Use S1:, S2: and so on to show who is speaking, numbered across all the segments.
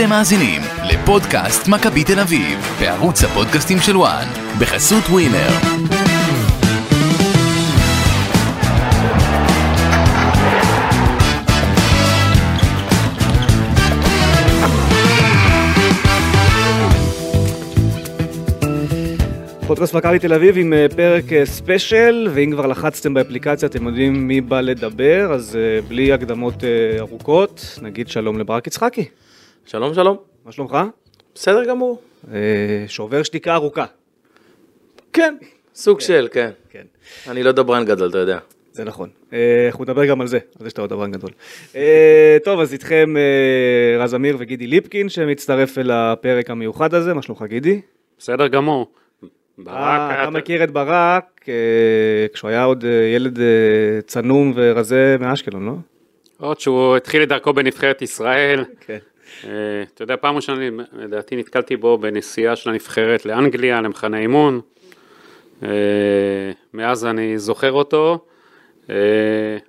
S1: אתם מאזינים לפודקאסט מכבי תל אביב, בערוץ הפודקאסטים של ONE, בחסות ווינר.
S2: פודקאסט מכבי תל אביב עם אה, פרק אה, special, ואם כבר לחצתם באפליקציה אתם יודעים מי בא לדבר, אז אה, בלי הקדמות ארוכות, נגיד שלום לברק יצחקי.
S3: שלום שלום,
S2: מה שלומך?
S3: בסדר גמור.
S2: אה, שובר שתיקה ארוכה.
S3: כן, סוג של, כן.
S2: כן,
S3: אני לא דברן גדול, אתה יודע.
S2: זה נכון. אה, אנחנו נדבר גם על זה, על זה שאתה עוד דברן גדול. אה, טוב, אז איתכם אה, רז אמיר וגידי ליפקין, שמצטרף אל הפרק המיוחד הזה, מה שלומך גידי?
S4: בסדר גמור. ברק
S2: אה. אתה מכיר את ברק אה, כשהוא היה עוד ילד אה, צנום ורזה מאשקלון, לא?
S4: עוד שהוא התחיל את דרכו בנבחרת ישראל.
S2: כן.
S4: אה, אתה יודע, פעם ראשונה, לדעתי, נתקלתי בו בנסיעה של הנבחרת לאנגליה, למחנה אימון. אה, מאז אני זוכר אותו. אה,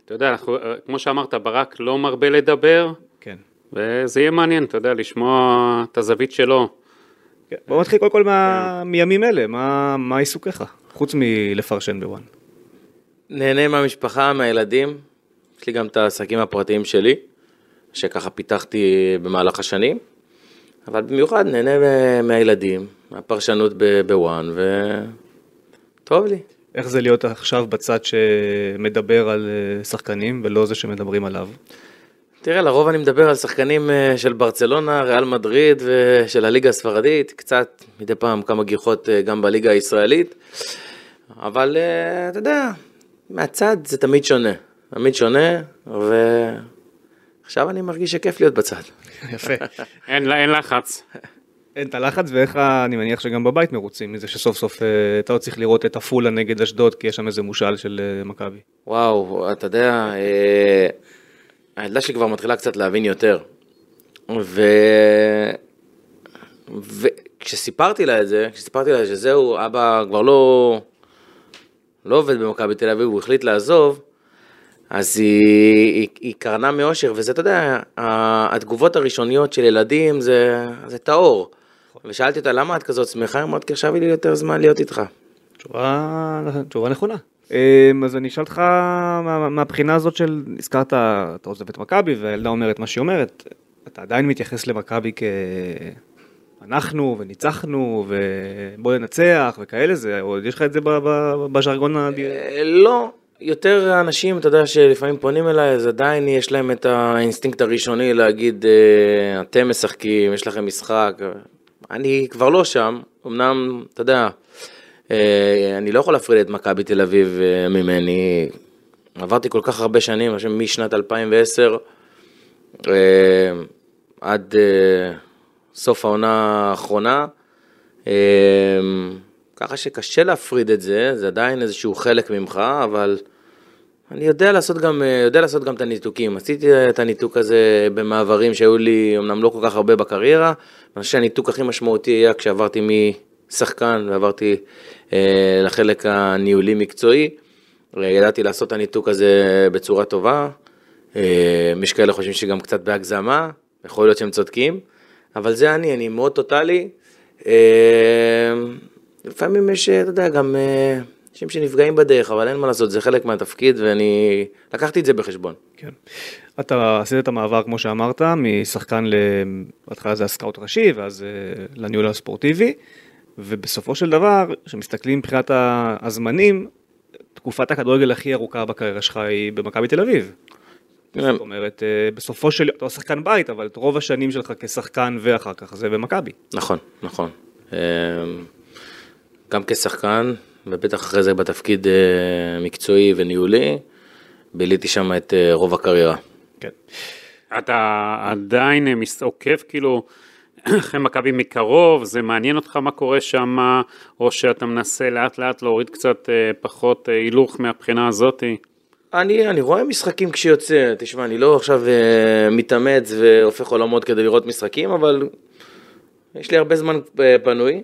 S4: אתה יודע, אנחנו, כמו שאמרת, ברק לא מרבה לדבר,
S2: כן.
S4: וזה יהיה מעניין, אתה יודע, לשמוע את הזווית שלו.
S2: כן. בוא נתחיל קודם כל מה... מימים אלה, מה, מה עיסוקיך? חוץ מלפרשן בוואן.
S3: נהנה מהמשפחה, מהילדים. יש לי גם את העסקים הפרטיים שלי, שככה פיתחתי במהלך השנים. אבל במיוחד נהנה מה- מהילדים, מהפרשנות בוואן, וטוב לי.
S2: איך זה להיות עכשיו בצד שמדבר על אה, שחקנים ולא זה שמדברים עליו?
S3: תראה, לרוב אני מדבר על שחקנים אה, של ברצלונה, ריאל מדריד ושל הליגה הספרדית, קצת מדי פעם כמה גיחות אה, גם בליגה הישראלית, אבל אתה יודע, מהצד זה תמיד שונה, תמיד שונה, ועכשיו אני מרגיש שכיף להיות בצד.
S2: יפה.
S4: אין, אין לחץ.
S2: אין את הלחץ ואיך ה- אני מניח שגם בבית מרוצים מזה שסוף סוף אה, אתה עוד צריך לראות את עפולה נגד אשדוד כי יש שם איזה מושאל של אה, מכבי.
S3: וואו, אתה יודע, אה, הילדה שלי כבר מתחילה קצת להבין יותר. ו... וכשסיפרתי לה את זה, כשסיפרתי לה שזהו, אבא כבר לא, לא עובד במכבי תל אביב, הוא החליט לעזוב, אז היא, היא, היא קרנה מאושר, וזה, אתה יודע, התגובות הראשוניות של ילדים זה, זה טהור. ושאלתי אותה, למה את כזאת שמחה? היא אמרת, כי עכשיו יהיה לי יותר זמן להיות איתך.
S2: תשובה, תשובה נכונה. אה, אז אני אשאל אותך מה- מהבחינה הזאת של, הזכרת, אתה עוזב את מכבי והילדה אומרת מה שהיא אומרת, אתה עדיין מתייחס למכבי כ... אנחנו וניצחנו ובוא ננצח וכאלה, זה, או יש לך את זה ב- ב- בז'רגון ה...
S3: אה, לא, יותר אנשים, אתה יודע, שלפעמים פונים אליי, אז עדיין יש להם את האינסטינקט הראשוני להגיד, אה, אתם משחקים, יש לכם משחק. אני כבר לא שם, אמנם, אתה יודע, אה, אני לא יכול להפריד את מכבי תל אביב אה, ממני. עברתי כל כך הרבה שנים, אני משנת 2010 אה, עד סוף העונה האחרונה. ככה שקשה להפריד את זה, זה עדיין איזשהו חלק ממך, אבל אני יודע לעשות גם, אה, יודע לעשות גם את הניתוקים. עשיתי את הניתוק הזה במעברים שהיו לי אמנם לא כל כך הרבה בקריירה, אני חושב שהניתוק הכי משמעותי היה כשעברתי משחקן ועברתי אה, לחלק הניהולי-מקצועי. אה, ידעתי לעשות את הניתוק הזה בצורה טובה. אה, יש כאלה חושבים שגם קצת בהגזמה, יכול להיות שהם צודקים, אבל זה אני, אני מאוד טוטאלי. אה, לפעמים יש, אתה יודע, גם אה, אנשים שנפגעים בדרך, אבל אין מה לעשות, זה חלק מהתפקיד, ואני לקחתי את זה בחשבון.
S2: כן. אתה עשית את המעבר, כמו שאמרת, משחקן ל... בהתחלה זה הסקאוט ראשי, ואז אה, לניהול הספורטיבי, ובסופו של דבר, כשמסתכלים מבחינת הזמנים, תקופת הכדורגל הכי ארוכה בקריירה שלך היא במכבי תל אביב. זאת אומרת, אה, בסופו של... אתה לא שחקן בית, אבל את רוב השנים שלך כשחקן ואחר כך זה במכבי.
S3: נכון, נכון. אה, גם כשחקן, ובטח אחרי זה בתפקיד אה, מקצועי וניהולי, ביליתי שם את אה, רוב הקריירה.
S2: כן.
S4: אתה עדיין אה, עוקב כאילו אחרי מכבי מקרוב, זה מעניין אותך מה קורה שם, או שאתה מנסה לאט לאט להוריד קצת פחות הילוך מהבחינה הזאתי.
S3: אני, אני רואה משחקים כשיוצא, תשמע, אני לא עכשיו אה, מתאמץ והופך עולמות כדי לראות משחקים, אבל יש לי הרבה זמן פנוי,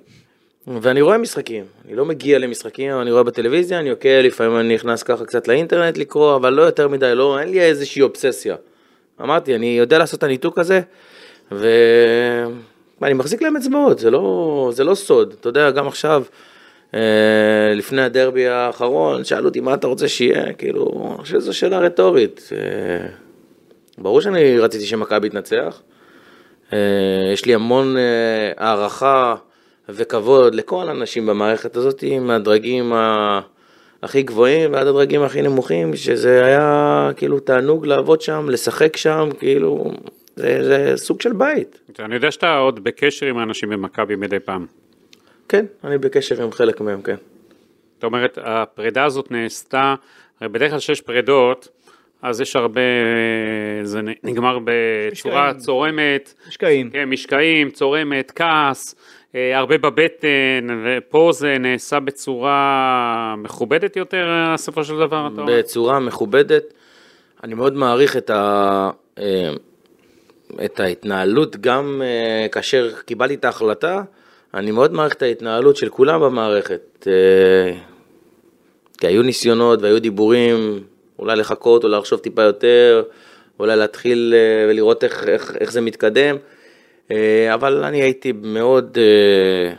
S3: ואני רואה משחקים. אני לא מגיע למשחקים, אני רואה בטלוויזיה, אני עוקב, לפעמים אני נכנס ככה קצת לאינטרנט לקרוא, אבל לא יותר מדי, לא, אין לי איזושהי אובססיה. אמרתי, אני יודע לעשות את הניתוק הזה, ואני מחזיק להם אצבעות, זה לא, זה לא סוד. אתה יודע, גם עכשיו, אה, לפני הדרבי האחרון, שאלו אותי מה אתה רוצה שיהיה, כאילו, אני חושב שזו שאלה רטורית. אה, ברור שאני רציתי שמכבי תנצח. אה, יש לי המון הערכה וכבוד לכל האנשים במערכת הזאת, מהדרגים ה... הכי גבוהים ועד הדרגים הכי נמוכים, שזה היה כאילו תענוג לעבוד שם, לשחק שם, כאילו, זה, זה סוג של בית.
S4: אני יודע שאתה עוד בקשר עם האנשים במכבי מדי פעם.
S3: כן, אני בקשר עם חלק מהם, כן.
S4: זאת אומרת, הפרידה הזאת נעשתה, הרי בדרך כלל כשיש פרידות, אז יש הרבה, זה נגמר בצורה
S2: משקעים.
S4: צורמת,
S2: משקעים.
S4: כן, משקעים, צורמת, כעס, הרבה בבטן, ופה זה נעשה בצורה מכובדת יותר, אה, בסופו של דבר, אתה אומר?
S3: בצורה מכובדת. אני מאוד מעריך את, ה, אה, את ההתנהלות, גם אה, כאשר קיבלתי את ההחלטה, אני מאוד מעריך את ההתנהלות של כולם במערכת. אה, כי היו ניסיונות והיו דיבורים, אולי לחכות, אולי לחשוב טיפה יותר, אולי להתחיל אה, ולראות איך, איך, איך זה מתקדם. אה, אבל אני הייתי מאוד, אה,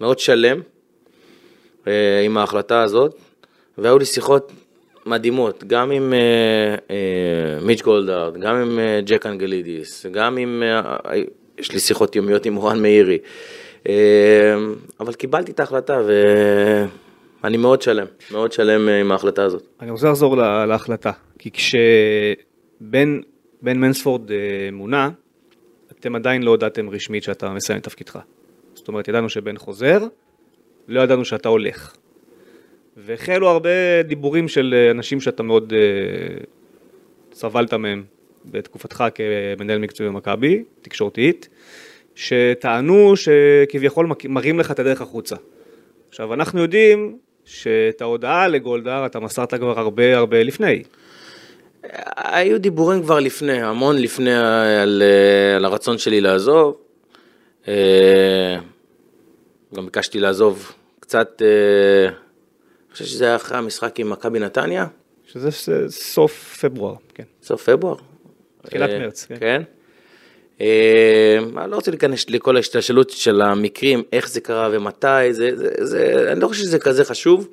S3: מאוד שלם אה, עם ההחלטה הזאת, והיו לי שיחות מדהימות, גם עם מיץ' גולדארד, גם עם ג'ק אנגלידיס, גם עם, יש לי שיחות יומיות עם מורן מאירי, אבל קיבלתי את ההחלטה ואני מאוד שלם, מאוד שלם עם ההחלטה הזאת.
S2: אני רוצה לחזור לה- להחלטה, כי כשבן בן מנספורד מונה, אתם עדיין לא הודעתם רשמית שאתה מסיים את תפקידך. זאת אומרת, ידענו שבן חוזר, לא ידענו שאתה הולך. והחלו הרבה דיבורים של אה, אנשים שאתה מאוד אה, סבלת מהם בתקופתך כמנהל מקצועי במכבי, תקשורתית, שטענו שכביכול מראים לך את הדרך החוצה. עכשיו, אנחנו יודעים שאת ההודעה לגולדהר אתה מסרת כבר הרבה הרבה לפני.
S3: היו דיבורים כבר לפני, המון לפני על, אה, על הרצון שלי לעזוב. אה, גם ביקשתי לעזוב קצת, אה, אני חושב שזה היה אחרי המשחק עם מכבי נתניה,
S2: שזה סוף פברואר, כן.
S3: סוף פברואר.
S2: תחילת מרץ, כן.
S3: כן. אני לא רוצה להיכנס לכל ההשתלשלות של המקרים, איך זה קרה ומתי, זה, זה, זה, אני לא חושב שזה כזה חשוב,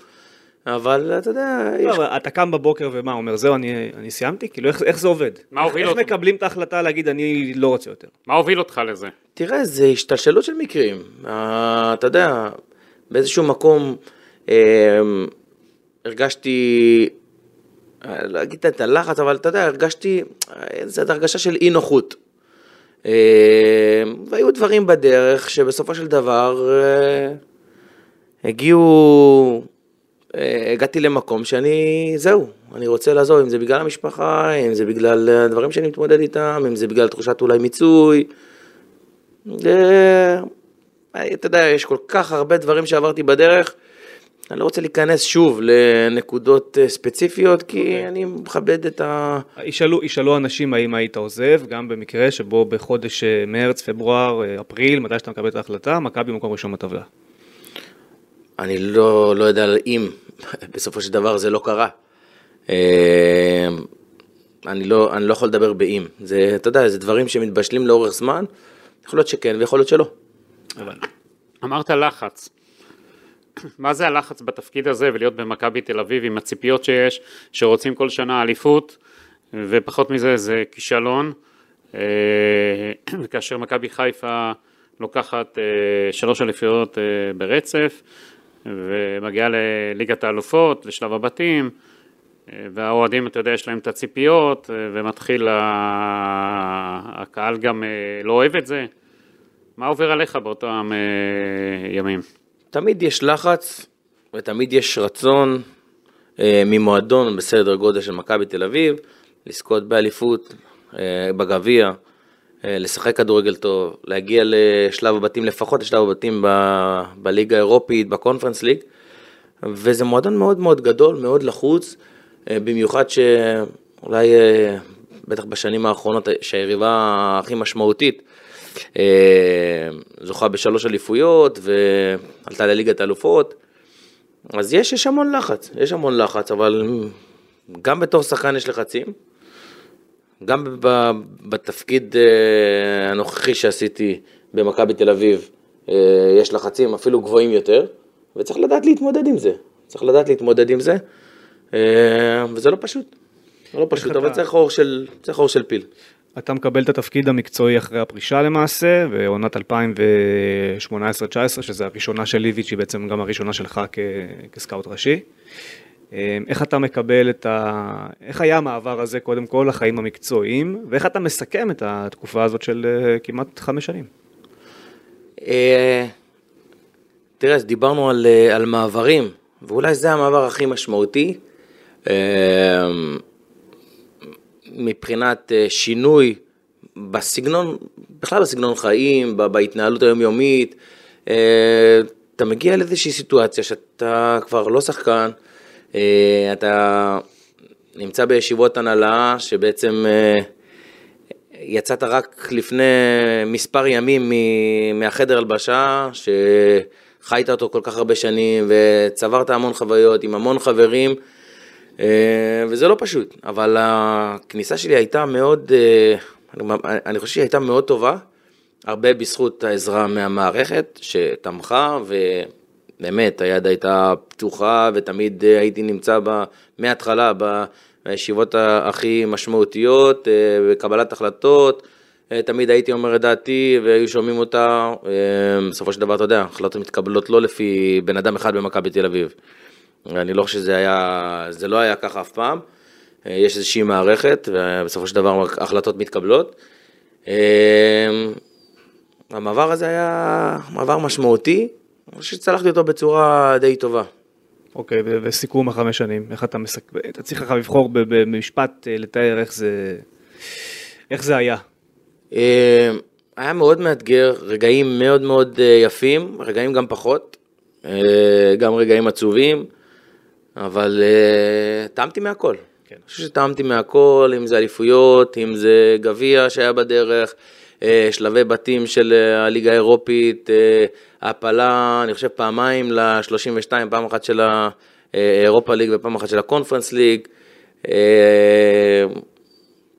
S3: אבל אתה יודע,
S2: לא,
S3: יש
S2: אבל אתה קם בבוקר ומה, אומר זהו, אני, אני סיימתי? כאילו, איך, איך זה עובד?
S4: מה
S2: איך,
S4: הוביל
S2: איך
S4: אותך?
S2: מקבלים את ההחלטה להגיד אני לא רוצה יותר?
S4: מה הוביל אותך לזה?
S3: תראה, זה השתלשלות של מקרים. אה, אתה יודע, באיזשהו מקום אה, הרגשתי, אה, לא אגיד את הלחץ, אבל אתה יודע, הרגשתי איזו הרגשה של אי נוחות. אה, והיו דברים בדרך שבסופו של דבר אה, הגיעו, אה, הגעתי למקום שאני, זהו, אני רוצה לעזוב, אם זה בגלל המשפחה, אם זה בגלל הדברים שאני מתמודד איתם, אם זה בגלל תחושת אולי מיצוי. אה, אתה יודע, יש כל כך הרבה דברים שעברתי בדרך, אני לא רוצה להיכנס שוב לנקודות אה, ספציפיות, כי
S2: אוקיי.
S3: אני מכבד את ה...
S2: ישאלו, ישאלו אנשים האם היית עוזב, גם במקרה שבו בחודש אה, מרץ, פברואר, אה, אפריל, מתי שאתה מקבל את ההחלטה, מכבי במקום ראשון בטבלה.
S3: אני לא, לא יודע אם בסופו של דבר זה לא קרה. אה, אני לא, אני לא יכול לדבר באם. זה, אתה יודע, זה דברים שמתבשלים לאורך זמן, יכול להיות שכן ויכול להיות שלא.
S4: אמרת לחץ. מה זה הלחץ בתפקיד הזה ולהיות במכבי תל אביב עם הציפיות שיש, שרוצים כל שנה אליפות, ופחות מזה זה כישלון. אה, וכאשר מכבי חיפה לוקחת אה, שלוש אליפויות אה, ברצף, ומגיעה לליגת האלופות, לשלב הבתים, והאוהדים, אתה יודע, יש להם את הציפיות, ומתחיל ה- הקהל גם אה, לא אוהב את זה. מה עובר עליך באותם אה, ימים?
S3: תמיד יש לחץ ותמיד יש רצון אה, ממועדון בסדר גודל של מכבי תל אביב, לזכות באליפות, בגביע, לשחק כדורגל טוב, להגיע לשלב הבתים, לפחות לשלב הבתים ב- בליגה האירופית, בקונפרנס ליג, וזה מועדון מאוד מאוד גדול, מאוד לחוץ, אה, במיוחד שאולי, אה, בטח בשנים האחרונות, שהיריבה הכי משמעותית, אה, זוכה בשלוש אליפויות ועלתה לליגת האלופות. אז יש, יש המון לחץ, יש המון לחץ, אבל גם בתור שחקן יש לחצים, גם בתפקיד אה, הנוכחי שעשיתי במכבי תל אביב, אה, יש לחצים אפילו גבוהים יותר, וצריך לדעת להתמודד עם זה. צריך לדעת להתמודד עם זה, אה, וזה לא פשוט. זה לא פשוט,
S2: אתה-
S3: אבל צריך אור של, צריך אור של פיל.
S2: אתה מקבל את התפקיד המקצועי אחרי הפרישה למעשה, ועונת 2018-2019, שזה הראשונה של ליביץ', היא בעצם גם הראשונה שלך כ- כסקאוט ראשי. אה, איך אתה מקבל את ה... איך היה המעבר הזה, קודם כל, לחיים המקצועיים, ואיך אתה מסכם את התקופה הזאת של אה, כמעט חמש שנים?
S3: אה, תראה, אז דיברנו על, אה, על מעברים, ואולי זה המעבר הכי משמעותי אה, מבחינת שינוי בסגנון, בכלל בסגנון חיים, בהתנהלות היומיומית. אתה מגיע לאיזושהי סיטואציה שאתה כבר לא שחקן, אתה נמצא בישיבות הנהלה שבעצם אה, יצאת רק לפני מספר ימים מהחדר הלבשה, שחיית אותו כל כך הרבה שנים וצברת המון חוויות עם המון חברים, אה, וזה לא פשוט, אבל הכניסה שלי הייתה מאוד, אה, אני- חושב שהיא הייתה מאוד טובה, הרבה בזכות העזרה מהמערכת שתמכה, ובאמת היד הייתה פתוחה ותמיד אה, הייתי נמצא בה מההתחלה בישיבות הכי משמעותיות, אה, בקבלת החלטות, אה, תמיד הייתי אומר את דעתי והיו שומעים אותה, אה, בסופו של דבר אתה יודע, החלטות מתקבלות לא לפי בן אדם אחד במכבי תל אביב. אני לא חושב שזה היה, זה לא היה ככה אף פעם. אה, יש איזושהי מערכת, ובסופו של דבר החלטות מתקבלות. אה, המעבר הזה היה מעבר משמעותי, אני חושב שצלחתי אותו בצורה די טובה.
S2: אוקיי, ו- וסיכום החמש שנים, איך אתה מסכם, אתה צריך לך לבחור במשפט, אה, לתאר איך זה, איך זה היה.
S3: אה, היה מאוד מאתגר, רגעים מאוד מאוד אה, יפים, רגעים גם פחות, גם רגעים עצובים, אבל טעמתי מהכל.
S2: כן.
S3: אני חושב שטעמתי מהכל, אם זה אליפויות, אם זה גביע שהיה בדרך, שלבי בתים של הליגה האירופית, העפלה, אני חושב פעמיים ל-32, פעם אחת של האירופה ליג ופעם אחת של הקונפרנס ליג. אה,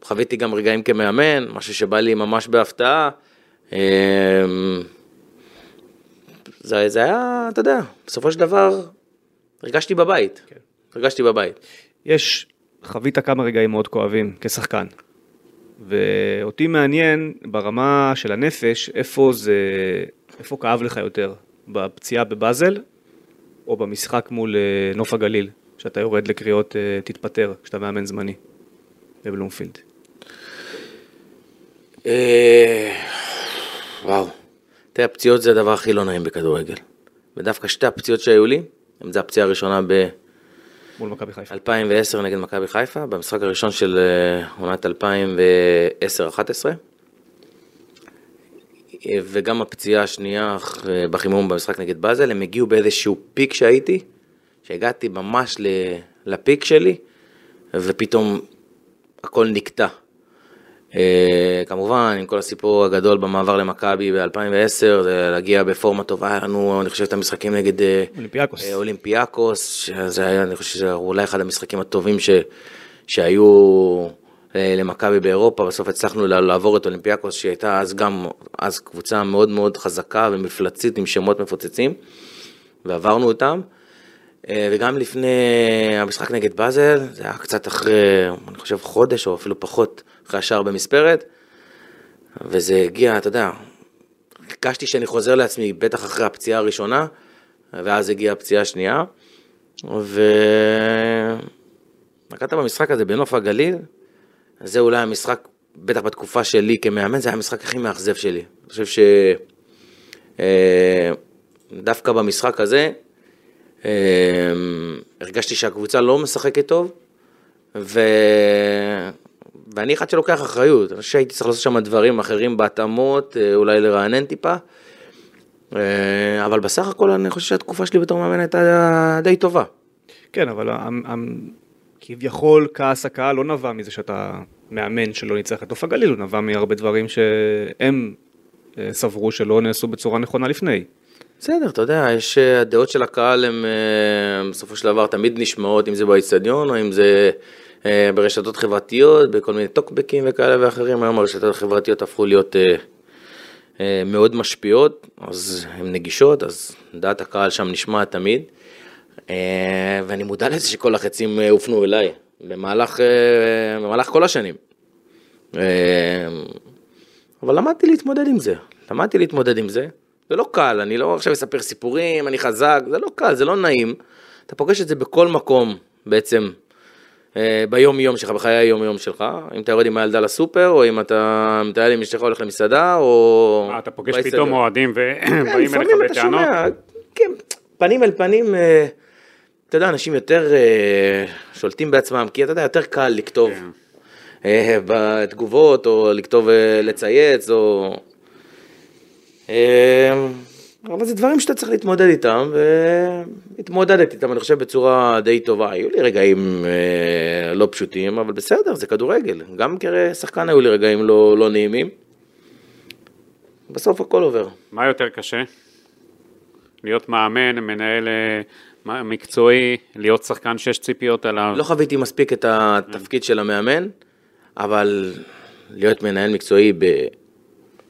S3: חוויתי גם רגעים כמאמן, משהו שבא לי ממש בהפתעה. אה, זה, זה היה, אתה יודע, בסופו של דבר הרגשתי בבית.
S2: כן.
S3: הרגשתי בבית.
S2: יש, חווית כמה רגעים מאוד כואבים כשחקן. ואותי מעניין ברמה של הנפש, איפה זה, איפה כאב לך יותר? בפציעה בבאזל, או במשחק מול אה, נוף הגליל, שאתה יורד לקריאות אה, תתפטר, כשאתה מאמן זמני, בבלומפילד.
S3: אה, וואו. תראה, פציעות זה הדבר הכי לא נעים בכדורגל. ודווקא שתי הפציעות שהיו לי, אם זה הפציעה הראשונה ב...
S2: מול מכבי חיפה.
S3: 2010 נגד מכבי חיפה, במשחק הראשון של עונת 2010-2011. וגם הפציעה השנייה אה, בחימום במשחק נגד באזל, הם הגיעו באיזשהו פיק שהייתי, שהגעתי ממש לפיק שלי, ופתאום הכל נקטע. אה, כמובן, עם כל הסיפור הגדול במעבר למכבי ב-2010, זה להגיע בפורמה טובה, היה לנו, אני חושב, את המשחקים נגד אה,
S2: אולימפיאקוס.
S3: אולימפיאקוס, שזה היה, אני חושב שזה אולי אחד המשחקים הטובים ש, שהיו למכבי באירופה, בסוף הצלחנו לעבור את אולימפיאקוס, שהייתה אז גם, אז קבוצה מאוד מאוד חזקה ומפלצית עם שמות מפוצצים, ועברנו אותם. אה, וגם לפני המשחק נגד באזל, זה היה קצת אחרי, אני חושב חודש או אפילו פחות, אחרי השער במספרת, וזה הגיע, אתה יודע, הרגשתי שאני חוזר לעצמי, בטח אחרי הפציעה הראשונה, ואז הגיעה הפציעה השנייה, ונגעת במשחק הזה בנוף הגליל, זה אולי המשחק, בטח בתקופה שלי כמאמן, זה היה המשחק הכי מאכזב שלי. אני חושב ש... אה, במשחק הזה, אה, הרגשתי שהקבוצה לא משחקת טוב, ו... ואני אחד שלוקח אחריות, אני חושב שהייתי צריך לעשות שם דברים אחרים בהתאמות, אה, אולי לרענן טיפה, אבל בסך הכל אני חושב שהתקופה שלי בתור מאמן הייתה די טובה.
S2: כן, אבל כביכול כעס הקהל לא נבע מזה שאתה מאמן שלא ניצח את נוף הגליל, הוא נבע מהרבה דברים שהם אה, סברו שלא נעשו בצורה נכונה לפני.
S3: בסדר, אתה יודע, יש, אה, הדעות של הקהל הן אה, בסופו של דבר תמיד נשמעות, אם זה באיצטדיון או אם זה ברשתות חברתיות, בכל מיני טוקבקים וכאלה ואחרים, היום הרשתות החברתיות הפכו להיות מאוד משפיעות, אז הן נגישות, אז דעת הקהל שם נשמעת תמיד. אה, ואני מודע לזה שכל החצים אה, הופנו אליי, במהלך, אה, במהלך כל השנים. אבל למדתי להתמודד עם זה, למדתי להתמודד עם זה. זה לא קל, אני לא עכשיו אספר סיפורים, אני חזק, זה לא קל, זה לא נעים. אתה פוגש את זה בכל מקום בעצם, ביום יום שלך, בחיי היום יום שלך. אם אתה יורד עם הילדה לסופר, או אם אתה מטייל עם אשתך הולך למסעדה, או...
S4: אתה פוגש. פתאום אוהדים
S3: כן,
S4: ובאים אליך
S3: לפעמים אתה
S4: בטענות?
S3: שומע, כן, פנים אל פנים, אתה יודע, אנשים יותר אה, שולטים בעצמם, כי אתה יודע, יותר קל לכתוב
S4: כן.
S3: אה, בתגובות, או לכתוב, אה, לצייץ, או... אה, אבל זה דברים שאתה צריך להתמודד איתם, והתמודדתי איתם, אני חושב, בצורה די טובה. היו לי רגעים אה, לא פשוטים, אבל בסדר, זה כדורגל. גם כשחקן היו לי רגעים לא, לא נעימים. בסוף הכל עובר.
S4: מה יותר קשה? להיות מאמן, מנהל מקצועי, להיות שחקן שיש ציפיות עליו.
S3: לא חוויתי מספיק את התפקיד של המאמן, אבל להיות מנהל מקצועי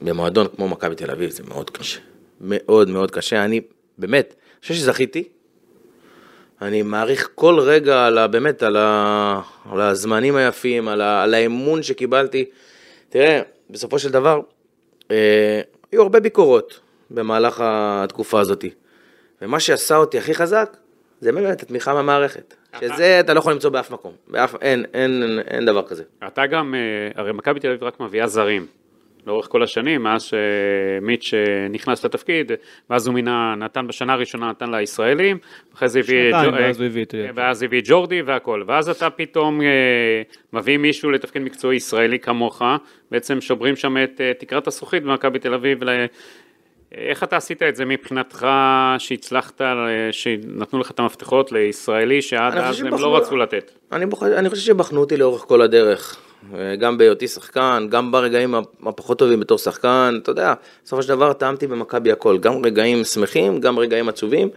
S3: במועדון כמו מכבי תל אביב זה מאוד קשה. מאוד מאוד קשה. אני באמת, אני חושב שזכיתי. אני מעריך כל רגע על ה... באמת, על, ה, על הזמנים היפים, על, ה, על האמון שקיבלתי. תראה, בסופו של דבר, אה, היו הרבה ביקורות במהלך התקופה הזאת. ומה שעשה אותי הכי חזק, זה באמת התמיכה מהמערכת. שזה אתה לא יכול למצוא באף מקום. באף, אין, אין, אין, אין דבר כזה.
S4: אתה גם, אה, הרי מכבי תל אביב רק מביאה זרים. לאורך כל השנים, מאז שמיץ' אה, נכנס לתפקיד, ואז הוא מינה, נתן בשנה הראשונה, נתן לישראלים, אחרי זה הביא,
S2: שנתיים,
S4: ג'ו-
S2: ואז
S4: אה,
S2: הוא הביא את-
S4: ואז הביא ג'ורדי והכל, ואז אתה פתאום אה, מביא מישהו לתפקיד מקצועי ישראלי כמוך, בעצם שוברים שם את אה, תקרת הזכוכית במכבי תל אביב, ל- איך אתה עשית את זה מבחינתך, שהצלחת, שנתנו לך את המפתחות לישראלי, שעד אז
S3: חושב
S4: הם לא רצו לתת?
S3: אני, בוח... אני חושב שבחנו אותי לאורך כל הדרך, אה, גם בהיותי שחקן, גם ברגעים הפחות טובים בתור שחקן, אתה יודע, בסופו של דבר טעמתי במכבי הכל, גם רגעים שמחים, גם רגעים עצובים.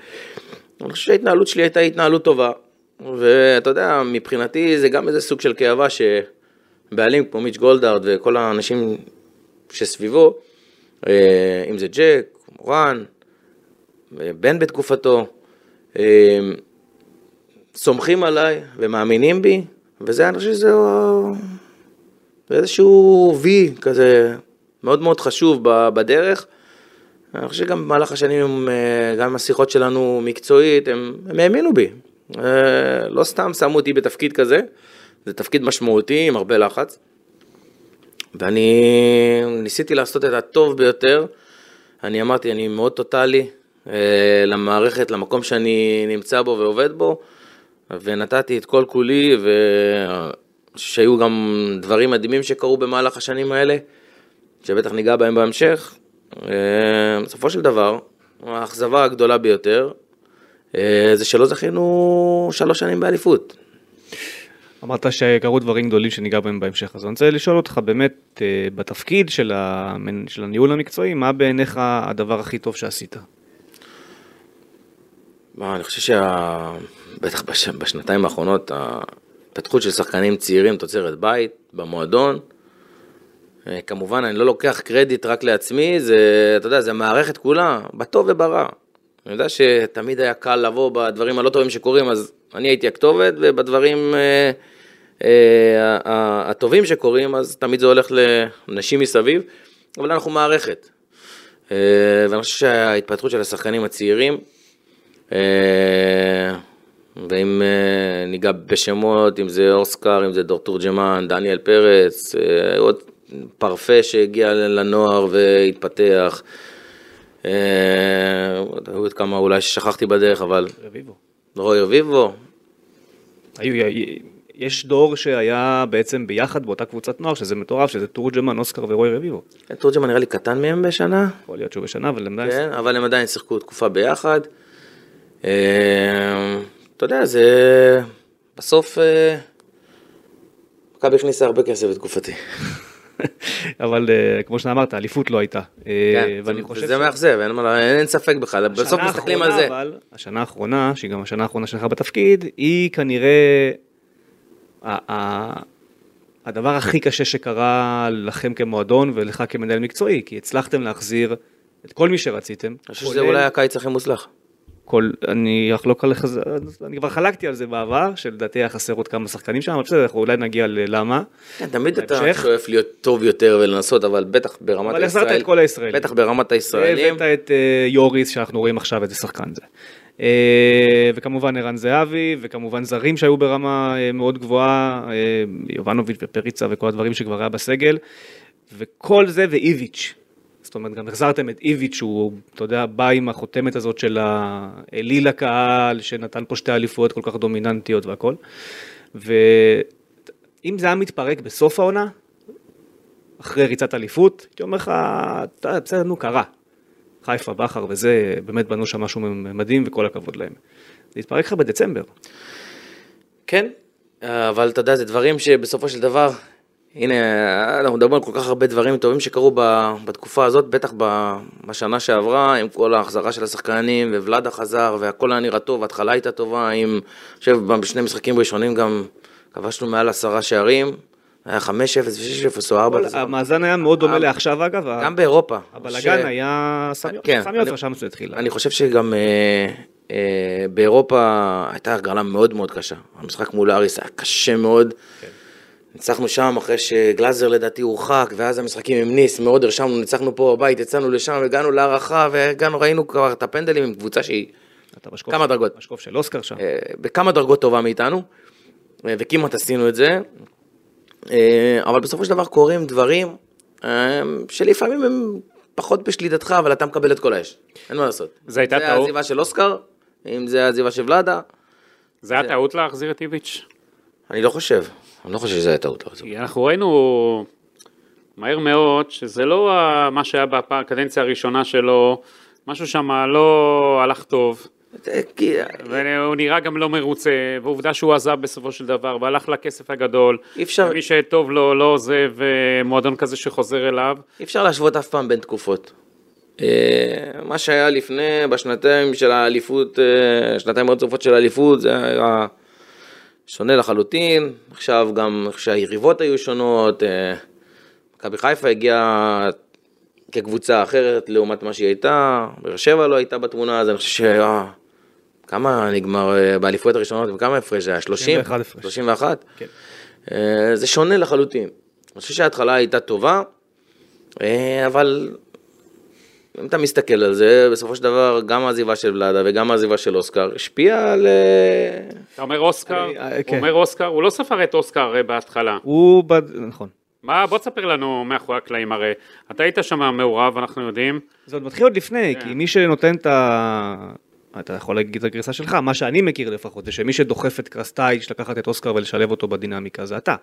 S3: אני חושב שההתנהלות שלי הייתה התנהלות טובה, ואתה יודע, מבחינתי זה גם איזה סוג של כאבה שבעלים כמו מיץ' גולדהרד וכל האנשים שסביבו, אם זה ג'ק, מורן, אה, בן בתקופתו, אה, סומכים עליי ומאמינים בי, וזה, אני חושב שזה זה איזשהו וי כזה מאוד מאוד חשוב בדרך. אני חושב שגם במהלך השנים, אה, גם עם השיחות שלנו מקצועית, הם, הם האמינו בי. אה, לא סתם שמו אותי בתפקיד כזה, זה תפקיד משמעותי עם הרבה לחץ. ואני ניסיתי לעשות את הטוב ביותר. אני אמרתי, אני מאוד טוטאלי אה, למערכת, למקום שאני נמצא בו ועובד בו, ונתתי את כל כולי, ושהיו גם דברים מדהימים שקרו במהלך השנים האלה, שבטח ניגע בהם בהמשך. אה, בסופו של דבר, האכזבה הגדולה ביותר, אה, זה שלא זכינו שלוש שנים באליפות.
S2: אמרת שקרו דברים גדולים שניגע בהם בהמשך, אז אני רוצה לשאול אותך באמת, אה, בתפקיד של, המנ... של הניהול המקצועי, מה בעיניך הדבר הכי טוב שעשית?
S3: מה, אני חושב שה... בטח בש... בשנתיים האחרונות, ההתפתחות של שחקנים צעירים תוצרת בית, במועדון. אה, כמובן, אני לא לוקח קרדיט רק לעצמי, זה, אתה יודע, זה המערכת כולה, בטוב וברע. אני יודע שתמיד היה קל לבוא בדברים הלא טובים שקורים, אז אני הייתי הכתובת, ובדברים אה, אה, הטובים שקורים, אז תמיד זה הולך לאנשים מסביב, אבל אנחנו מערכת. אה, ואני חושב שההתפתחות של השחקנים הצעירים, אה, ואם אה, ניגע בשמות, אם זה אוסקר, אם זה דור תורג'מן, דניאל פרץ, אה, עוד פרפה שהגיע לנוער והתפתח. אה, היו עוד כמה אולי ששכחתי בדרך, אבל
S2: רביבו.
S3: רוי רביבו,
S2: היו, יש דור שהיה בעצם ביחד באותה קבוצת נוער, שזה מטורף, שזה תורג'מן, אוסקר ורוי רביבו.
S3: תורג'מן נראה לי קטן מהם בשנה,
S2: יכול להיות שהוא בשנה, אבל הם עדיין...
S3: כן, אבל הם עדיין שיחקו תקופה ביחד. אה, אתה יודע, זה בסוף אה, מכבי הכניסה הרבה כסף בתקופתי.
S2: אבל אה, כמו שאמרת, אליפות לא הייתה. אה,
S3: כן,
S2: ואני
S3: זה-
S2: חושב
S3: זה מאכזב, אין ספק בכלל, בסוף מסתכלים על זה.
S2: השנה האחרונה, שהיא גם השנה האחרונה שלך בתפקיד, היא כנראה הדבר הכי קשה שקרה לכם כמועדון ולך כמנהל מקצועי, כי הצלחתם להחזיר את כל מי שרציתם.
S3: אני חושב שזה אולי הקיץ הכי מוצלח.
S2: כל, אני אחלוק עליך, אני כבר חלקתי על זה בעבר, שלדעתי היה חסר עוד כמה שחקנים שם, אבל בסדר, אנחנו אולי נגיע ללמה.
S3: כן, תמיד אתה. שואף להיות טוב יותר ולנסות, אבל בטח ברמת
S2: אבל החזרת
S3: הישראל.
S2: את כל הישראלים.
S3: בטח ברמת הישראלים.
S2: והבאת את אה, יוריס, שאנחנו רואים עכשיו איזה שחקן זה. אה, וכמובן ערן זהבי, וכמובן זרים שהיו ברמה אה, מאוד גבוהה, יובנוביץ' ופריצה וכל הדברים שכבר היה בסגל, וכל זה ואיביץ'. זאת אומרת, גם החזרתם את איביץ', שהוא, אתה יודע, בא עם החותמת הזאת של האליל הקהל, שנתן פה שתי אליפויות כל כך דומיננטיות והכל. ואם זה היה מתפרק בסוף העונה, אחרי ריצת אליפות, הייתי אומר לך, "אתה- בסדר, נו, קרה. חיפה, בכר וזה, באמת בנו שם משהו מדהים וכל הכבוד להם. זה התפרק לך בדצמבר.
S3: כן, אבל אתה יודע, זה דברים שבסופו של דבר, הנה, אנחנו מדברים על כל כך הרבה דברים טובים שקרו בתקופה הזאת, בטח בשנה שעברה, עם כל ההחזרה של השחקנים, וולאדה חזר, והכל היה נראה טוב, ההתחלה הייתה טובה, עם, אני חושב, בשני משחקים ראשונים גם כבשנו מעל עשרה שערים, היה 5-0 ו-6-0 או 4
S2: כל- המאזן היה מאוד דומה לעכשיו אגב,
S3: גם באירופה.
S2: הבלאגן
S3: ש-
S2: היה סמי
S3: כן,
S2: עופר
S3: אני-
S2: שם זה התחיל.
S3: אני חושב שגם אה, אה, באירופה הייתה הגרלה מאוד מאוד קשה. המשחק מול אריס היה קשה מאוד. ניצחנו שם אחרי שגלאזר לדעתי הורחק, ואז המשחקים עם ניס, מאוד הרשמנו, ניצחנו פה בבית, יצאנו לשם, הגענו להערכה, והגענו, ראינו כבר את הפנדלים עם קבוצה שהיא
S2: אתה משקוף
S3: כמה דרגות.
S2: משקוף של אוסקר שם.
S3: אה, בכמה דרגות טובה מאיתנו, אה, וכמעט עשינו את זה. אה, אבל בסופו של דבר קורים דברים אה, שלפעמים הם פחות בשליטתך, אבל אתה מקבל את כל האש. אין מה לעשות.
S4: זה הייתה
S3: זה
S4: טעות?
S3: העזיבה של אוסקר, אם זה העזיבה של ולאדה,
S4: זה היה טעות להחזיר את איביץ'?
S3: אני לא חושב. אני לא חושב שזה היה טעות
S4: אנחנו ראינו מהר מאוד שזה לא מה שהיה בקדנציה הראשונה שלו, משהו שם לא הלך טוב,
S3: אה,
S4: והוא נראה גם לא מרוצה, ועובדה שהוא עזב בסופו של דבר, והלך לכסף הגדול.
S3: אי אפשר-
S4: ומי שטוב לו לא עוזב אה, מועדון כזה שחוזר אליו.
S3: אי אפשר להשוות אף פעם בין תקופות. אה, מה שהיה לפני, בשנתיים של האליפות, שנתיים רצופות של האליפות, זה היה שונה לחלוטין. עכשיו גם שהיריבות היו שונות, אה, מכבי חיפה הגיעה כקבוצה אחרת לעומת מה שהיא הייתה, באר שבע לא הייתה בתמונה, אז אני חושב ש... אה, כמה נגמר אה, באליפויות הראשונות וכמה הפרש זה היה? 30?
S2: 31 הפרש.
S3: 31?
S2: כן.
S3: זה שונה לחלוטין. אני חושב שההתחלה הייתה טובה, אבל אם אתה מסתכל על זה, בסופו של דבר גם העזיבה של ולאדה וגם העזיבה של אוסקר השפיעה על... אה,
S4: אתה אומר אוסקר,
S2: אני- אה,
S4: הוא
S2: כן.
S4: אומר אוסקר, הוא לא ספר את אוסקר אה, בהתחלה.
S2: הוא, בד- נכון.
S4: מה, בוא תספר לנו מאחורי הקלעים הרי. אתה היית שם מעורב, אנחנו יודעים.
S2: זה עוד מתחיל עוד לפני,
S4: כן.
S2: כי מי שנותן את ה... אתה יכול להגיד את הגרסה שלך, מה שאני מכיר לפחות, זה שמי שדוחף את קרסטייץ' לקחת את אוסקר ולשלב אותו בדינמיקה זה אתה.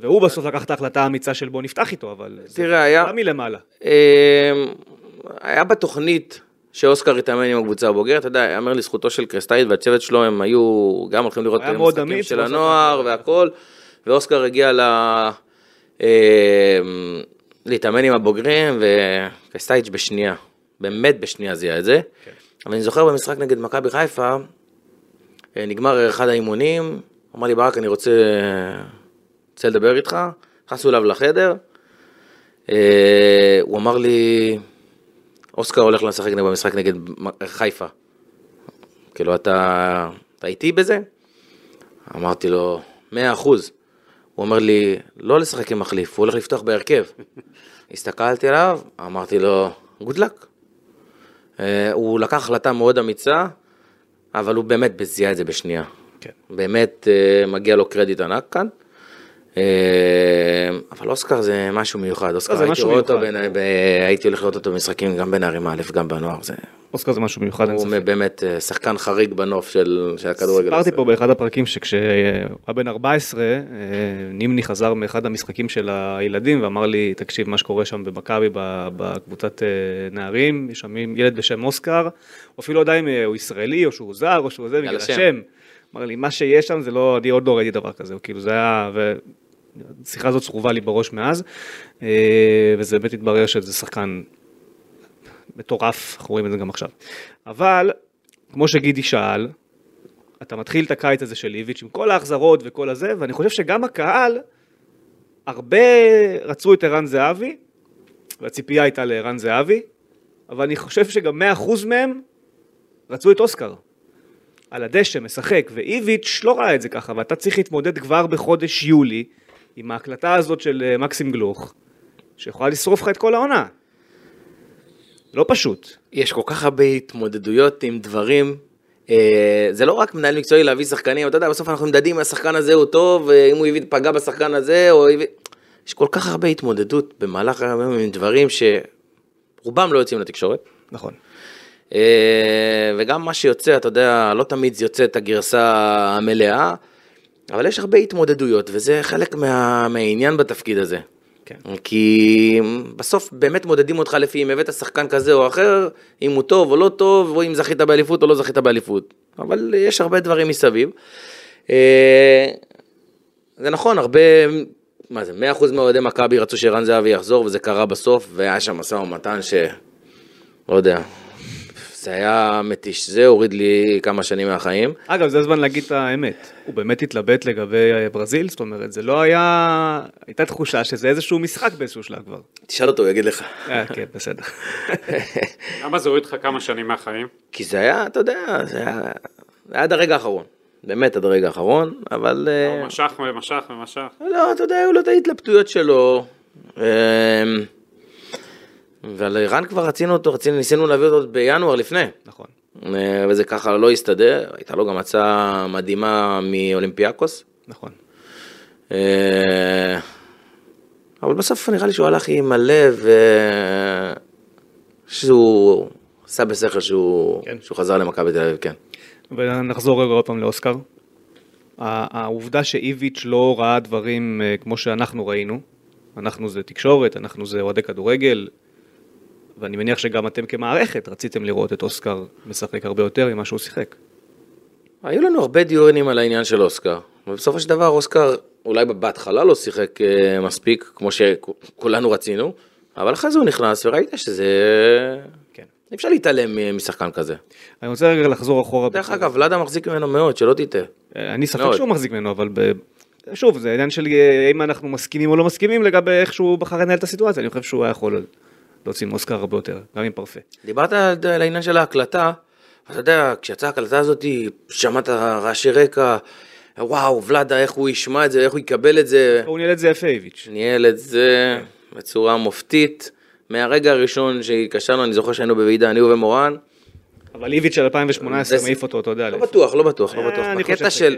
S2: והוא בסוף לקח את ההחלטה האמיצה של בוא נפתח איתו, אבל... זה
S3: תראה, היה...
S2: בא מלמעלה.
S3: אה, היה בתוכנית שאוסקר התאמן עם הקבוצה הבוגרת, אתה יודע, יאמר לזכותו של קרסטאייץ' והצוות שלו, הם היו גם הולכים לראות
S2: היה מאוד
S3: משחקים
S2: אמיץ,
S3: של הנוער
S2: את זה.
S3: והכל, ואוסקר הגיע ל... אה, להתאמן עם הבוגרים, וקרסטאייץ' בשנייה, באמת בשנייה זיהה את זה.
S2: כן.
S3: אבל אני זוכר במשחק נגד מכבי חיפה, אה, נגמר אחד האימונים, אמר לי ברק, אני רוצה, רוצה לדבר איתך, נכנסנו אליו לחדר, אה, הוא אמר לי, אוסקר הולך לשחק במשחק נגד חיפה. כאילו, אתה, אתה איתי בזה? אמרתי לו, מאה אחוז. הוא אומר לי, לא לשחק עם מחליף, הוא הולך לפתוח בהרכב. הסתכלתי עליו, אמרתי לו, good luck. אה, הוא לקח החלטה מאוד אמיצה, אבל הוא באמת זיהה את זה בשנייה.
S2: כן.
S3: באמת אה, מגיע לו קרדיט ענק כאן. אה, אבל אוסקר זה משהו מיוחד, אוסקר
S2: זה
S3: הייתי רואה אותו, ב- הייתי הולך לראות אותו במשחקים גם בנערים א', גם בנוער, זה,
S2: אוסקר זה משהו מיוחד,
S3: הוא. באמת אה, שחקן חריג בנוף של של הכדורגל.
S2: סיפרתי. פה באחד הפרקים שכשהוא היה בן 14, אה, נימני חזר מאחד המשחקים של הילדים ואמר לי, תקשיב, מה שקורה שם במכבי בקבוצת נערים, יש שם ילד בשם אוסקר, הוא אפילו לא יודע אם הוא ישראלי או שהוא זר או שהוא זה, בגלל
S3: השם.
S2: אמר לי, מה שיש שם זה לא, אני עוד לא ראיתי דבר כזה, כאילו זה היה, והשיחה הזאת צרובה לי בראש מאז, אה, וזה באמת התברר שזה שחקן מטורף, אנחנו רואים את זה גם עכשיו. אבל, כמו שגידי שאל, אתה מתחיל את הקיץ הזה של איביץ' עם כל ההחזרות וכל הזה, ואני חושב שגם הקהל, הרבה רצו את ערן זהבי, והציפייה הייתה לערן זהבי, אבל אני חושב שגם 100% מהם רצו את אוסקר. על הדשא, משחק, ואיביץ' לא ראה את זה ככה, ואתה צריך להתמודד כבר בחודש יולי עם ההקלטה הזאת של אה, מקסים גלוך, שיכולה לשרוף לך את כל העונה. לא פשוט.
S3: יש כל כך הרבה התמודדויות עם דברים. אה, זה לא רק מנהל מקצועי להביא שחקנים, אתה יודע, בסוף אנחנו נמדדים אם השחקן הזה הוא טוב, אם הוא פגע בשחקן הזה, או. יש כל כך הרבה התמודדות במהלך היום עם דברים שרובם לא יוצאים לתקשורת.
S2: נכון.
S3: אה, וגם מה שיוצא, אתה יודע, לא תמיד יוצא את הגרסה המלאה, אבל יש הרבה התמודדויות, וזה חלק מה, מהעניין בתפקיד הזה.
S2: כן.
S3: כי בסוף באמת מודדים אותך לפי אם הבאת שחקן כזה או אחר, אם הוא טוב או לא טוב, או אם זכית באליפות או לא זכית באליפות. אבל יש הרבה דברים מסביב. אה, זה נכון, הרבה, מה זה, 100% מאוהדי מכבי רצו שערן זהבי יחזור, וזה קרה בסוף, והיה שם משא ומתן ש... לא יודע, זה היה מתיש, זה הוריד לי כמה שנים מהחיים.
S2: אגב, זה הזמן להגיד את האמת. הוא באמת התלבט לגבי אה, ברזיל, זאת אומרת, זה לא היה... הייתה תחושה שזה איזשהו משחק באיזשהו שלב כבר.
S3: תשאל אותו, הוא יגיד לך.
S2: אה, כן, בסדר.
S4: למה זה הוריד לך כמה שנים מהחיים?
S3: כי זה היה, אתה יודע, זה היה, זה היה עד הרגע האחרון. באמת עד הרגע האחרון, אבל... אה,
S4: הוא משך ומשך ומשך.
S3: לא, אתה יודע, היו לו את ההתלבטויות שלו. ועל ערן כבר רצינו אותו, רצינו, ניסינו להביא אותו בינואר לפני.
S2: נכון.
S3: אה, וזה ככה לא הסתדר, הייתה לו גם הצעה מדהימה מאולימפיאקוס.
S2: נכון.
S3: אה, אבל בסוף נראה לי שהוא הלך עם הלב, אה, שהוא עשה בשכל שהוא,
S2: כן.
S3: שהוא חזר למכבי תל אביב, כן.
S2: ונחזור רגע עוד פעם לאוסקר. העובדה שאיביץ' לא ראה דברים כמו שאנחנו ראינו, אנחנו זה תקשורת, אנחנו זה אוהדי כדורגל, ואני מניח שגם אתם כמערכת רציתם לראות את אוסקר משחק הרבה יותר ממה שהוא שיחק.
S3: היו לנו הרבה דיונים על העניין של אוסקר, ובסופו של דבר אוסקר אולי בהתחלה לא שיחק אה, מספיק כמו שכולנו רצינו, אבל אחרי זה הוא נכנס וראית שזה...
S2: כן.
S3: אי אפשר להתעלם מ- משחקן כזה.
S2: אני רוצה רגע לחזור אחורה.
S3: דרך אגב, ולאדה מחזיק ממנו מאוד, שלא תטעה.
S2: אה, אני ספק
S3: מאוד.
S2: שהוא מחזיק ממנו, אבל ב... שוב, זה עניין של אה, אם אנחנו מסכימים או לא מסכימים לגבי איך שהוא בחר לנהל את הסיטואציה, אני חושב שהוא היה יכול להוציא מאוסקר הרבה יותר, גם עם פרפה.
S3: דיברת על העניין של ההקלטה, אתה יודע, כשיצאה ההקלטה הזאת, שמעת רעשי רקע, וואו, ולאדה, איך הוא ישמע את זה, איך הוא יקבל את זה.
S2: הוא ניהל את זה יפה איביץ'.
S3: ניהל את זה בצורה מופתית. מהרגע הראשון שהתקשרנו, אני זוכר שהיינו בוועידה, אני ומורן.
S2: אבל איביץ' של 2018
S3: זה-
S2: מעיף אותו, אתה יודע.
S3: לא. בטוח, לא בטוח, לא
S2: אה,
S3: בטוח. בקטע. של...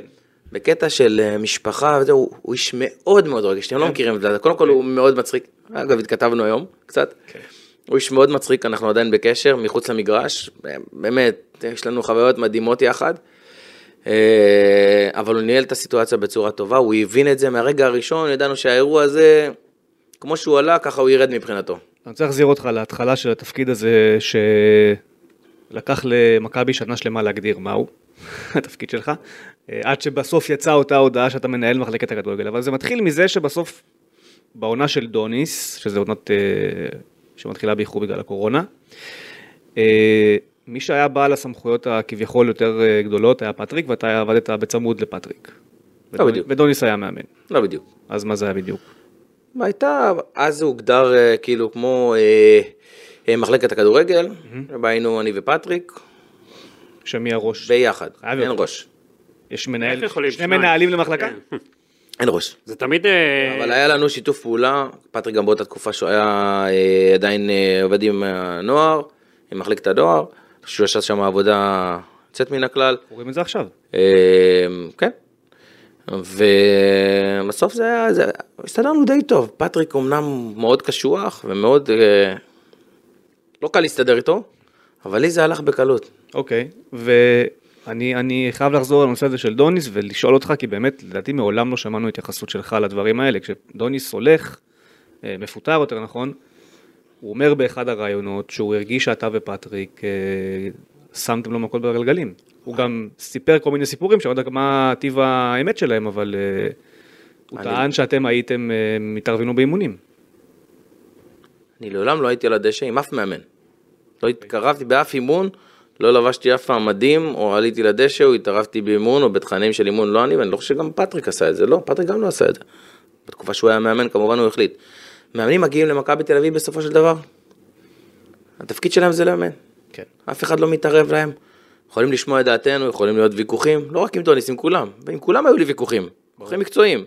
S3: בקטע של אה, משפחה, וזה, הוא, הוא איש מאוד מאוד רגיש, אתם לא
S2: כן.
S3: מכירים את זה, קודם כל הוא מאוד מצחיק, אגב התכתבנו היום קצת,
S2: כן.
S3: הוא איש מאוד מצחיק, אנחנו עדיין בקשר, מחוץ למגרש, באמת, יש לנו חוויות מדהימות יחד, אה, אבל הוא ניהל את הסיטואציה בצורה טובה, הוא הבין את זה. מהרגע הראשון, ידענו שהאירוע הזה, כמו שהוא עלה, ככה הוא ירד מבחינתו.
S2: אני רוצה להחזיר אותך להתחלה של התפקיד הזה, שלקח למכבי שנה שלמה להגדיר מהו התפקיד שלך, אה, עד שבסוף יצאה אותה הודעה שאתה מנהל מחלקת הכדורגל, אבל זה מתחיל מזה שבסוף, בעונה של דוניס, שזה עונת אה, שמתחילה באיחור בגלל הקורונה, אה, מי שהיה בעל הסמכויות הכביכול יותר אה, גדולות היה פטריק, ואתה עבדת בצמוד לפטריק.
S3: לא בדיוק.
S2: ודוניס היה מאמן.
S3: לא בדיוק.
S2: אז מה זה היה בדיוק?
S3: הייתה, אז זה הוגדר אה, כאילו כמו אה, אה, מחלקת הכדורגל, שבה היינו אני ופטריק,
S2: שמי הראש?
S3: ביחד, אין. ראש.
S2: יש מנהל, שני? מנהלים למחלקה?
S3: אין ראש.
S4: זה תמיד... אה,
S3: אבל היה לנו שיתוף פעולה, פטריק גם באותה תקופה שהוא היה אה, עדיין אה, עובד עם הנוער, עם מחלקת הנוער, חושב שהוא עשה שם עבודה יוצאת מן הכלל.
S2: רואים את זה עכשיו.
S3: אה, כן. ובסוף זה היה, זה, הסתדרנו די טוב. פטריק אמנם מאוד קשוח ומאוד, לא קל להסתדר איתו, אבל לי זה הלך בקלות.
S2: אוקיי, ואני אני חייב לחזור לנושא הזה של דוניס ולשאול אותך, כי באמת, לדעתי מעולם לא שמענו התייחסות שלך לדברים האלה. כשדוניס הולך, אה, מפוטר יותר נכון, הוא אומר באחד הראיונות שהוא הרגיש שאתה ופטריק אה, שמתם לו מקל בגלגלים. הוא גם סיפר כל מיני סיפורים, שאני לא יודע מה טיב האמת שלהם, אבל אה, הוא
S3: אני-
S2: טען שאתם הייתם מתערבים לו באימונים.
S3: אני לעולם לא הייתי על הדשא עם אף מאמן. לא התקרבתי באף אימון, לא לבשתי אף פעם מדים, או עליתי לדשא, או התערבתי באימון, או בתכנים של אימון, לא אני, ואני לא חושב שגם פטריק עשה את זה, לא, פטריק גם לא עשה את זה. בתקופה שהוא היה מאמן, כמובן הוא החליט. מאמנים מגיעים למכבי תל אביב בסופו של דבר, התפקיד שלהם זה לאמן.
S2: כן.
S3: אף אחד לא מתערב להם. יכולים לשמוע את דעתנו, יכולים להיות ויכוחים, לא רק עם טוניס, עם כולם. ועם כולם היו לי ויכוחים, ויכוחים מקצועיים.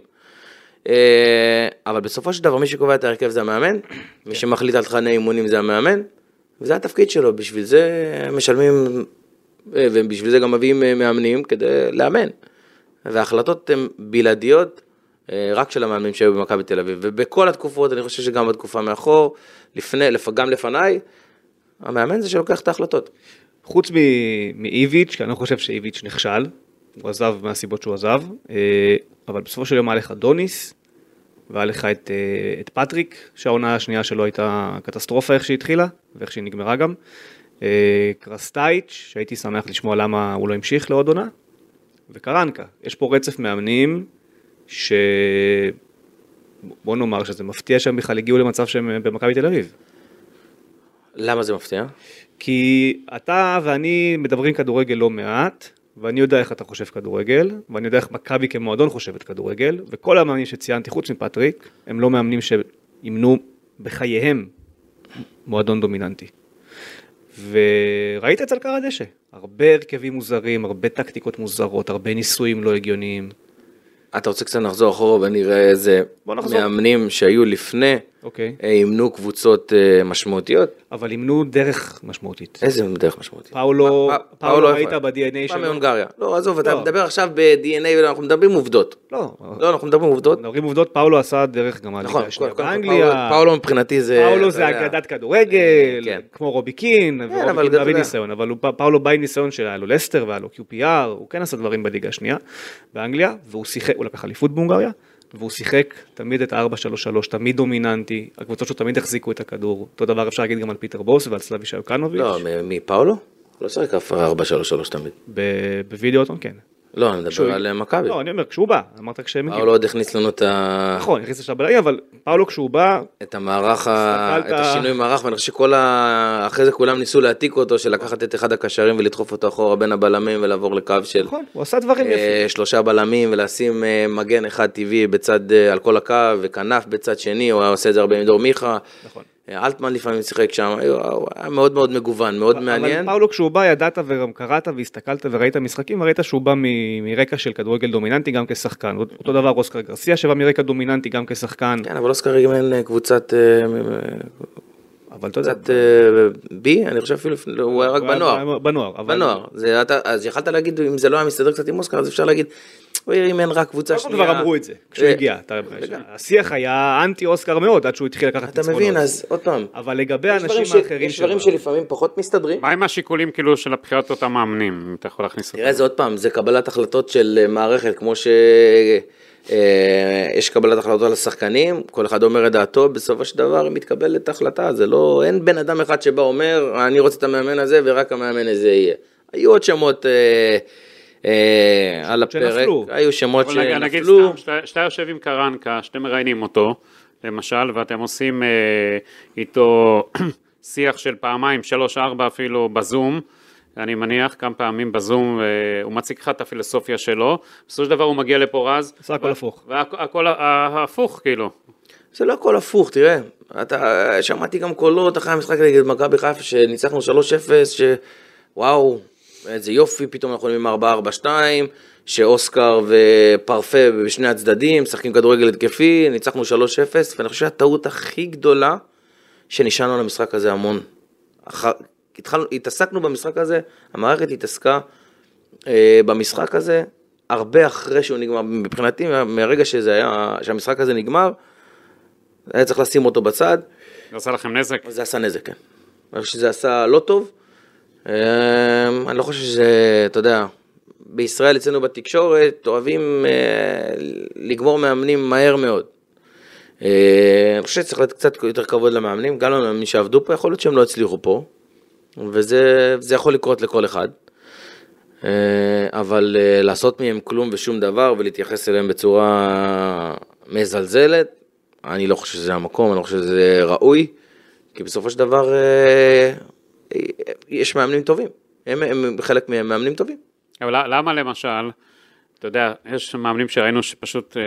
S3: אה, אבל בסופו של דבר מי שקובע את ההרכב זה המאמן, מי שמחליט על תכני אימונים זה המאמן, וזה התפקיד שלו, בשביל זה משלמים, אה, ובשביל זה גם מביאים אה, מאמנים כדי לאמן. וההחלטות הן בלעדיות אה, רק של המאמנים שהיו במכבי תל אביב. ובכל התקופות, אני חושב שגם בתקופה מאחור, לפני, לפ- גם לפניי, המאמן זה שלוקח את ההחלטות.
S2: חוץ מאיביץ', כי אני לא חושב שאיביץ' נכשל, הוא עזב מהסיבות שהוא עזב, אבל בסופו של יום היה לך דוניס, והיה לך את, אה, את פטריק, שהעונה השנייה שלו הייתה קטסטרופה איך שהיא התחילה, ואיך שהיא נגמרה גם. אה, קרסטייץ', שהייתי שמח לשמוע למה הוא לא המשיך לעוד עונה, וקרנקה. יש פה רצף מאמנים, ש... בוא נאמר שזה מפתיע שהם בכלל הגיעו למצב שהם במכבי תל אביב.
S3: למה זה מפתיע?
S2: כי אתה ואני מדברים כדורגל לא מעט, ואני יודע איך אתה חושב כדורגל, ואני יודע איך מכבי כמועדון חושבת כדורגל, וכל המאמנים שציינתי, חוץ מפטריק, הם לא מאמנים שאימנו בחייהם מועדון דומיננטי. וראית את זה על קר הדשא, הרבה הרכבים מוזרים, הרבה טקטיקות מוזרות, הרבה ניסויים לא הגיוניים.
S3: אתה רוצה קצת לחזור אחורה ונראה איזה. מאמנים שהיו לפני,
S2: אוקיי.
S3: אה, אימנו קבוצות אה, משמעותיות?
S2: אבל אימנו דרך משמעותית.
S3: איזה דרך משמעותית?
S2: פאולו, פאולו
S3: היה?
S2: ב-DNA שלו.
S3: מהונגריה. לא, עזוב, אתה
S2: לא.
S3: מדבר עכשיו ב-DNA, אנחנו מדברים עובדות.
S2: לא,
S3: לא, אנחנו מדברים עובדות.
S2: מדברים עובדות, פאולו עשה דרך גם
S3: נכון,
S2: הליגה השנייה באנגליה.
S3: פאולו- מבחינתי זה...
S2: פאולו זה אגדת כדורגל,
S3: כן.
S2: כמו רובי קין,
S3: אבל
S2: ורובי קין
S3: יודע.
S2: ניסיון, אבל פאולו בא עם ניסיון שהיה לו לסטר והיה לו QPR, הוא כן עשה דברים בליגה השנייה באנגליה, והוא שיחק, הוא לקח אליפות בהונגריה, והוא שיחק תמיד את ה-4-3-3, תמיד דומיננטי, הקבוצות שלו תמיד החזיקו את הכדור, אותו דבר אפשר להגיד גם על פיטר בוס ועל סלאבישה יוקאנוביץ',
S3: לא, פאולו? לא שיחק אף 4-3-3 תמיד.
S2: ב- בווידאוטון כן.
S3: לא, אני מדבר על אה, מכבי.
S2: לא, אני אומר, כשהוא בא, אמרת כשהם הגיעו.
S3: פאולו עוד הכניס לנו את ה...
S2: נכון, הכניס לשלב בלעי, אבל פאולו כשהוא בא,
S3: את המערך, ה- את השינוי מערך, ואני חושב שכל ה... אחרי זה כולם ניסו להעתיק אותו, של לקחת את אחד הקשרים ולדחוף אותו אחורה בין הבלמים ולעבור לקו של
S2: נכון, הוא עשה דברים יפים.
S3: אה, שלושה בלמים ולשים אה, מגן אחד טבעי בצד, על כל הקו, וכנף בצד שני, הוא היה עושה את זה הרבה עם דור מיכה.
S2: נכון.
S3: אלטמן לפעמים שיחק שם, היה מאוד מאוד מגוון, מאוד מעניין.
S2: אבל פאולו כשהוא בא ידעת וגם קראת והסתכלת וראית משחקים וראית שהוא בא מ- מרקע של כדורגל דומיננטי גם כשחקן. אותו דבר אוסקר גרסיה שבא מרקע דומיננטי גם כשחקן.
S3: כן, אבל אוסקר אימן אה, קבוצת אה,
S2: אבל אתה יודע,
S3: קבוצת אה, בי, אני חושב אפילו, הוא היה רק בנוער.
S2: בנוער. אבל-
S3: בנוער. אז יכלת להגיד, אם זה לא היה מסתדר קצת עם אוסקר, אז אפשר להגיד, הוא אימן רק קבוצה
S2: כל
S3: שנייה.
S2: כבר אמרו את זה כשהוא
S3: אה,
S2: הגיע. אתה- השיח היה אנטי אוסקר מאוד עד שהוא התחיל לקחת
S3: אתה
S2: ניצחונות.
S3: מבין, אז עוד פעם.
S2: אבל לגבי האנשים האחרים
S3: יש דברים שלפעמים פחות מסתדרים.
S4: מה עם השיקולים כאילו של הבחירת אותם מאמנים, אם אתה יכול להכניס אותם?
S3: תראה, זה עוד פעם, זה קבלת החלטות של אה, מערכת, כמו ש... אה, יש קבלת החלטות על השחקנים, כל אחד אומר את דעתו, בסופו של דבר מתקבלת החלטה, זה לא, אין בן אדם אחד שבא אומר, אני רוצה את המאמן הזה ורק המאמן הזה יהיה. היו עוד שמות אה, על הפרק,
S2: שנפלו.
S3: היו שמות
S4: אבל נגיד-
S3: שנפלו,
S4: סתם, שאתה- שאתה יושב עם קרנקה, שאתם מראיינים אותו, למשל, ואתם עושים אה, איתו שיח של פעמיים, שלוש, ארבע אפילו בזום, אני מניח כמה פעמים בזום, אה, הוא מציג לך את הפילוסופיה שלו, בסופו של דבר הוא מגיע לפה רז,
S2: עשה הכל הפוך.
S4: והכל הפוך כאילו.
S3: זה לא הכל הפוך, תראה, אתה, שמעתי גם קולות אחרי המשחק נגד מכבי חיפה שניצחנו 3-0, שוואו, איזה יופי, פתאום אנחנו עם 4-4-2, שאוסקר ופרפה בשני הצדדים, משחקים כדורגל התקפי, ניצחנו 3-0, ואני חושב שהטעות הכי גדולה, שנשענו על המשחק הזה המון. אח... התחלנו, התעסקנו במשחק הזה, המערכת התעסקה אה, במשחק הזה, הרבה אחרי שהוא נגמר, מבחינתי, מה- מהרגע שזה היה, שהמשחק הזה נגמר, היה צריך לשים אותו בצד,
S4: זה עשה לכם נזק?
S3: זה עשה נזק, כן. אני חושב שזה עשה לא טוב. אה, אני לא חושב שזה, אתה יודע, בישראל אצלנו בתקשורת אוהבים אה, לגמור מאמנים מהר מאוד. אה, אני חושב שצריך לתת קצת יותר כבוד למאמנים, גם למאמנים שעבדו פה, יכול להיות שהם לא הצליחו פה, וזה זה יכול לקרות לכל אחד. אה, אבל לעשות מהם כלום ושום דבר ולהתייחס אליהם בצורה מזלזלת, אני לא חושב שזה המקום, אני לא חושב שזה ראוי, כי בסופו של דבר יש מאמנים טובים. הם, הם חלק מהם מאמנים טובים.
S4: אבל למה למשל, אתה יודע, יש מאמנים שראינו שפשוט אה,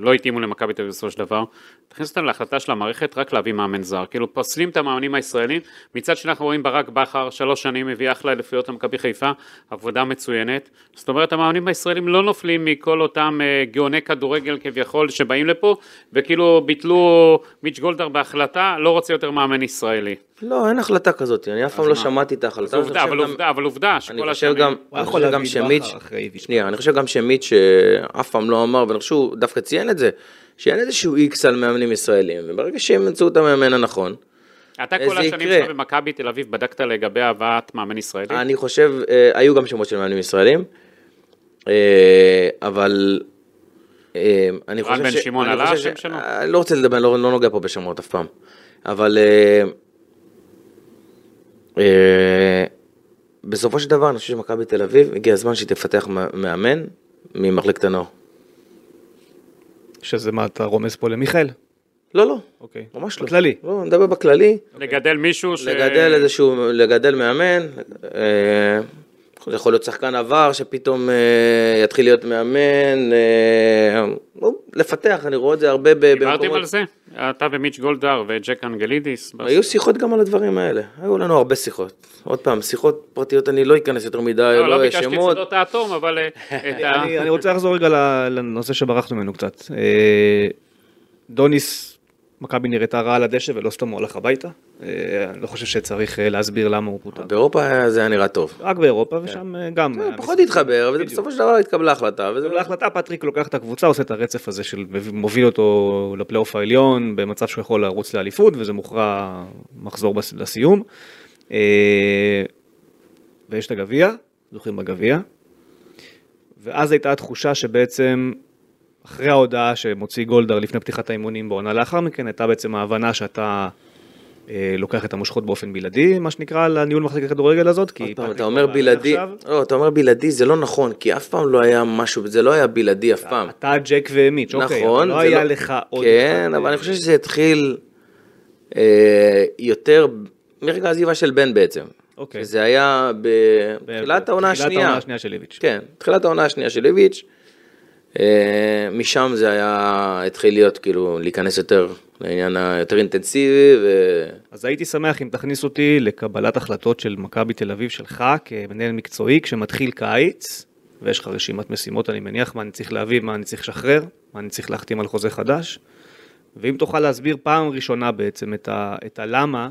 S4: לא התאימו למכבי תל אביב בסופו של דבר, תכניס אותם להחלטה של המערכת רק להביא מאמן זר, כאילו פוסלים את המאמנים הישראלים, מצד שני אנחנו רואים ברק בכר, שלוש שנים מביא אחלה אליפויות למכבי חיפה, עבודה מצוינת, זאת אומרת המאמנים הישראלים לא נופלים מכל אותם אה, גאוני כדורגל כביכול שבאים לפה, וכאילו ביטלו מיץ' גולדהר בהחלטה, לא רוצה יותר מאמן ישראלי.
S3: לא, אין החלטה כזאת, אני אף פעם לא? שמעתי את ההחלטה.
S4: עובדה, אבל עובדה, אבל עובדה
S3: אני
S4: שכל
S3: חושב
S4: השנים...
S3: אני חושב גם שמיץ'. שנייה, אני חושב גם שמיץ' שאף פעם לא אמר, ואני חושב שהוא דווקא ציין את זה, שאין איזשהו איקס על מאמנים ישראלים, וברגע שהם ימצאו את המאמן הנכון,
S4: אתה כל השנים. שלך במכבי תל אביב בדקת לגבי הבאת מאמן ישראלי?
S3: אני חושב, אה, היו גם שמות של מאמנים ישראלים, אה, אבל אה, אני
S4: רן
S3: חושב
S4: בן
S3: ש...
S4: שמעון
S3: אני
S4: עלה
S3: חושב
S4: השם שלו?
S3: אני לא רוצה לדבר, אני לא לא נוגע פה בשמות אף פעם, אבל בסופו של דבר אני חושב שמכבי תל אביב, הגיע הזמן שהיא תפתח מ- מאמן ממחלקת הנוער.
S2: שזה מה, אתה רומז פה למיכאל?
S3: לא, לא,
S2: אוקיי.
S3: ממש לא.
S2: בכללי.
S3: לא, אני מדבר בכללי.
S4: לגדל מישהו ש...
S3: לגדל איזשהו, לגדל מאמן, אה, זה יכול להיות שחקן עבר שפתאום אה, יתחיל להיות מאמן, אה, לפתח, אני רואה את זה הרבה ב-
S4: דיברתם על זה? אתה ומיץ' גולדהר וג'ק אנגלידיס?
S3: היו שיחות גם על הדברים האלה, היו לנו הרבה שיחות. עוד פעם, שיחות פרטיות, אני לא אכנס יותר מדי,
S4: לא, לא
S3: לא
S4: ביקשתי את. שדות האטום, אבל אה, את ה...
S2: אני, אני רוצה לחזור רגע ל- לנושא שברחנו ממנו קצת. אה, דוניס, מכבי נראתה רע על הדשא ולא סתם הוא הלך הביתה. אה, אני לא חושב שצריך אה, להסביר למה הוא פוטר.
S3: באירופה היה- זה היה נראה טוב.
S2: רק באירופה ושם אה, גם.
S3: פחות. התחבר, ובסופו של דבר התקבלה החלטה. וזה-
S2: להחלטה פטריק לוקח את הקבוצה, עושה את הרצף הזה של מוביל אותו לפלייאוף העליון במצב שהוא יכול לרוץ לאליפות וזה מוכרע מחזור לסיום. אה, ויש את הגביע, זוכים בגביע. ואז הייתה התחושה שבעצם אחרי ההודעה שמוציא גולדהר לפני פתיחת האימונים בעונה לאחר מכן, הייתה בעצם ההבנה שאתה אה, לוקח את המושכות באופן בלעדי, מה שנקרא, לניהול מחלקת הכדורגל הזאת. כי
S3: פעם, אתה
S2: לא
S3: אומר בלעדי. לא, אתה אומר בלעדי, זה לא נכון, כי אף פעם לא היה משהו, זה לא היה בלעדי אף פעם.
S2: אתה ג'ק ומיץ', אוקיי,
S3: נכון,
S2: אבל לא
S3: זה
S2: היה
S3: לא-
S2: לך עוד
S3: כן, אבל אני חושב שזה התחיל אה, יותר מרגע העזיבה של בן בעצם.
S2: אוקיי.
S3: זה היה בתחילת העונה
S2: תחילת
S3: השנייה.
S2: העונה השנייה של איביץ'.
S3: כן, תחילת העונה השנייה של איביץ'. אה, משם זה היה, התחיל להיות כאילו, להיכנס יותר לעניין היותר אינטנסיבי, ו...
S2: אז הייתי שמח אם תכניס אותי לקבלת החלטות של מכבי תל אביב שלך כמנהל מקצועי כשמתחיל קיץ, ויש לך רשימת משימות אני מניח, מה אני צריך להביא, מה אני צריך לשחרר, מה אני צריך להחתים על חוזה חדש, ואם תוכל להסביר פעם ראשונה בעצם את, ה, את הלמה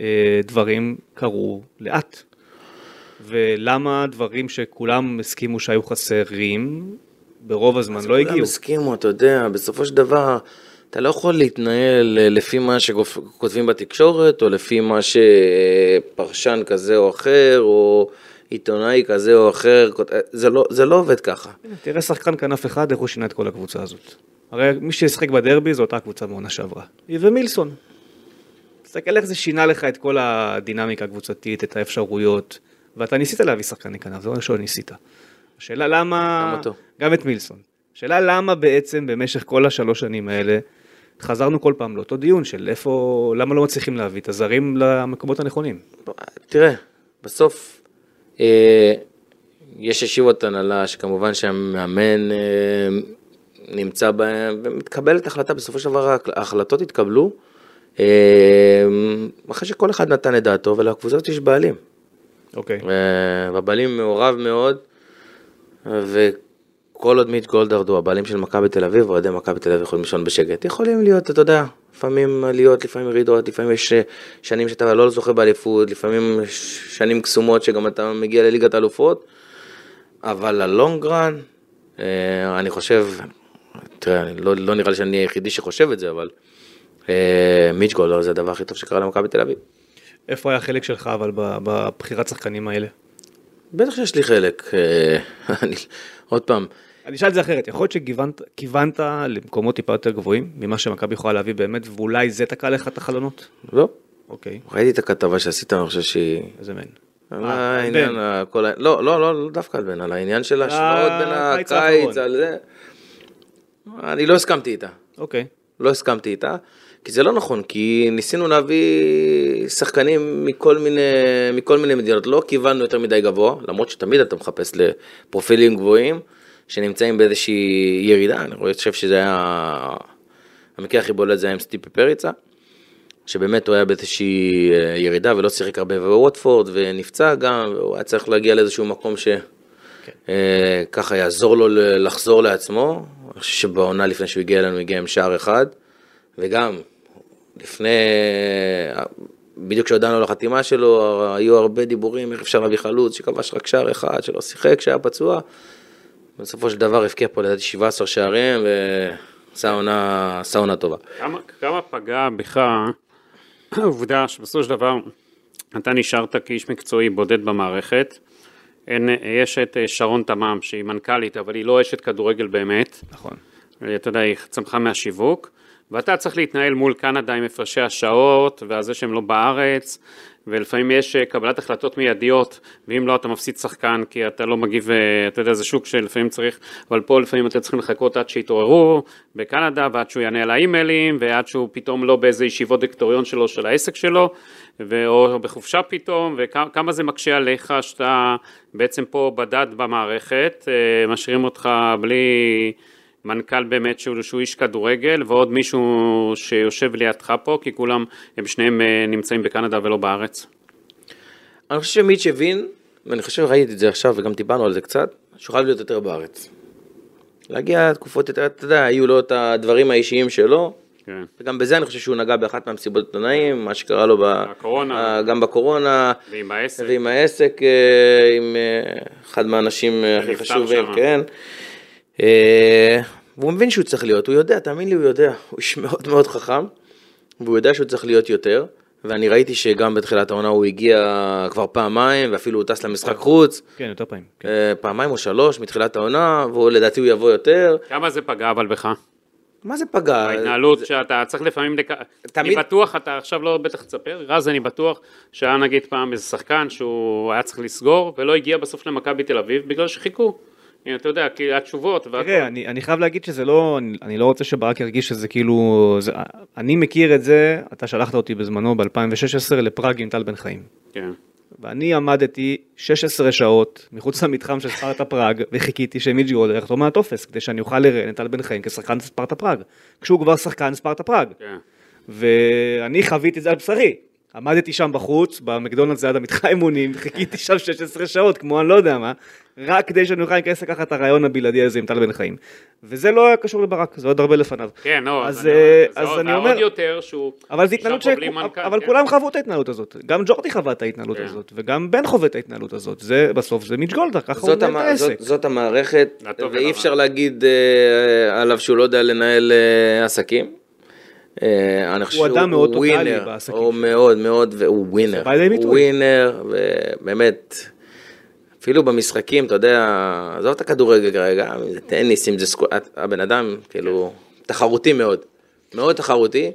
S2: אה, דברים קרו לאט, ולמה דברים שכולם הסכימו שהיו חסרים, ברוב הזמן לא
S3: כולם
S2: הגיעו.
S3: הסכימו, אתה יודע, בסופו של דבר, אתה לא יכול להתנהל אה, לפי מה שכותבים בתקשורת, או לפי מה שפרשן כזה או אחר, או עיתונאי כזה או אחר, כות- זה לא, זה לא עובד ככה.
S2: תראה שחקן כנף אחד, איך הוא שינה את כל הקבוצה הזאת. הרי מי שישחק בדרבי זו אותה קבוצה מעונה שעברה. היא ומילסון. תסתכל איך זה שינה לך את כל הדינמיקה הקבוצתית, את האפשרויות, ואתה ניסית להביא שחקני כנף, זה לא שלא ניסית. השאלה למה...
S3: גם אותו.
S2: גם את מילסון. השאלה למה בעצם במשך כל השלוש שנים האלה חזרנו כל פעם לאותו דיון של איפה, למה לא מצליחים להביא את הזרים למקומות הנכונים.
S3: תראה, בסוף אה, יש ישיבות הנהלה שכמובן שהמאמן אה, נמצא בהן, ומתקבלת החלטה, בסופו של דבר ההחלטות התקבלו, אה, אחרי שכל אחד נתן את דעתו, ולקבוצה הזאת יש בעלים.
S2: אוקיי.
S3: אה, והבעלים מעורב מאוד, וכל עוד מיץ' גולדהרד הוא הבעלים של מכבי תל אביב, אוהדי מכבי תל אביב יכולים לישון בשקט. יכולים להיות, אתה יודע, לפעמים עליות, לפעמים ירידות, לפעמים יש אה, שנים שאתה לא זוכה באליפות, לפעמים שנים קסומות שגם אתה מגיע לליגת האלופות, אבל הלונג רן, אה, אני חושב, תראה, לא, לא נראה לי שאני היחידי שחושב את זה, אבל אה, מיץ' גולדהרד זה הדבר הכי טוב שקרה למכבי תל אביב.
S2: איפה היה החלק שלך אבל בבחירת שחקנים האלה?
S3: בטח שיש לי חלק, אה, אני, עוד פעם,
S2: אני אשאל את זה אחרת, יכול להיות שכיוונת למקומות טיפה יותר גבוהים ממה שמכבי יכולה להביא באמת, ואולי זה תקע לך את החלונות?
S3: לא,
S2: אוקיי,
S3: ראיתי את הכתבה שעשית, אני חושב שהיא...
S2: איזה מן.
S3: על
S2: אה,
S3: העניין, כל ה- לא, לא, לא, לא דווקא על בן, על העניין של ההשוואות בין
S2: הקיץ.
S3: על זה. אני לא הסכמתי איתה,
S2: אוקיי.
S3: לא הסכמתי איתה. כי זה לא נכון, כי ניסינו להביא שחקנים מכל מיני, מכל מיני מדינות, לא כיוונו יותר מדי גבוה, למרות שתמיד אתה מחפש לפרופילים גבוהים, שנמצאים באיזושהי ירידה, אני חושב שזה היה, המקרה הכי בולט זה היה עם סטיפי פריצה, שבאמת הוא היה באיזושהי אה, ירידה ולא שיחק הרבה בווטפורד, ונפצע גם, והוא היה צריך להגיע לאיזשהו מקום ש... אה, ככה יעזור לו לחזור לעצמו. אני חושב שבעונה לפני שהוא הגיע אלינו, הגיע עם שער אחד, וגם לפני, בדיוק כשהודענו על החתימה שלו, היו הרבה דיבורים איך אפשר להביא חלוץ שכבש רק שער אחד, שלא שיחק, שהיה פצוע. בסופו של דבר הבקיע פה לדעתי 17 שערים, ועשה עונה, טובה.
S4: כמה, כמה פגע בך העובדה שבסופו של דבר אתה נשארת כאיש מקצועי בודד במערכת. אין, יש את אה, שרון תמם שהיא מנכ"לית אבל היא לא אשת כדורגל באמת.
S2: נכון.
S4: אתה יודע, היא צמחה מהשיווק, ואתה צריך להתנהל מול קנדה עם הפרשי השעות, וזה שהם לא בארץ, ולפעמים יש אה, קבלת החלטות מיידיות, ואם לא אתה מפסיד שחקן, כי אתה לא מגיב, אה, אתה יודע, זה שוק שלפעמים צריך, אבל פה לפעמים אתם צריכים לחכות עד שיתעוררו בקנדה, ועד שהוא יענה על האימיילים, ועד שהוא פתאום לא באיזה ישיבות דיקטוריון שלו, של העסק שלו, ו- או בחופשה פתאום, וכמה זה מקשה עליך שאתה בעצם פה בדד במערכת, אה, משאירים אותך בלי... מנכ"ל באמת שהוא, שהוא איש כדורגל ועוד מישהו שיושב לידך פה כי כולם הם שניהם אה, נמצאים בקנדה ולא בארץ.
S3: אני חושב שמיץ' הבין, ואני חושב שראיתי את זה עכשיו וגם דיברנו על זה קצת, שהוא חייב להיות יותר בארץ. להגיע תקופות יותר, אתה יודע, היו לו את הדברים האישיים שלו,
S4: כן.
S3: וגם בזה אני חושב שהוא נגע באחת מהמסיבות עיתונאים, מה שקרה לו ב...
S4: הקורונה.
S3: אה, גם בקורונה,
S4: ועם העסק.
S3: ועם העסק, אה, עם אחד מהאנשים הכי חשובים. כן. אה, והוא מבין שהוא צריך להיות, הוא יודע, תאמין לי, הוא יודע, הוא איש מאוד מאוד חכם, והוא יודע שהוא צריך להיות יותר, ואני ראיתי שגם בתחילת העונה הוא הגיע כבר פעמיים, ואפילו הוא טס למשחק חוץ,
S2: כן, יותר פעמים. כן.
S3: אה, פעמיים או שלוש מתחילת העונה, ולדעתי הוא יבוא יותר.
S4: כמה זה פגע אבל בך?
S3: מה זה פגע?
S4: ההתנהלות שאתה צריך לפעמים, לק... אני
S3: תמיד-
S4: בטוח, אתה עכשיו לא בטח תספר, רז אני בטוח שהיה נגיד פעם איזה שחקן שהוא היה צריך לסגור ולא הגיע בסוף למכבי תל אביב בגלל שחיכו. אתה יודע, כי התשובות והכל.
S2: תראה, אני, אני חייב להגיד שזה לא, אני, אני לא רוצה שברק ירגיש שזה כאילו, זה, אני מכיר את זה, אתה שלחת אותי בזמנו ב-2016 לפראג עם טל בן חיים.
S4: כן.
S2: ואני עמדתי 16 שעות מחוץ למתחם של ספרטה פראג וחיכיתי שמיג'י רולר יחתום על הטופס כדי שאני אוכל לראיין את טל בן חיים כשחקן ספרטה פראג, כשהוא כבר שחקן ספרטה פראג.
S4: כן.
S2: ואני חוויתי את זה על בשרי. עמדתי שם בחוץ, במקדונלדס ליד המתחם אימונים, חיכיתי שם 16 שעות, כמו אני לא יודע מה, רק כדי שאני אוכל להיכנס לקחת את הרעיון הבלעדי הזה עם טל בן חיים. וזה לא היה קשור לברק, זה עוד הרבה לפניו.
S4: כן, לא,
S2: אז,
S4: אז, אני,
S2: אה,
S4: זה
S2: אז
S4: עוד,
S2: אני
S4: עוד
S2: אומר-
S4: יותר שהוא...
S2: אבל זה התנהלות ש...
S4: מנכ"ל,
S2: אבל
S4: כן.
S2: כולם חוו את ההתנהלות הזאת. גם ג'ורדי חווה את ההתנהלות
S4: כן.
S2: הזאת, וגם בן חווה את ההתנהלות הזאת. זה בסוף זה מיץ' גולדהר, ככה הוא מנהל את.
S3: זאת,
S2: העסק.
S3: זאת המערכת, ואי. אפשר להגיד אה, עליו שהוא לא יודע לנהל אה, עסקים. אה, אני חושב
S2: אדם
S3: שהוא
S2: מאוד טוטאלי
S3: ווינר,
S2: בעסקים
S3: הוא. מאוד מאוד, והוא ווינר. הוא ווינר, ובאמת, אפילו במשחקים, אתה יודע, עזוב את הכדורגל כרגע, אם זה טניס, אם זה סקואט, הבן אדם, כאילו, תחרותי מאוד. מאוד תחרותי.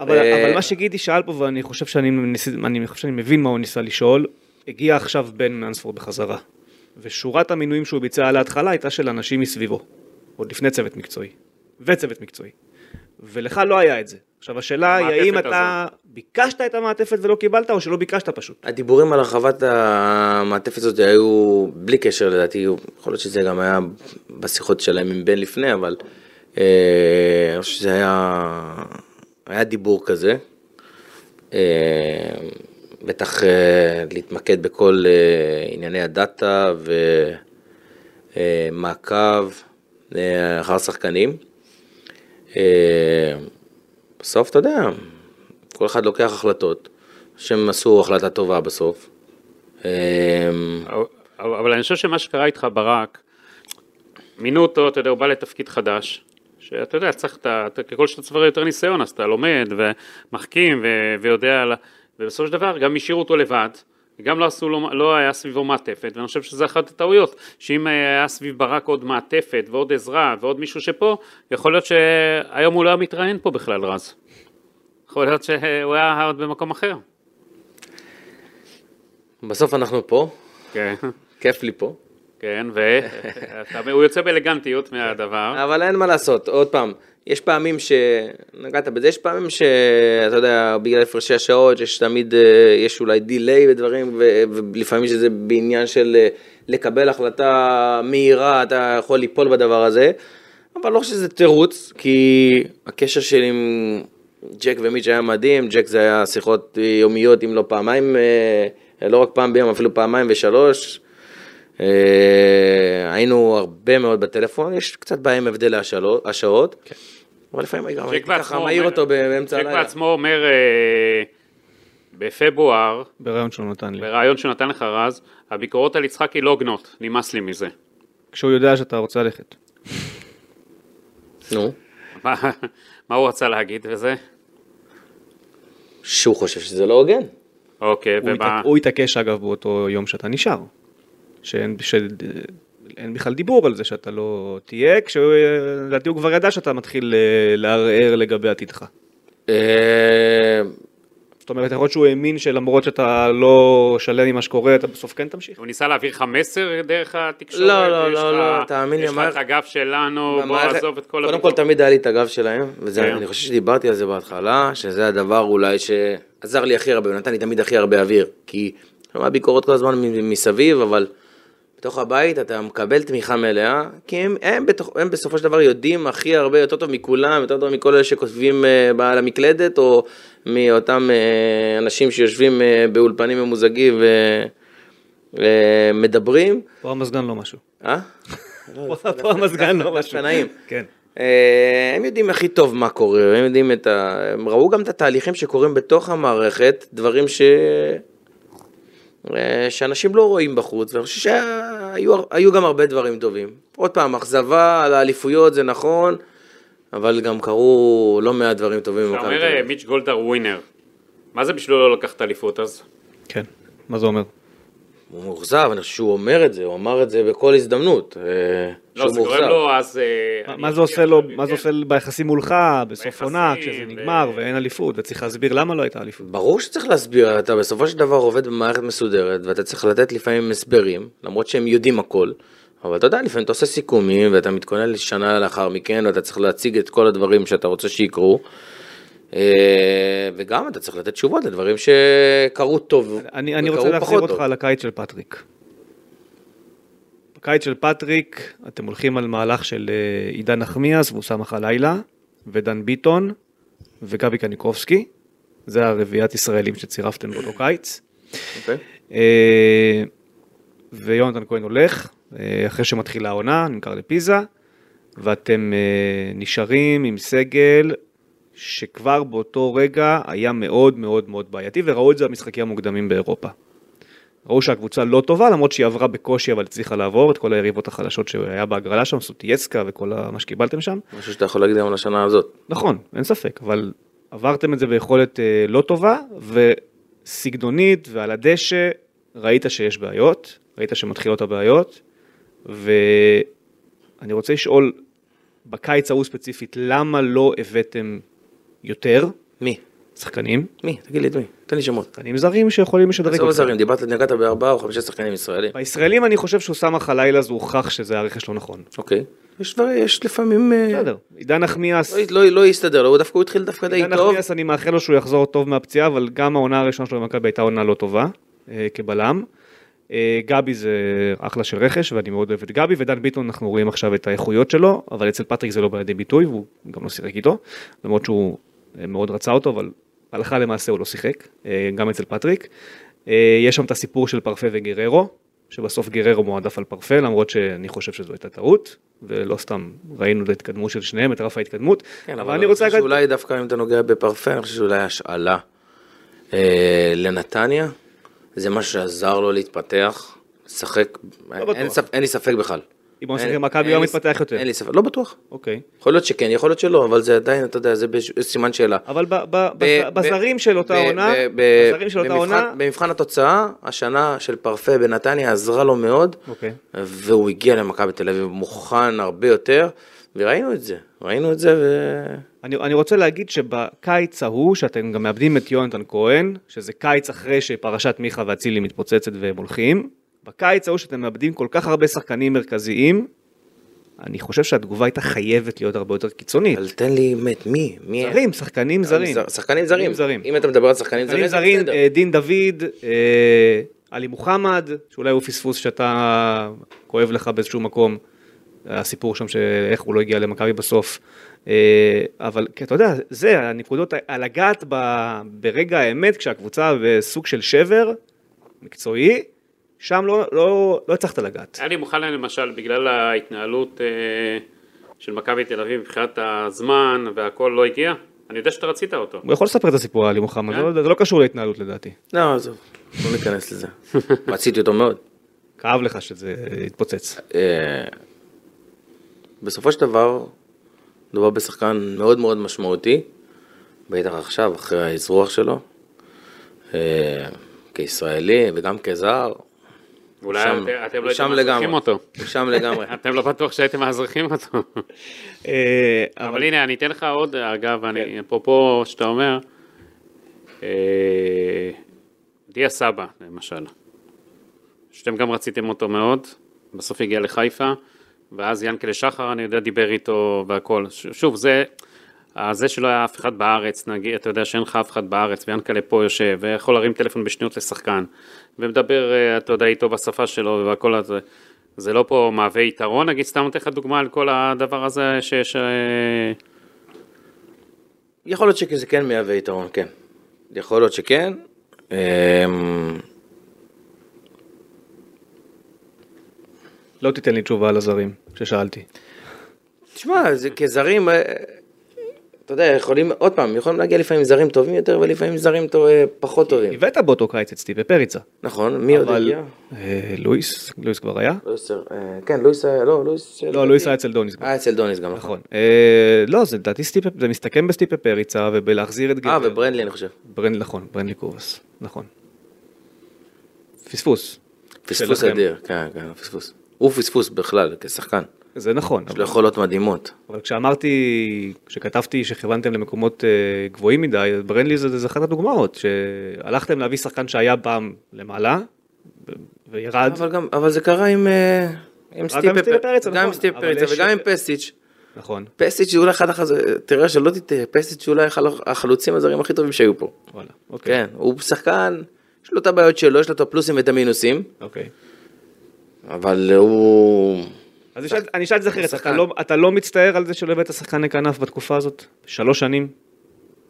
S2: אבל,
S3: אה,
S2: אבל מה שגידי שאל פה, ואני חושב שאני, ניס... אני חושב שאני מבין מה הוא ניסה לשאול, הגיע עכשיו בן מנספורד בחזרה. ושורת המינויים שהוא ביצע על ההתחלה הייתה של אנשים מסביבו, עוד לפני צוות מקצועי, וצוות מקצועי. ולך לא היה את זה. עכשיו השאלה היא האם אתה ביקשת את המעטפת ולא קיבלת, או שלא ביקשת פשוט.
S3: הדיבורים על הרחבת המעטפת הזאת היו בלי קשר לדעתי, יכול להיות שזה גם היה בשיחות שלהם עם בן לפני, אבל אה, אני חושב שזה היה, היה דיבור כזה. אה, בטח אה, להתמקד בכל אה, ענייני הדאטה ומעקב אה, אחר שחקנים. אה, בסוף אתה יודע, כל אחד לוקח החלטות, שהם עשו החלטה טובה בסוף. אה,
S4: אבל, אני חושב שמה שקרה איתך ברק, מינו אותו, אתה יודע, הוא בא לתפקיד חדש, שאתה יודע, צריך, אתה, אתה, ככל שאתה צובר יותר ניסיון, אז אתה לומד ומחכים ו, ויודע, ובסופו של דבר גם השאירו אותו לבד, גם לא, עשו לו, לא היה סביבו מעטפת, ואני חושב שזה אחת הטעויות, שאם היה סביב ברק עוד מעטפת ועוד עזרה ועוד מישהו שפה, יכול להיות שהיום הוא לא היה מתראיין פה בכלל, רז. יכול להיות שהוא היה עוד במקום אחר.
S3: בסוף אנחנו פה,
S4: כן,
S3: כיף לי פה,
S4: כן, והוא יוצא באלגנטיות מהדבר.
S3: אבל אין מה לעשות, עוד פעם, יש פעמים ש... נגעת בזה, יש פעמים שאתה יודע, בגלל הפרשי השעות, יש תמיד, אה, יש אולי דיליי ודברים, ו- ולפעמים שזה בעניין של אה, לקבל החלטה מהירה, אתה יכול ליפול בדבר הזה, אבל לא שזה תירוץ, כי הקשר שלי עם ג'ק ומיץ' היה מדהים, ג'ק זה היה שיחות יומיות, אם לא פעמיים, אה, לא רק פעם ביום, אפילו פעמיים ושלוש. אה, היינו הרבה מאוד בטלפון, יש קצת בעיה עם הבדל השעות, השעות, אבל לפעמים גם הייתי ככה מעיר אותו באמצע הלילה.
S4: בעצמו אומר, אה, בפברואר,
S2: ברעיון שהוא נתן לי.
S4: בריאיון שנתן לך רז, הביקורות על יצחקי לא הוגנות, נמאס לי מזה.
S2: כשהוא יודע שאתה רוצה ללכת.
S3: נו,
S4: מה הוא רצה להגיד וזה?
S3: שהוא חושב שזה לא הוגן.
S4: אוקיי, ומה...
S2: הוא התעקש אגב באותו יום שאתה נשאר. אין בכלל דיבור על זה שאתה לא תהיה, כשלדעתי הוא כבר ידע שאתה מתחיל אה, לערער לגבי עתידך.
S3: אה,
S2: זאת אומרת, יכול להיות שהוא האמין שלמרות שאתה לא שלם עם מה שקורה, אתה בסוף כן תמשיך.
S4: הוא ניסה להעביר לך מסר דרך התקשורת?
S3: לא, לא, לא, לא, תאמין לי,
S4: יש לך את הגב שלנו, בוא
S3: במערכת-
S4: עזוב את כל
S3: קודם כל. תמיד היה לי את הגב שלהם, וזה,
S4: כן.
S3: אני חושב שדיברתי על זה בהתחלה, שזה הדבר אולי שעזר לי הכי הרבה, ונתן לי תמיד הכי הרבה אוויר, כי שומע ביקורות כל הזמן מ- מסביב, אבל בתוך הבית אתה מקבל תמיכה מלאה, כי הם, הם, בתוך, הם בסופו של דבר יודעים הכי הרבה, יותר טוב מכולם, יותר טוב מכל אלה שכותבים uh, על המקלדת, או מאותם uh, אנשים שיושבים uh, באולפנים ממוזגים ומדברים.
S2: פה המזגן לא משהו.
S3: אה?
S2: פה המזגן לא משהו.
S3: נעים.
S2: כן.
S3: אה, הם יודעים הכי טוב מה קורה, הם יודעים את ה... הם ראו גם את התהליכים שקורים בתוך המערכת, דברים ש... אה, שאנשים לא רואים בחוץ, ואני חושב שהיו היו גם הרבה דברים טובים. עוד פעם, אכזבה על האליפויות זה נכון, אבל גם קרו לא מעט דברים טובים.
S4: אתה אומר אה. מיץ' גולדהר ווינר. מה זה בשבילו לא לקחת אליפות אז?
S2: כן. מה זה אומר?
S3: הוא מאוכזב, אני חושב שהוא אומר את זה, הוא אמר את זה בכל הזדמנות. אה,
S4: לא, זה גורם. לו אז... אה,
S2: מה- זה עושה לו, מה זה
S4: כן.
S2: עושה ביחסים מולך בסוף עונה, כשזה נגמר ואין אליפות, וצריך להסביר למה לא הייתה אליפות.
S3: ברור שצריך להסביר, אתה בסופו של דבר עובד במערכת מסודרת, ואתה צריך לתת לפעמים הסברים, למרות שהם יודעים הכל, אבל אתה יודע, לפעמים אתה עושה סיכומים, ואתה מתכונן לשנה לאחר מכן, ואתה צריך להציג את כל הדברים שאתה רוצה שיקרו, וגם אתה צריך לתת תשובות לדברים שקרו טוב,
S2: אני, אני רוצה להחזיר אותך
S3: טוב.
S2: לקיץ של פטריק. בקיץ של פטריק אתם הולכים על מהלך של אה, עידן נחמיאס ואוסאמה חלאילה ודן ביטון וגבי קניקובסקי. זה הרביעיית ישראלים שצירפתם באותו קיץ.
S3: אוקיי?
S2: אה, ויונתן כהן הולך, אה, אחרי שמתחילה העונה, נמכר לפיזה, ואתם אה, נשארים עם סגל שכבר באותו רגע היה מאוד מאוד מאוד בעייתי, וראו את זה במשחקים המוקדמים באירופה. ראו שהקבוצה לא טובה, למרות שהיא עברה בקושי, אבל הצליחה לעבור את כל היריבות החלשות שהיה בהגרלה שם, סוטייסקה וכל מה שקיבלתם שם.
S3: משהו שאתה יכול להגיד גם על השנה הזאת.
S2: נכון, אין ספק, אבל עברתם את זה ביכולת אה, לא טובה, וסגנונית ועל הדשא ראית שיש בעיות, ראית שמתחילות הבעיות, ואני רוצה לשאול, בקיץ ההוא ספציפית, למה לא הבאתם יותר
S3: מי?
S2: שחקנים?
S3: מי? תגיד לי את מי? תן לי שמות.
S2: שחקנים זרים שיכולים לשדרג
S3: עזוב
S2: אותך.
S3: זרים, דיברת, נגעת בארבעה או חמישה שחקנים ישראלים.
S2: בישראלים אני חושב שאוסאמה חלילה זה הוכח שזה הרכש לא נכון.
S3: אוקיי. יש דברים, יש לפעמים... אה,
S2: בסדר, עידן נחמיאס,
S3: לא, לא, לא יסתדר לו, הוא דווקא הוא התחיל דווקא די
S2: עידן
S3: טוב.
S2: נחמיאס אני מאחל לו שהוא יחזור טוב מהפציעה, אבל גם העונה הראשונה שלו במכבי הייתה עונה לא טובה, אה, כבלם. אה, גבי זה אחלה של רכש, ואני מאוד אוהב את גבי, ודן ביטון אנחנו רואים עכשיו את האיכויות שלו, אבל אצל פטריק זה לא בא לידי ביטוי, והוא גם לא שיחק איתו, למרות שהוא מאוד רצה אותו, אבל הלכה למעשה הוא לא שיחק, אה, גם אצל פטריק. אה, יש שם את הסיפור של פרפה וגררו, שבסוף גררו מועדף על פרפה, למרות שאני חושב שזו הייתה טעות, ולא סתם ראינו את ההתקדמות של שניהם, את רף ההתקדמות.
S3: כן,
S2: אבל אני רוצה.
S3: שאולי דווקא אם אתה נוגע בפרפה, אני חושב שאולי השאלה אה, לנתניה, זה משהו שעזר לו להתפתח, לשחק,
S2: לא.
S3: אין, ספ, אין לי ספק בכלל.
S2: אם הוא משחק במכבי
S3: אין
S2: הוא
S3: לי-
S2: מתפתח יותר.
S3: אין לי ספק, לא בטוח.
S2: אוקיי.
S3: יכול להיות שכן, יכול להיות שלא, אבל זה עדיין, אתה יודע, זה סימן שאלה.
S2: אבל בזרים של אותה עונה, בזרים של אותה עונה,
S3: במבחן התוצאה, השנה של פרפה בנתניה עזרה לו מאוד,
S2: אוקיי.
S3: והוא הגיע למכבי תל אביב מוכן הרבה יותר, וראינו את זה, ראינו את זה, ו...
S2: אני, אני רוצה להגיד שבקיץ ההוא, שאתם גם מאבדים את יונתן כהן, שזה קיץ אחרי שפרשת מיכה ואצילי מתפוצצת והם הולכים, בקיץ ההוא שאתם מאבדים כל כך הרבה שחקנים מרכזיים, אני חושב שהתגובה הייתה חייבת להיות הרבה יותר קיצונית.
S3: אבל תן לי באמת, מי? מי?
S2: זרים, שחקנים זרים.
S3: שחקנים זרים.
S2: זרים.
S3: אם אתה מדבר על שחקנים זרים, זה בסדר.
S2: אה, דין דוד, אה, עלי מוחמד, שאולי הוא פספוס שאתה כואב לך באיזשהו מקום, הסיפור שם שאיך הוא לא הגיע למכבי בסוף. אה, אבל אתה יודע, זה הנקודות, ה- לגעת ב- ברגע האמת כשהקבוצה בסוג של שבר מקצועי, שם לא, לא, לא הצלחת לגעת.
S4: לי מוכן למשל, בגלל ההתנהלות אה, של מכבי תל אביב מבחינת הזמן והכל לא הגיע, אני יודע שאתה רצית אותו.
S2: הוא יכול לספר את הסיפור על מוחמד, זה לא- זה לא קשור להתנהלות לדעתי.
S3: לא, עזוב, לא ניכנס לזה. רציתי אותו מאוד.
S2: כאב לך שזה התפוצץ.
S3: אה, בסופו של דבר, מדובר בשחקן מאוד מאוד משמעותי, בטח עכשיו, אחרי האזרוח שלו, אה, כישראלי וגם כזר,
S4: אולי
S3: שם-
S4: אתם- לא הייתם מאזרחים. אותו.
S3: הוא שם לגמרי.
S4: אתם לא בטוח שהייתם מאזרחים אותו.
S2: אה,
S4: אבל הנה, אני אתן לך עוד, אגב, אני, אפרופו שאתה אומר, אה, דיה סבא, למשל, שאתם גם רציתם אותו מאוד, בסוף הגיע לחיפה, ואז ינקלה שחר, אני יודע, דיבר איתו והכל. שוב, זה, זה שלא היה אף אחד בארץ, נגיד, אתה יודע שאין לך אף אחד בארץ, ויאנקלה פה יושב, ויכול להרים טלפון בשניות לשחקן, ומדבר, אה, אתה יודע, איתו בשפה שלו והכל הזה. זה לא פה מהווה יתרון, נגיד, סתם נותן לך דוגמה על כל הדבר הזה שיש... אה,
S3: יכול להיות שזה כן מהווה יתרון, כן. יכול להיות שכן. אמ,
S2: לא תיתן לי תשובה על הזרים ששאלתי.
S3: תשמע, זה כזרים, אה, אתה יודע, יכולים, עוד פעם, יכולים להגיע לפעמים זרים טובים יותר ולפעמים זרים טוב- אה, פחות טובים.
S2: הבאת באותו קיץ את סטיבי פריצה.
S3: נכון, מי עוד הגיע?
S2: אה, לואיס, לואיס כבר היה?
S3: לואיס, אה, כן, לואיס לא, לואיס...
S2: לא, לואיס היה אצל דוניס.
S3: היה אצל דוניס גם, נכון.
S2: נכון. אה, לא, זה לדעתי סטיפה, זה מסתכם בסטיפה פריצה ובלהחזיר את
S3: אה,
S2: גבר.
S3: וברנדלי אני חושב.
S2: ברנד, נכון, ברנדלי קובס, נכון. פספוס.
S3: פספוס. אדיר, כן, כן, פספוס. הוא פספוס בכלל, כשחקן.
S2: זה נכון,
S3: יש לו יכולות מדהימות.
S2: אבל כשאמרתי, כשכתבתי שכיוונתם למקומות אה, גבוהים מדי, ברנדלי זה, זה אחת הדוגמאות, שהלכתם להביא שחקן שהיה פעם למעלה, וירד,
S3: אבל גם, אבל זה קרה עם... אה, עם סטיפה
S2: סטיפה פריצה,
S3: גם עם
S2: נכון,
S3: סטיפה פריצה
S2: יש-
S3: וגם עם פסטיץ'.
S2: נכון,
S3: פסטיץ' זה אולי אחד החז... תראה שלא תטעה, פסטיץ' זה אולי אחד החלוצים הזרים הכי טובים שהיו פה.
S2: וואלה, אוקיי,
S3: כן, הוא שחקן, יש לו את הבעיות שלו, יש לו את הפלוסים ואת המינוסים,
S2: אוקיי.
S3: אבל הוא...
S2: אז אני אשאל- אני אשאל את זה אחרת, אתה. לא- אתה לא מצטער על זה שלא הבאת שחקן כנף בתקופה הזאת? שלוש שנים?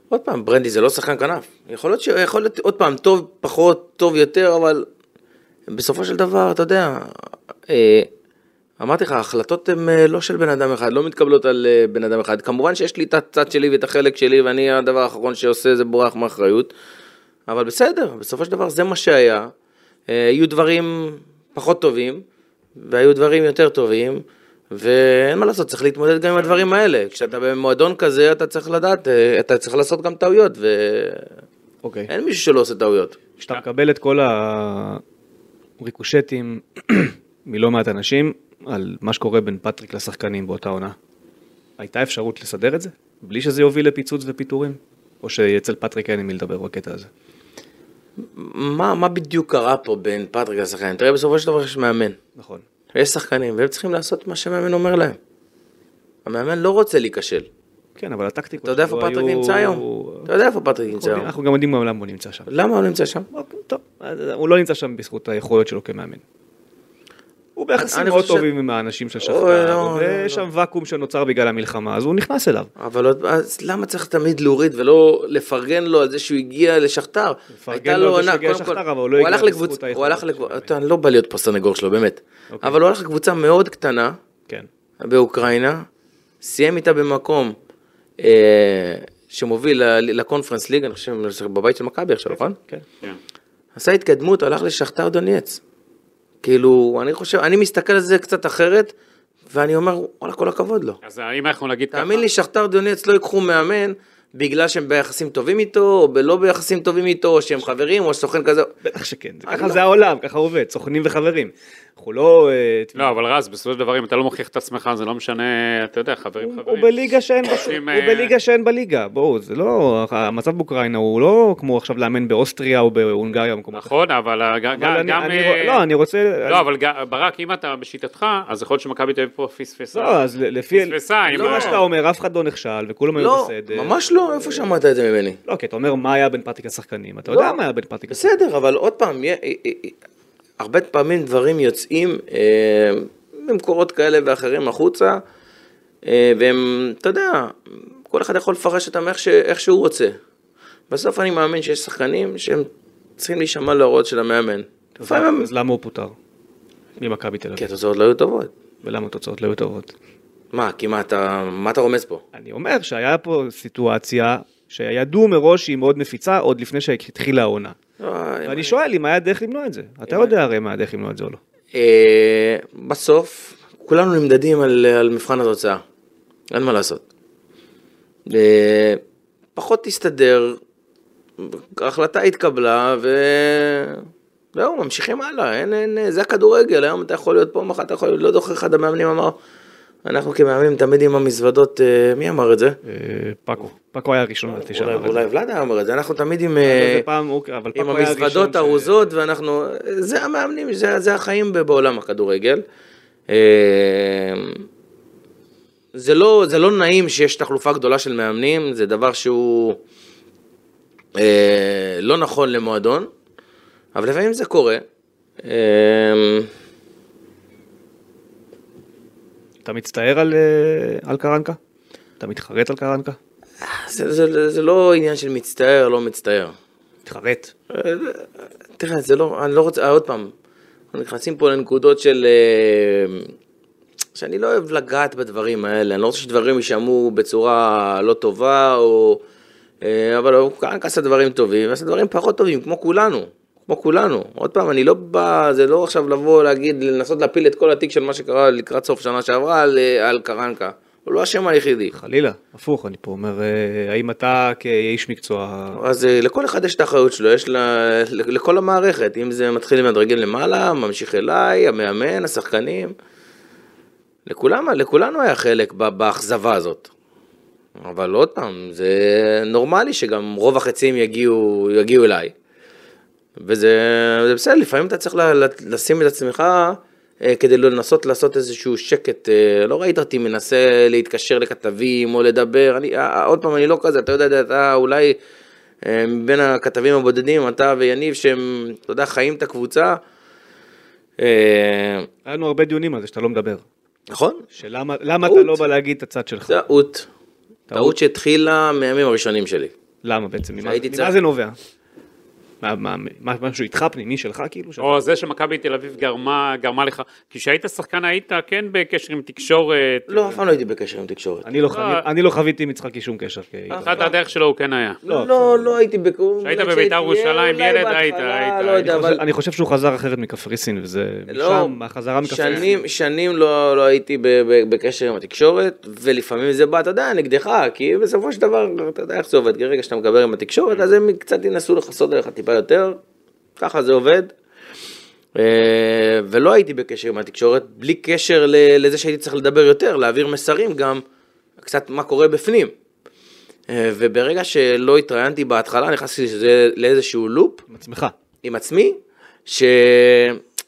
S3: עוד פעם, ברנדי זה לא שחקן כנף. יכול להיות, ש... יכול להיות עוד פעם, טוב פחות, טוב יותר, אבל בסופו של דבר, אתה יודע, אה, אמרתי לך, ההחלטות הן אה, לא של בן אדם אחד, לא מתקבלות על אה, בן אדם אחד. כמובן שיש לי את הצד שלי ואת החלק שלי, ואני הדבר האחרון שעושה זה בורח מאחריות, אבל בסדר, בסופו של דבר זה מה שהיה. אה, יהיו דברים פחות טובים, והיו דברים יותר טובים. ואין מה לעשות, צריך להתמודד גם עם הדברים האלה. כשאתה במועדון כזה, אתה צריך לדעת, אה, אתה צריך לעשות גם טעויות, ואין
S2: אוקיי.
S3: מישהו שלא עושה טעויות.
S2: כשאתה מקבל את כל הריקושטים מלא מעט אנשים על מה שקורה בין פטריק לשחקנים באותה עונה, הייתה אפשרות לסדר את זה? בלי שזה יוביל לפיצוץ ופיטורים? או שאצל פטריק אין עם מי לדבר בקטע הזה?
S3: מה, מה בדיוק קרה פה בין פטריק לשחקנים? תראה, בסופו של דבר יש מאמן.
S2: נכון.
S3: יש שחקנים, והם צריכים לעשות מה שהמאמן אומר להם. המאמן לא רוצה להיכשל.
S2: כן, אבל הטקטיקות
S3: אתה יודע איפה פטריק נמצא היום? אתה יודע איפה פטריק נמצא היום?
S2: אנחנו גם יודעים למה הוא נמצא שם.
S3: למה הוא נמצא שם?
S2: אוקיי, טוב, הוא לא נמצא שם בזכות היכולות שלו כמאמן. הוא ביחסים מאוד טובים עם האנשים של
S3: אוי,
S2: שחטאר,
S3: לא,
S2: ויש
S3: לא,
S2: שם ואקום שנוצר בגלל המלחמה, אז הוא נכנס אליו.
S3: אבל אז למה צריך תמיד להוריד ולא לפרגן לו על זה שהוא הגיע לשחטאר?
S2: לפרגן לו על זה
S3: עונה,
S2: שהוא הגיע
S3: קודם כל,
S2: לשחטאר, אבל הוא לא הגיע
S3: לקבוצה,
S2: היכולות
S3: הוא הלך לקבוצה, אני לא בא להיות פה סנגור שלו, באמת.
S2: אוקיי.
S3: אבל הוא הלך לקבוצה מאוד קטנה
S2: כן.
S3: באוקראינה, סיים איתה במקום אה, שמוביל לקונפרנס ליג, אני חושב, בבית של מכבי עכשיו, נכון?
S2: כן.
S4: כן.
S3: עשה התקדמות, הלך לשכתר דונייץ. כאילו, אני חושב, אני מסתכל על זה קצת אחרת, ואני אומר, וואלה, כל הכבוד לו.
S4: אז אם אנחנו נגיד ככה,
S3: תאמין לי, שכתר דונייץ לא ייקחו מאמן בגלל שהם ביחסים טובים איתו, או לא ביחסים טובים איתו, או שהם חברים, או סוכן כזה.
S2: בטח שכן, ככה
S3: לא-
S2: זה העולם, ככה עובד, סוכנים וחברים. אנחנו לא... אה,
S4: לא, אבל רז, בסופו של דבר, אם אתה לא מוכיח את עצמך, זה לא משנה, אתה יודע, חברים, חברים.
S2: הוא בליגה שאין
S4: עושים,
S2: הוא
S4: אה,
S2: בליגה שאין בליגה, בואו, זה לא, המצב באוקראינה הוא לא כמו עכשיו לאמן באוסטריה או בהונגריה במקומות
S4: נכון, אבל אה, גם... אה,
S2: לא, אני רוצה...
S4: לא, אבל ברק, אם אתה בשיטתך, אז יכול להיות שמכבי תל אביב פה פספסה.
S2: לא, אז לפי...
S4: פספסה,
S2: לא
S4: ה-
S2: מה שאתה אומר, אף אחד לא נכשל וכולם היו
S3: לא,
S2: בסדר.
S3: ממש לא, איפה שמעת את זה ממני?
S2: לא, כי אתה אומר מה היה בין פרטיקה שחקנים, אתה
S3: לא.
S2: יודע מה היה בין פרטיקה
S3: בסדר, אבל עוד פעם, אה, אה, אה, הרבה פעמים דברים יוצאים אה, ממקורות כאלה ואחרים החוצה, אה, והם, אתה יודע, כל אחד יכול לפרש אותם איך, ש, איך שהוא רוצה. בסוף אני מאמין שיש שחקנים שהם צריכים להישמע להוראות של המאמן.
S2: אז למה הוא פוטר? ממכבי תל
S3: כי
S2: אביב.
S3: התוצאות לא היו טובות.
S2: ולמה התוצאות לא היו טובות?
S3: מה, כי מה אתה, מה אתה רומז פה?
S2: אני אומר שהיה פה סיטואציה שידעו מראש שהיא מאוד נפיצה עוד לפני שהתחילה העונה. ואני שואל אם היה דרך למנוע את זה. אתה יודע הרי מה היה דרך למנוע את זה או לא.
S3: אה, בסוף, כולנו נמדדים על, על מבחן התוצאה, אין מה לעשות. אה, פחות תסתדר, ההחלטה התקבלה וזהו, ממשיכים הלאה, אין, אין, זה הכדורגל, היום אתה יכול להיות פה, מחר אתה יכול להיות, לא זוכר אחד המאמנים אמר, אנחנו כמאמנים תמיד עם המזוודות, אה, מי אמר את זה?
S2: אה, פאקו. פאקו היה הראשון לדעתי שאמר את
S3: אולי
S2: זה.
S3: ולאדה אמר את זה, אנחנו תמיד עם... אה, המזוודות הארוזות, ואנחנו, זה המאמנים, זה, החיים בעולם הכדורגל. זה לא, זה לא נעים שיש תחלופה גדולה של מאמנים, זה דבר שהוא אה, לא נכון למועדון, אבל לפעמים זה קורה. אה,
S2: אתה מצטער על, אה, על קרנקה? אתה מתחרט על קרנקה?
S3: זה, זה, זה לא עניין של מצטער, לא מצטער.
S2: מתחרט.
S3: תראה, זה לא, אני לא רוצה, עוד פעם, אנחנו נכנסים פה לנקודות של... אה, שאני לא אוהב לגעת בדברים האלה, אני לא רוצה שדברים יישמעו בצורה לא טובה, או... אה, אבל הוא עשה דברים טובים, ועשה דברים פחות טובים, כמו כולנו, כמו כולנו. עוד פעם, אני לא בא, זה לא עכשיו לבוא להגיד, לנסות להפיל את כל התיק של מה שקרה לקראת סוף שנה שעברה על, אה, על קרנקה. הוא לא האשם היחידי.
S2: חלילה, הפוך, אני פה אומר, אה, האם אתה כאיש מקצוע...
S3: אז אה, לכל אחד יש את האחריות שלו, יש לה, לכל המערכת, אם זה מתחיל עם הדרגים למעלה, ממשיך אליי, המאמן, השחקנים, לכולם, לכולנו היה חלק באכזבה הזאת. אבל עוד פעם, זה נורמלי שגם רוב החצים יגיעו, יגיעו אליי. וזה זה בסדר, לפעמים אתה צריך לשים את עצמך אה, כדי לנסות לעשות איזשהו שקט. אה, לא ראית אותי מנסה להתקשר לכתבים או לדבר, אני, אה, עוד פעם, אני לא כזה, אתה יודע, אתה אולי מבין הכתבים הבודדים, אתה ויניב, שהם, אתה יודע, חיים את הקבוצה.
S2: היה לנו הרבה דיונים על זה שאתה לא מדבר.
S3: נכון?
S2: שלמה למה. אתה לא בא להגיד את הצד שלך?
S3: טעות. טעות שהתחילה מהימים הראשונים שלי.
S2: למה בעצם? ממה- זה נובע? מה, מה, מה, משהו איתך פנימי שלך כאילו? שאתה-
S4: או זה שמכבי תל אביב גרמה, גרמה לך, כי כשהיית שחקן היית כן בקשר עם תקשורת.
S3: לא, אף פעם לא הייתי בקשר עם תקשורת.
S2: אני לא,
S4: לא.
S2: אני, אני לא חוויתי עם יצחקי שום קשר.
S4: אחת הדרך שלו הוא כן היה.
S2: לא,
S3: לא, לא הייתי בקור.
S4: כשהיית בבית"ר ירושלים, ילד, היית- היית-
S3: לא יודע,
S2: אני,
S3: אבל...
S2: חושב, אני חושב שהוא חזר אחרת מקפריסין, וזה
S3: לא,
S2: משם, החזרה מקפריסין.
S3: שנים, שנים לא, לא הייתי בקשר עם התקשורת, ולפעמים זה בא, אתה יודע, נגדך, כי בסופו של דבר, אתה יודע איך זה עובד, כי רגע שאתה מדבר עם התקשורת, אז הם קצת ינסו לכסות עליך טיפה יותר, ככה זה עובד. אה, ולא הייתי בקשר עם התקשורת, בלי קשר לזה שהייתי צריך לדבר יותר, להעביר מסרים גם, קצת מה קורה בפנים. אה, וברגע שלא התראיינתי בהתחלה, נכנסתי לזה- לאיזשהו לופ,
S2: עם עצמך.
S3: עם עצמי, ש...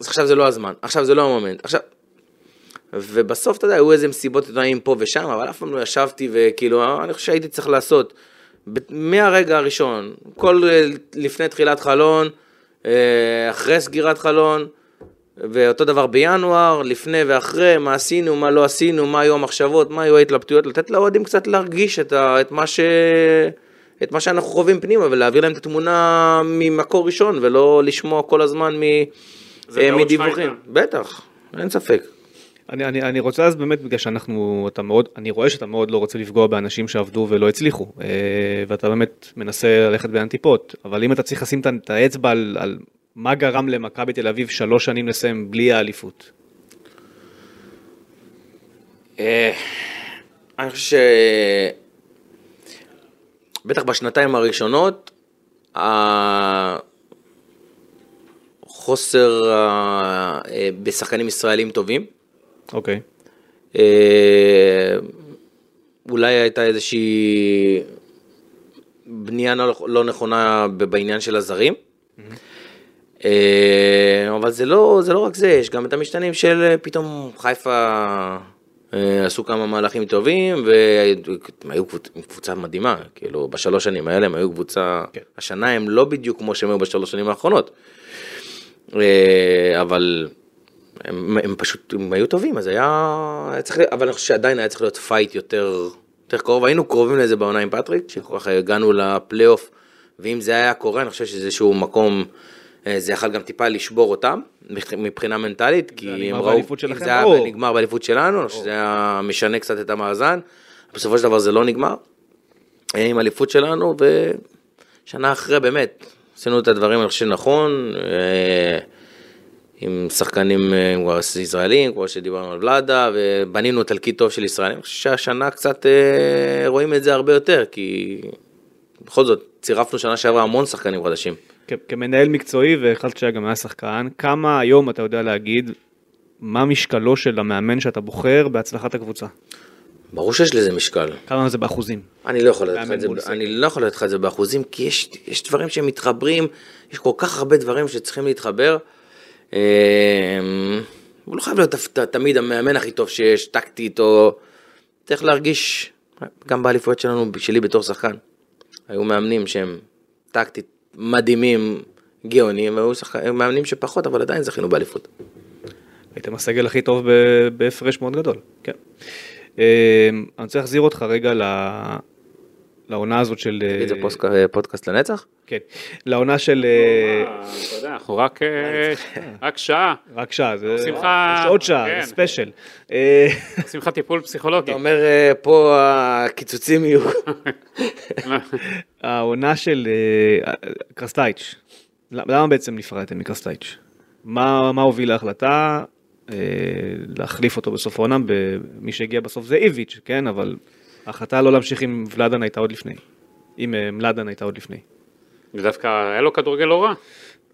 S3: אז עכשיו זה לא הזמן, עכשיו זה לא המומנט, עכשיו... ובסוף, אתה יודע, היו איזה מסיבות עיתונאים פה ושם, אבל אף פעם לא ישבתי וכאילו, אני חושב שהייתי צריך לעשות, מהרגע הראשון, כל אה, לפני תחילת חלון, אה, אחרי סגירת חלון, ואותו דבר בינואר, לפני ואחרי, מה עשינו, מה לא עשינו, מה היו המחשבות, מה היו ההתלבטויות, לתת לאוהדים קצת להרגיש את, ה, את, מה ש, את מה שאנחנו חווים פנימה, ולהעביר להם את התמונה ממקור ראשון, ולא לשמוע כל הזמן מ, אה, מדיווחים. בטח, אין ספק.
S2: אני, אני, אני רוצה אז באמת, בגלל שאנחנו, אתה מאוד, אני רואה שאתה מאוד לא רוצה לפגוע באנשים שעבדו ולא הצליחו, אה, ואתה באמת מנסה ללכת באנטיפות, אבל אם אתה צריך לשים את- האצבע על, על מה גרם למכבי תל אביב שלוש שנים לסיים בלי האליפות.
S3: אה, אני חושב ש... בשנתיים הראשונות, החוסר אה, אה, בשחקנים ישראלים טובים.
S2: אוקיי.
S3: אה, אולי הייתה איזושהי בנייה לא, לא נכונה בעניין של הזרים. אה, אבל זה לא, זה לא רק זה, יש גם את המשתנים של אה, פתאום חיפה עשו כמה מהלכים טובים והם היו קבוצ- קבוצה מדהימה, כאילו בשלוש שנים האלה הם היו קבוצה,
S2: כן.
S3: השנה הם לא בדיוק כמו שהם היו בשלוש שנים האחרונות. אבל הם, הם פשוט, הם היו טובים, אז היה, היה צריך, אבל אני חושב שעדיין היה צריך להיות fight יותר, יותר קרוב, היינו קרובים לזה בעונה עם פטריק, שכל כך הגענו לפלייאוף, ואם זה היה קורה, אני חושב שזה איזשהו מקום, אה, זה יכול גם טיפה לשבור אותם, מבח- מבחינה מנטלית, כי הם ראו, אם זה היה. נגמר באליפות שלנו, חושב שזה היה משנה קצת את המאזן, בסופו של דבר זה לא נגמר, אה, עם האליפות שלנו, ושנה אחרי באמת, עשינו את הדברים, אני חושב שנכון, אה, עם שחקנים אה, ישראלים, כמו שדיברנו על ולאדה, ובנינו תלקיט טוב של ישראלים. אני חושב שהשנה קצת אה, רואים את זה הרבה יותר, כי בכל זאת, צירפנו שנה שעברה המון שחקנים חדשים.
S2: כמנהל מקצועי, והחלטת שגם היה שחקן, כמה היום אתה יודע להגיד מה משקלו של המאמן שאתה בוחר בהצלחת הקבוצה?
S3: ברור שיש לזה משקל.
S2: כמה זה באחוזים?
S3: אני לא יכול לתת לך את זה. אני לא יכול לתת לך את זה באחוזים, כי יש, יש דברים שמתחברים, יש כל כך הרבה דברים שצריכים להתחבר. אה, הוא לא חייב להיות תמיד המאמן הכי טוב שיש, טקטית, או... צריך להרגיש, גם באליפויות שלנו, שלי בתור שחקן, היו מאמנים שהם טקטית מדהימים, גאונים, והיו. היו מאמנים שפחות, אבל עדיין זכינו באליפות.
S2: הייתם הסגל הכי טוב בהפרש מאוד גדול, כן. אה, אני רוצה להחזיר אותך רגע לעונה הזאת של... אה,
S3: תגיד, זה פוסק- אה, פודקאסט לנצח?
S2: כן, לעונה של... אה,
S4: אה, אתה יודע, אנחנו רק, אה, רק שעה,
S2: רק שעה, זה...
S4: עושים לך-
S2: יש עוד שעה,
S4: כן.
S2: זה special. אה,
S4: עושים לך טיפול פסיכולוגי.
S3: אתה אומר, אה, פה הקיצוצים יהיו.
S2: העונה של אה, קרסטאיץ', למה בעצם נפרדתם מקרסטייץ'? מה מה הוביל להחלטה אה, להחליף אותו בסוף העונה, מי שהגיע בסוף זה איביץ', כן? אבל ההחלטה לא להמשיך עם ולאדן הייתה עוד לפני. עם אה, מלאדן הייתה עוד לפני.
S4: דווקא היה לו כדורגל לא רע.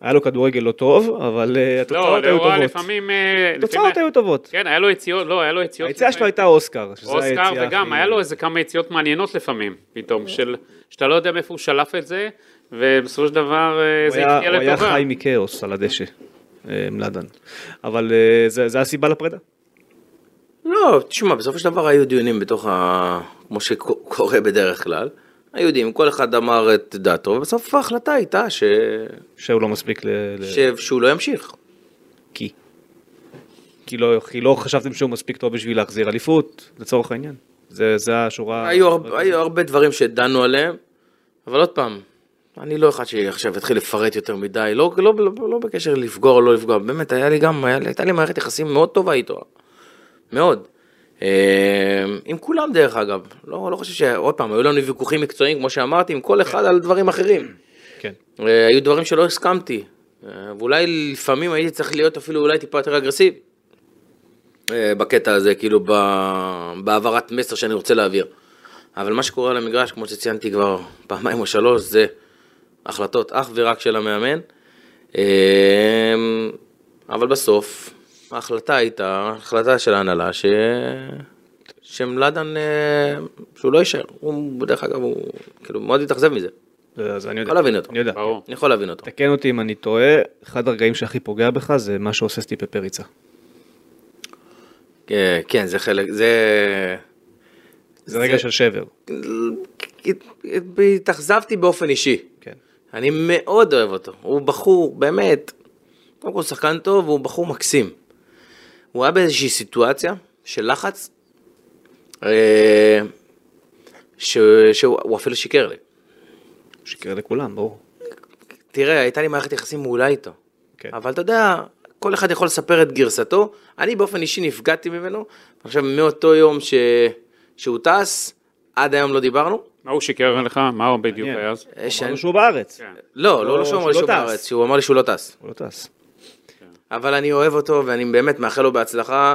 S2: היה לו כדורגל לא טוב, אבל אה,
S4: לא,
S2: התוצאות היו
S4: לא
S2: טובות.
S4: לפעמים... אה,
S2: התוצאות
S4: לפעמים-
S2: היו טובות.
S4: כן, היה לו יציאות, לא, היה לו יציאות.
S2: היציאה שלו
S4: לפעמים.
S2: הייתה אוסקר. שזה
S4: אוסקר, וגם היה לו איזה כמה יציאות מעניינות לפעמים, פתאום, של... שאתה לא יודע מאיפה הוא שלף את זה, ובסופו של דבר זה
S2: היה-
S4: הפתיע
S2: הוא היה
S4: לטובה.
S2: חי מכאוס על הדשא, מלאדן. אבל זה זה הסיבה לפרידה.
S3: לא, תשמע, בסופו של דבר היו דיונים בתוך ה... כמו שקורה בדרך כלל. היו דיונים, כל אחד אמר את דעתו, ובסוף ההחלטה הייתה ש...
S2: שהוא לא מספיק ל...
S3: ש... שהוא לא ימשיך.
S2: כי. כי לא, כי לא חשבתם שהוא מספיק טוב בשביל להחזיר אליפות, לצורך העניין. זה, זה השורה...
S3: היו, הרבה, היו הרבה דברים שדנו עליהם, אבל עוד פעם, אני לא אחד שעכשיו יתחיל לפרט יותר מדי, לא, לא, לא, לא בקשר לפגוע או לא לפגוע, באמת, היה לי גם, היה, הייתה לי מערכת יחסים מאוד טובה איתו, מאוד. אה, עם כולם דרך אגב, לא, לא חושב שעוד פעם, היו לנו ויכוחים מקצועיים, כמו שאמרתי, עם כל אחד על דברים אחרים.
S2: כן.
S3: אה, היו דברים שלא הסכמתי, אה, ואולי לפעמים הייתי צריך להיות אפילו אולי טיפה יותר אגרסיבי. אה, בקטע הזה, כאילו ב- בהעברת מסר שאני רוצה להעביר. אבל מה שקורה על המגרש, כמו שציינתי כבר פעמיים או שלוש, זה החלטות אך ורק של המאמן. אה, אבל בסוף, ההחלטה הייתה, החלטה של ההנהלה, ש... שמלאדן, אה, שהוא לא יישאר. הוא, דרך אגב, הוא כאילו מאוד התאכזב מזה.
S2: זה- אז אני יודע.
S3: יכול להבין אותו.
S2: אני יודע.
S4: ברור.
S3: אני יכול להבין אותו.
S2: תקן אותי אם אני טועה, אחד הרגעים שהכי פוגע בך זה מה שעושה סטיפה פריצה.
S3: כן, כן, זה חלק, זה...
S2: זה רגע של שבר.
S3: התאכזבתי באופן אישי.
S2: כן.
S3: אני מאוד אוהב אותו. הוא בחור, באמת, קודם כל שחקן טוב, והוא בחור מקסים. הוא היה באיזושהי סיטואציה של לחץ, אה, ש- שהוא הוא אפילו שיקר לי.
S2: שיקר לכולם, ברור.
S3: תראה, הייתה לי מערכת יחסים מעולה איתו.
S2: כן.
S3: אבל אתה יודע, כל אחד יכול לספר את גרסתו. אני באופן אישי נפגעתי ממנו. עכשיו, מאותו יום ש... שהוא טס, עד היום לא דיברנו.
S4: מה הוא שיקר לך? מה הוא בדיוק. היה אז?
S3: אה, שאני-
S2: אמרנו שהוא בארץ.
S4: כן.
S3: לא,
S2: לא,
S3: לא, לא שהוא אמר לי
S2: שהוא לא.
S3: בארץ, שהוא אמר לי שהוא לא טס.
S2: הוא לא טס.
S3: אבל אני אוהב אותו ואני באמת מאחל לו בהצלחה.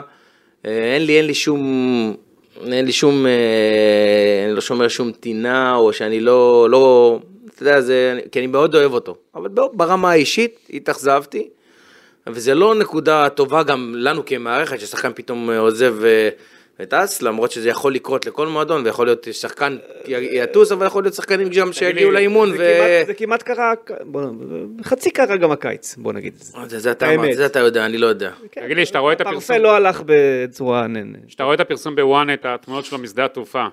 S3: אה, אין לי, אין לי שום אין לי שום, אה, אני לא שומר שום טינה, או שאני לא, לא, אתה יודע, זה, כי אני מאוד אוהב אותו. אבל ברמה האישית, התאכזבתי, וזה לא נקודה טובה גם לנו כמערכת, ששחקן פתאום אה, עוזב וטס, למרות שזה יכול לקרות לכל מועדון, ויכול להיות ששחקן י- יטוס, אבל יכול להיות שחקנים גם שיגיעו לאימון,
S2: זה
S3: ו...
S2: כמעט- זה כמעט קרה, בוא, חצי קרה גם הקיץ, בוא נגיד. את זה.
S3: זה, אתה. אמרת, זה אתה יודע, אני לא יודע.
S4: תגיד לי, שאתה רואה את הפרסום,
S2: לא הלך בצורה...
S4: שאתה רואה את הפרסום בוואנט, התמונות שלו משדה התעופה.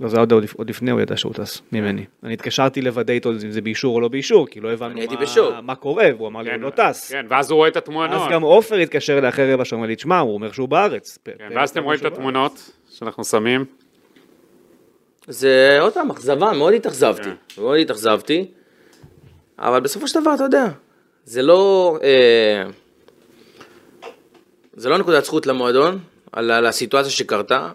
S2: לא, זה עוד, עוד לפני הוא ידע שהוא טס ממני. אני התקשרתי לוודא איתו אם זה באישור או לא באישור, כי לא הבנו מה. מה קורה, והוא אמר לי הוא לא טס.
S4: כן, ואז הוא רואה את התמונות.
S2: אז גם עופר התקשר אליי אחרי רבע שעה, אמר לי, תשמע, הוא אומר שהוא בארץ.
S4: כן, ואז אתם רואים את התמונות שאנחנו שמים.
S3: זה עוד פעם, אכזבה, מאוד התאכזבתי.
S4: כן.
S3: מאוד התאכזבתי. אבל בסופו של דבר, אתה יודע, זה לא... אה, זה לא נקודת זכות למועדון, על, על הסיטואציה שקרתה.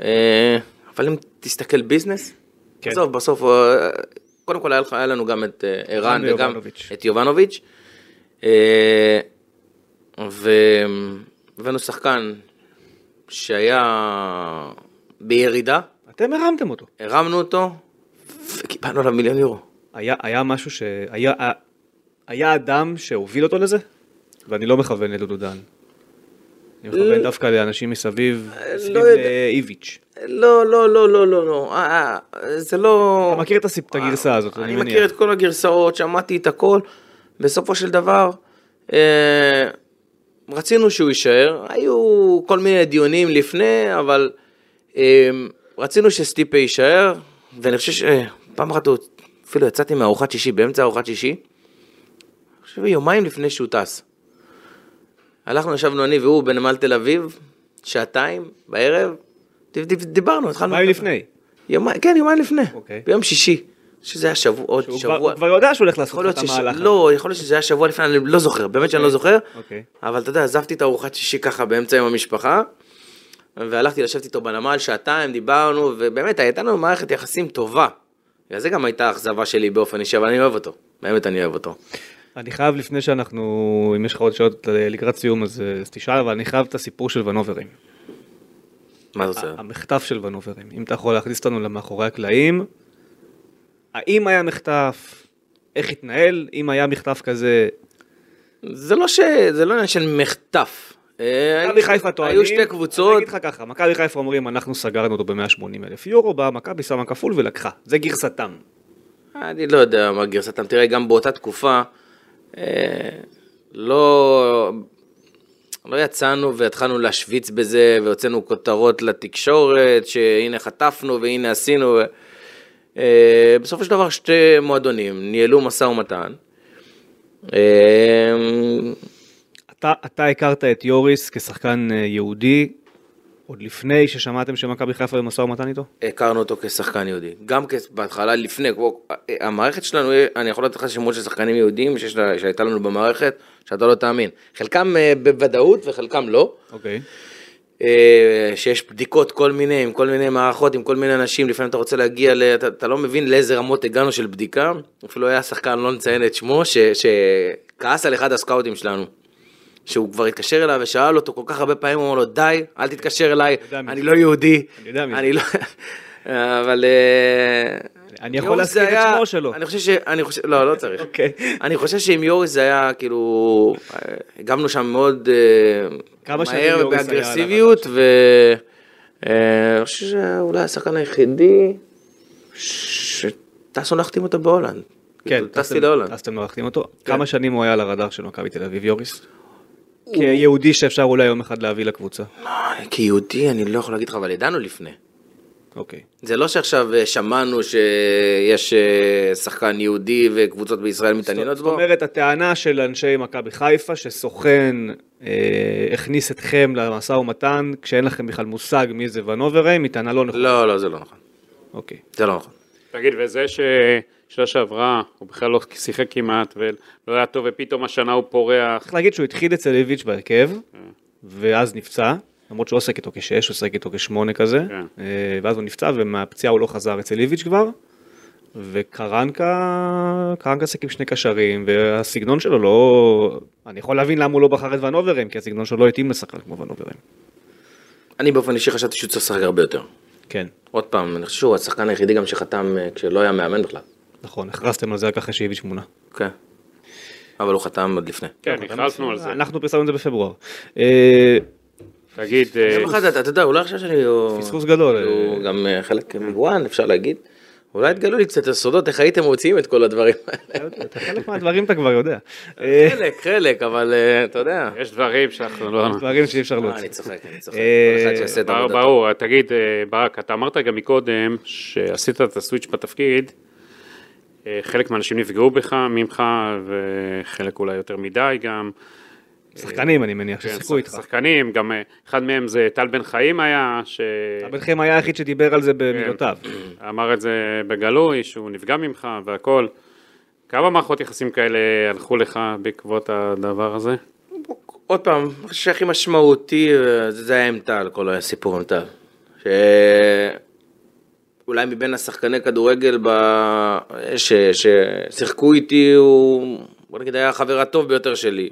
S3: אה, אבל אם תסתכל ביזנס,
S2: כן.
S3: בסוף, בסוף, אה, קודם כל היה, היה לנו גם את אה, ערן וגם
S2: ויובנוביץ'.
S3: את יובנוביץ'. אה, והבאנו שחקן שהיה בירידה.
S2: אתם הרמתם אותו.
S3: הרמנו אותו, וקיבלנו עליו מיליון יורו.
S2: היה, היה משהו שהיה היה אדם שהוביל אותו לזה? ואני לא מכוון לדודו דן. אני מכוון דווקא לאנשים מסביב, סביב
S3: לא.
S2: איביץ'.
S3: לא, לא, לא, לא, לא, לא, אה, אה, זה לא...
S2: אתה מכיר את הסיפ- את הגרסה הזאת, אני
S3: אני
S2: מניח.
S3: מכיר את כל הגרסאות, שמעתי את הכל. בסופו של דבר, אה, רצינו שהוא יישאר. היו כל מיני דיונים לפני, אבל אה, רצינו שסטיפה יישאר, ואני חושב שפעם אחת הוא- אפילו יצאתי מארוחת שישי, באמצע ארוחת שישי, אני חושב יומיים לפני שהוא טס. הלכנו, ישבנו אני והוא בנמל תל אביב, שעתיים בערב, דיברנו, התחלנו...
S2: יומיים לפני.
S3: יומיים, כן, יומיים לפני.
S2: אוקיי.
S3: ביום שישי. שזה היה שבוע, עוד שבוע.
S2: הוא כבר יודע שהוא הולך לעשות את. המהלך.
S3: לא, יכול להיות שזה היה שבוע לפני, אני לא זוכר, באמת שאני לא זוכר.
S2: אוקיי.
S3: אבל אתה יודע, עזבתי את הארוחת שישי ככה באמצע עם המשפחה, והלכתי לשבת איתו בנמל שעתיים, דיברנו, ובאמת הייתה לנו מערכת יחסים טובה. וזה גם הייתה האכזבה שלי באופן אישי, אבל אני אוהב אותו. באמת אני אוהב אותו.
S2: אני חייב לפני שאנחנו, אם יש לך עוד שאלות לקראת סיום אז אה, אז תשאל, אבל אני חייב את הסיפור של ונוברים.
S3: מה אתה רוצה?
S2: המחטף של ונוברים. אם אתה יכול להכניס אותנו למאחורי הקלעים, האם היה מחטף? איך התנהל? אם היה מחטף כזה,
S3: זה לא ש... זה לא עניין של מחטף. אה,
S2: מכבי חיפה טוענים,
S3: היו שתי
S2: אני
S3: קבוצות,
S2: אגיד לך ככה, מכבי חיפה אומרים אנחנו סגרנו אותו ב-180 אלף יורו, באה מכבי שמה כפול ולקחה, זה גרסתם.
S3: אני לא יודע מה גרסתם, תראה, גם באותה תקופה, אה, לא, לא יצאנו והתחלנו להשוויץ בזה, והוצאנו כותרות לתקשורת, שהנה חטפנו והנה עשינו. אה, בסופו של דבר שתי מועדונים ניהלו משא ומתן. אה,
S2: אתה, אתה הכרת את יוריס כשחקן אה, יהודי, עוד לפני ששמעתם שמכבי חיפה במשא ומתן איתו?
S3: הכרנו אותו כשחקן יהודי. גם בהתחלה, לפני, כמו, המערכת שלנו, אני יכול לתת לך שמות של שחקנים יהודים שיש, שהייתה לנו במערכת, שאתה לא תאמין. חלקם אה, בוודאות וחלקם לא.
S2: אוקיי.
S3: אה, שיש בדיקות כל מיני, עם כל מיני מערכות, עם כל מיני אנשים, לפעמים אתה רוצה להגיע, ל... אתה, אתה לא מבין לאיזה רמות הגענו של בדיקה. אפילו היה שחקן, לא נציין את שמו, ש... שכעס על אחד הסקאוטים שלנו. שהוא כבר התקשר אליו ושאל אותו כל כך הרבה פעמים, הוא אמר לו, די, אל תתקשר אליי, אני. לא יהודי.
S2: אני יודע מי זה.
S3: אני לא... אבל... אה,
S2: אני יכול להזכיר את שמו שלו.
S3: אני חושב ש... אני חושב... לא, לא צריך.
S2: אוקיי.
S3: אני חושב שעם יוריס זה היה כאילו, אה, הגבנו שם מאוד אה, מהר
S2: יוריס היה על
S3: באגרסיביות, ואני חושב שאולי השחקן היחידי שטסו להחתים אותו בהולנד.
S2: כן,
S3: טסתי להולנד.
S2: טסתם להחתים אותו. כמה שנים הוא היה על הרדאר של מכבי תל אביב, יוריס? כיהודי שאפשר אולי יום אחד להביא לקבוצה.
S3: כיהודי אני לא יכול להגיד לך, אבל ידענו לפני.
S2: אוקיי.
S3: זה לא שעכשיו אה, שמענו שיש אה, שחקן יהודי וקבוצות בישראל מתעניינות
S2: זאת
S3: בו.
S2: אומרת, הטענה של אנשי מכבי חיפה, שסוכן אה, הכניס אתכם למשא ומתן, כשאין לכם בכלל מושג מי זה ונוברם, היא טענה לא נכונה.
S3: לא, לא, זה לא נכון.
S2: אוקיי.
S3: זה לא נכון.
S4: תגיד, וזה ששנה שעברה, הוא בכלל לא שיחק כמעט, ולא היה טוב, ופתאום השנה הוא פורח.
S2: צריך להגיד שהוא התחיל אצל איביץ' בהרכב, ואז נפצע, למרות שהוא לא שיחק איתו כשש, הוא שיחק איתו כשמונה כזה,
S4: כן.
S2: אה, ואז הוא נפצע, ומהפציעה הוא לא חזר אצל איביץ' כבר, וקרנקה, קרנקה שיחק עם שני קשרים, והסגנון שלו לא... אני יכול להבין למה הוא לא בחר את ונוברם, כי הסגנון שלו לא התאים לשחקן כמו ונוברם.
S3: אני באופן אישי חשבתי שהוא צריך לשחק הרבה יותר.
S2: כן,
S3: עוד פעם, אני חושב שהוא השחקן היחידי גם שחתם אה, כשלא היה מאמן בכלל.
S2: נכון, הכרזתם על זה רק אחרי שהביא שמונה.
S3: כן. אבל הוא חתם עוד לפני.
S4: כן, הכרזנו על זה.
S2: אנחנו פרסמנו את זה בפברואר. אה,
S4: תגיד, אה,
S3: אתה יודע, אולי עכשיו שאני...
S2: פספוס גדול.
S3: הוא גם אה, חלק מוואן, אפשר להגיד. אולי תגלו לי קצת הסודות, איך הייתם מוציאים את כל הדברים האלה.
S2: חלק מהדברים אתה כבר יודע. אה,
S3: חלק, חלק, אבל אה, אתה יודע.
S4: יש דברים שאנחנו לא...
S2: דברים שאי אפשר
S3: אה,
S2: להוציא.
S3: אני צוחק, אני צוחק.
S2: אה,
S3: כל אחד שיעשה את
S4: ברור,
S3: עבודתו.
S4: ברור, תגיד, אה, ברק, אתה אמרת גם מקודם שעשית את הסוויץ' בתפקיד, אה, חלק מהאנשים נפגעו בך, ממך, וחלק אולי יותר מדי גם.
S2: שחקנים אני מניח
S4: כן,
S2: ששיחקו איתך.
S4: שחקנים, גם אה, אחד מהם זה טל בן חיים היה,
S2: הבנכם היה היחיד שדיבר על זה במילותיו.
S4: שאמר את זה בגלוי, שהוא נפגע ממך והכל. כמה מערכות יחסים כאלה הלכו לך בעקבות הדבר הזה?
S3: עוד פעם, אני חושב שהכי משמעותי אה, זה זה היה עם טל, כל הסיפור עם טל. שאולי מבין השחקני כדורגל ב... ש... ששיחקו איתי, הוא בוא נגיד היה החבר הטוב ביותר שלי.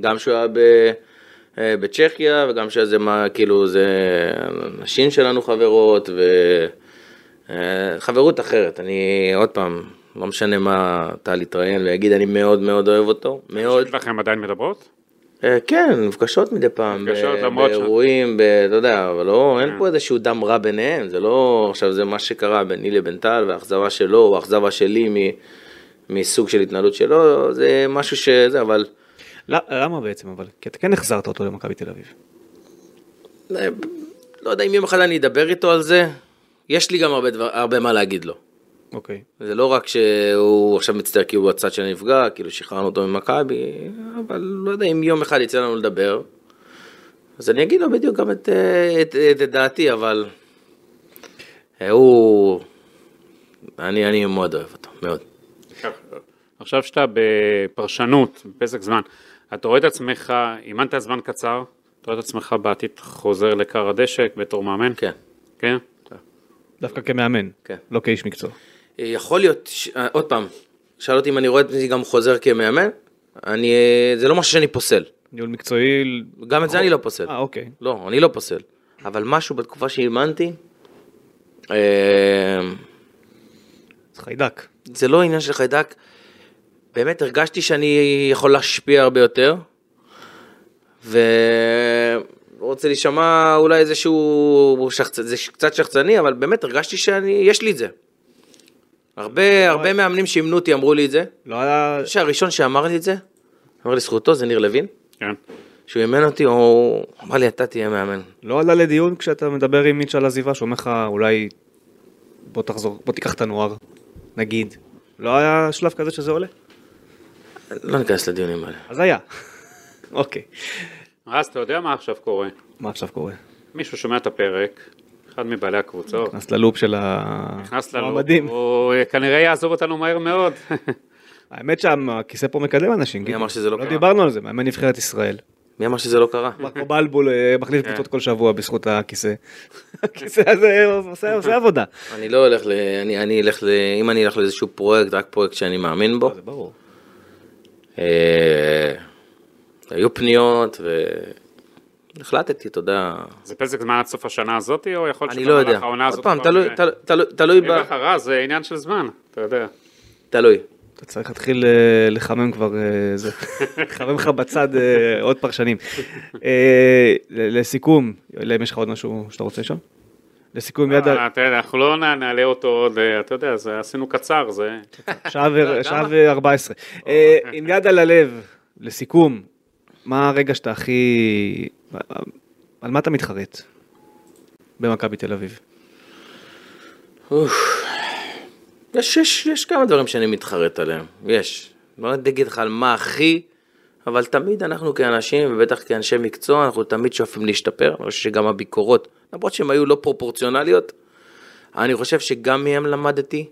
S3: גם שהוא היה ב... אה, בצ'כיה וגם שזה מה, כאילו זה נשים שלנו חברות ו... אה, אחרת, אני עוד פעם, לא משנה מה טל יתראיין ויגיד, אני מאוד מאוד אוהב אותו, מאוד.
S4: יש לכם עדיין מדברות?
S3: אה, כן, נפגשות מדי פעם,
S4: נפגשות,
S3: ב-
S4: למרות ש-
S3: באירועים, ב- אתה יודע, אבל לא, אין
S4: כן.
S3: פה איזשהו דם רע ביניהם, זה לא, עכשיו זה מה שקרה ביני לבין טל, והאכזבה שלו, או האכזבה שלי מ- מסוג של התנהלות שלו, זה משהו שזה, אבל
S2: ל- למה בעצם אבל? כי אתה כן החזרת אותו למכבי תל אביב.
S3: אה, לא יודע אם יום אחד אני אדבר איתו על זה, יש לי גם הרבה, דבר, הרבה מה להגיד לו.
S2: אוקיי.
S3: זה לא רק שהוא עכשיו מצטער כי הוא הצד של הנפגע, כאילו שחררנו אותו ממכבי, אבל לא יודע אם יום אחד יצא לנו לדבר, אז אני אגיד לו בדיוק גם את, את, את, את דעתי, אבל אה, הוא, אני, אני מאוד אוהב אותו, מאוד.
S4: עכשיו שאתה בפרשנות, בפסק זמן, אתה רואה את עצמך, אימנת זמן קצר, אתה רואה את עצמך בעתיד חוזר לכר הדשא בתור מאמן?
S3: כן.
S4: כן?
S2: דווקא כמאמן,
S3: כן.
S2: לא כאיש מקצוע.
S3: אה, יכול להיות, ש... אה, עוד פעם, שאל אותי אם אני רואה את עצמי גם חוזר כמאמן, אני, אה, זה לא משהו שאני פוסל,
S2: ניהול מקצועי...
S3: גם את זה אני לא פוסל.
S2: אה, אוקיי.
S3: לא, אני לא פוסל. אבל משהו בתקופה שאימנתי,
S2: אז חיידק.
S3: זה לא עניין של חיידק. באמת הרגשתי שאני יכול להשפיע הרבה יותר, ורוצה להישמע אולי איזשהו, שחצ... זה קצת שחצני, אבל באמת הרגשתי שאני, יש לי את זה. הרבה, הרבה מאמנים שאימנו אותי אמרו לי את זה.
S2: לא היה...
S3: אני חושב שהראשון שאמר לי את זה, אמר לזכותו, זה ניר לוין.
S4: כן.
S3: שהוא אימן אותי, הוא אמר לי, אתה תהיה מאמן.
S2: לא עלה לדיון כשאתה מדבר עם מיץ' על עזיבה, שאומר לך אולי בוא תחזור, בוא תיקח את הנוער, נגיד. לא היה שלב כזה שזה עולה?
S3: לא ניכנס לדיונים האלה.
S2: אז היה. אוקיי.
S4: אז אתה יודע מה עכשיו קורה?
S2: מה עכשיו קורה?
S4: מישהו שומע את הפרק, אחד מבעלי הקבוצות,
S2: נכנס ללופ של
S4: נכנס ללופ,
S2: המועמדים.
S4: הוא אה, כנראה יעזוב אותנו מהר מאוד.
S2: האמת שהכיסא פה מקדם אנשים.
S3: מי אמר שזה לא
S2: לא
S3: קרה?
S2: דיברנו על זה, מאמן נבחרת ישראל.
S3: מי אמר שזה לא קרה?
S2: מרקו בלבול אה, מחליף
S4: כן.
S2: קבוצות כל שבוע בזכות הכיסא. הכיסא הזה עושה עבודה.
S3: אני לא הולך ל... אני, אני אלך ל... אם אני אלך לאיזשהו פרויקט, רק פרויקט שאני מאמין בו.
S2: זה ברור.
S3: אה, היו פניות והחלטתי, אתה יודע.
S4: זה פסק זמן עד סוף השנה הזאת, או יכול להיות
S3: אני לא יודע.
S4: שבמהלך העונה
S3: עוד
S4: הזאת
S3: פעם,
S4: כבר
S3: תלוי-
S4: נראה?
S3: תלוי- תלוי- ב...
S4: אין לך רע, זה עניין של זמן, אתה יודע.
S3: תלוי.
S2: אתה צריך להתחיל אה, לחמם כבר, אה, זה, לחמם לך בצד אה, עוד פרשנים. ל- לסיכום, אם יש לך עוד משהו שאתה רוצה לשאול? לסיכום יד,
S4: אתה יודע, אנחנו לא נע- נעלה אותו עוד, אתה יודע, זה עשינו קצר, זה...
S2: שעה ו- שעה ו-14. אה, עם יד על הלב, לסיכום, מה הרגע שאתה הכי... על מה אתה מתחרט במכבי תל אביב?
S3: יש, יש, יש כמה דברים שאני מתחרט עליהם, יש. לא אגיד לך על מה הכי, אבל תמיד אנחנו כאנשים, ובטח כאנשי מקצוע, אנחנו תמיד שואפים להשתפר. אני חושב שגם הביקורות, למרות שהן היו לא פרופורציונליות, אני חושב שגם מהם למדתי,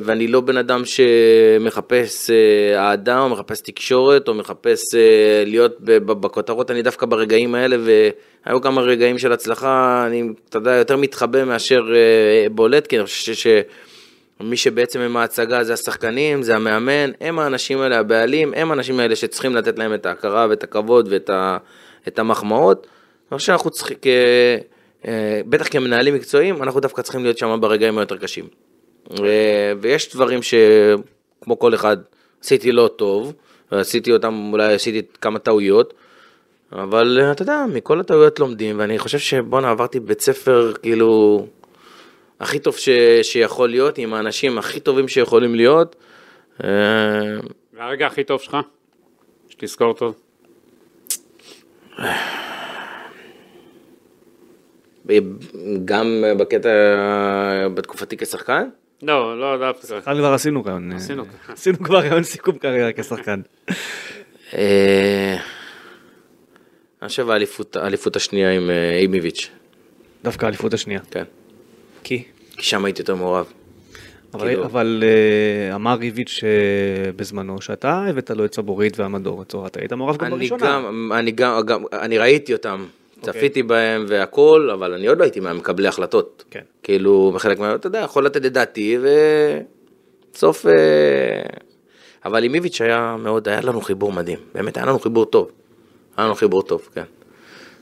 S3: ואני לא בן אדם שמחפש אה, אהדה, או מחפש תקשורת, או מחפש אה, להיות בכותרות, אני דווקא ברגעים האלה, והיו כמה רגעים של הצלחה, אני, אתה יודע, יותר מתחבא מאשר אה, בולט, כי אני חושב ש... מי שבעצם הם ההצגה זה השחקנים, זה המאמן, הם האנשים האלה, הבעלים, הם האנשים האלה שצריכים לתת להם את ההכרה ואת הכבוד ואת ה, את המחמאות. אני חושב שאנחנו צריכים, אה, בטח כמנהלים מקצועיים, אנחנו דווקא צריכים להיות שם ברגעים היותר קשים. אה, ויש דברים שכמו כל אחד, עשיתי לא טוב, ועשיתי אותם, אולי עשיתי כמה טעויות, אבל אה, אתה יודע, מכל הטעויות לומדים, ואני חושב שבואנה, עברתי בית ספר, כאילו, הכי טוב ש, שיכול להיות, עם האנשים הכי טובים שיכולים להיות. אה,
S4: והרגע הכי טוב שלך? שתזכור טוב.
S3: גם בקטע, בתקופתי כשחקן,
S4: לא, לא דווקא.
S2: כאן כבר עשינו רעיון. אה,
S4: עשינו.
S2: עשינו כבר רעיון סיכום קריירה כשחקן.
S3: אה, אני חושב האליפות, השנייה עם אה, אימיביץ',
S2: דווקא האליפות השנייה.
S3: כן.
S2: כי?
S3: כי שם הייתי יותר מעורב.
S2: אבל,
S3: כאילו-
S2: אבל אה, אמר ריביץ' אה, בזמנו שאתה הבאת לו את סבורית והמדור בצורה, אתה היית מעורב גם
S3: אני
S2: בראשונה.
S3: גם, אני גם, אני ראיתי אותם. צפיתי בהם והכל, אבל אני עוד לא הייתי מהמקבלי החלטות.
S2: כן.
S3: כאילו, בחלק מה... אתה יודע, יכול לתת את דעתי, ובסוף... אה, אבל עם איביץ' היה מאוד, היה לנו חיבור מדהים. באמת, היה לנו חיבור טוב. היה לנו חיבור טוב, כן.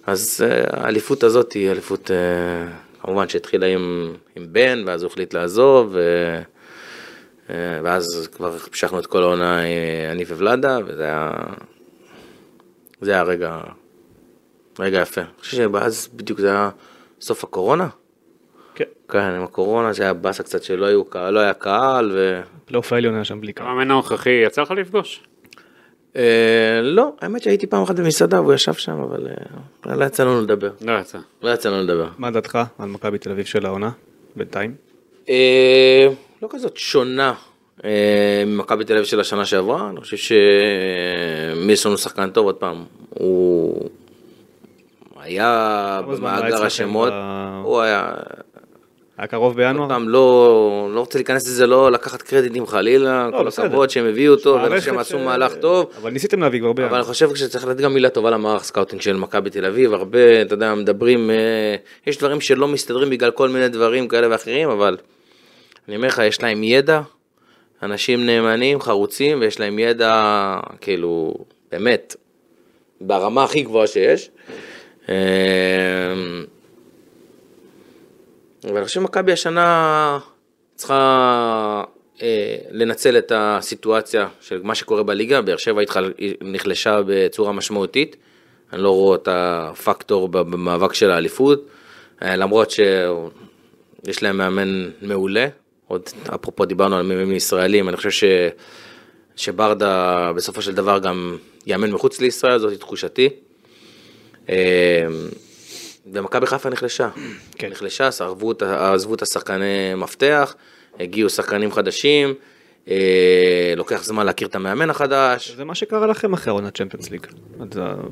S3: אז אה, האליפות הזאת היא אליפות, אה, כמובן שהתחילה עם, עם בן, ואז הוא החליט לעזוב, ו... ואז כבר המשכנו את כל העונה, אני וולדה, וזה היה... זה היה רגע, רגע יפה. אני חושב שאז בדיוק זה היה סוף הקורונה.
S2: כן.
S3: כן, עם הקורונה זה היה באסה קצת שלא היו, לא היה קהל, ו...
S2: פלייאוף העליון היה שם בלי קהל.
S4: המאמן הנוכחי, יצא לך לפגוש?
S3: אה, לא, האמת שהייתי פעם אחת במסעדה והוא ישב שם, אבל אה, לא יצא לנו לדבר.
S4: לא יצא.
S3: לא יצא לנו לדבר.
S2: מה דעתך על מכבי תל אביב של העונה? בינתיים.
S3: אה, לא כזאת שונה אה, ממכבי תל אביב של השנה שעברה, אני חושב שמילסון הוא שחקן טוב, עוד פעם, הוא היה במאגר השמות,
S2: ב-
S3: הוא היה,
S2: היה קרוב בינואר?
S3: פעם, לא, לא רוצה להיכנס לזה, לא לקחת קרדיטים חלילה, כל
S2: בסדר.
S3: הכבוד שהם הביאו אותו, ואני חושב שהם עשו
S2: ש-
S3: מהלך טוב.
S2: אבל ניסיתם להביא כבר
S3: אבל
S2: בינואר.
S3: אני חושב שצריך לתת גם מילה טובה למערך סקאוטינג של מכבי תל אביב, הרבה, אתה יודע, מדברים, אה, יש דברים שלא מסתדרים בגלל כל מיני דברים כאלה ואחרים, אבל אני אומר לך, יש להם ידע, אנשים נאמנים, חרוצים, ויש להם ידע, כאילו, באמת, ברמה הכי גבוהה שיש. אה, אבל אני חושב שמכבי השנה צריכה אה, לנצל את הסיטואציה של מה שקורה בליגה, באר שבע נחלשה בצורה משמעותית, אני לא רואה את הפקטור במאבק של האליפות, אה, למרות שיש להם מאמן מעולה, עוד אפרופו דיברנו על מאמנים ישראלים, אני חושב ש, שברדה בסופו של דבר גם יאמן מחוץ לישראל, זאת תחושתי. אה, ומכבי חיפה נחלשה.
S2: כן.
S3: נחלשה, עזבו את, עזבו את השחקני מפתח, הגיעו שחקנים חדשים, אה, לוקח זמן להכיר את המאמן החדש.
S2: זה מה שקרה לכם אחרי העונת צ'מפיונס ליג.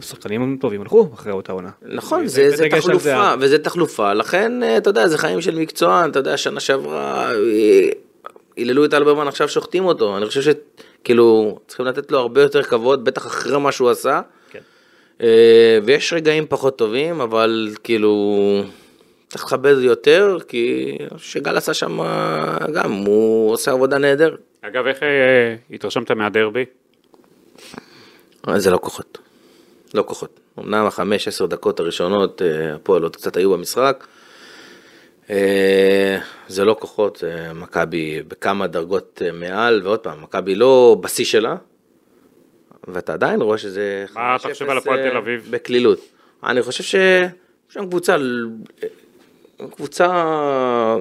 S2: השחקנים הטובים הלכו אחרי אותה עונה.
S3: נכון, זה, זה
S2: על
S3: תחלופה, וזה תחלופה, לכן, אה, אתה יודע, זה חיים של מקצוען, אתה יודע, שנה שעברה, אה, היללו את אלברמן, עכשיו שוחטים אותו, אני חושב שכאילו, צריכים לתת לו הרבה יותר כבוד, בטח אחרי מה שהוא עשה, ויש רגעים פחות טובים, אבל כאילו, צריך לכבד יותר, כי שגל עשה שם גם, הוא עושה עבודה נהדרת.
S4: אגב, איך אה, התרשמת מהדרבי?
S3: אבל זה לא כוחות. לא כוחות. אמנם החמש, עשר דקות הראשונות, אה, הפועל עוד קצת היו במשחק. אה, זה לא כוחות, אה, מכבי בכמה דרגות אה, מעל, ועוד פעם, מכבי לא בשיא שלה, ואתה עדיין רואה שזה...
S4: מה אתה
S3: 5-0,
S4: חושב על הפועל
S3: אה,
S4: תל אביב?
S3: בקלילות. אני חושב שיש שם קבוצה, אה, קבוצה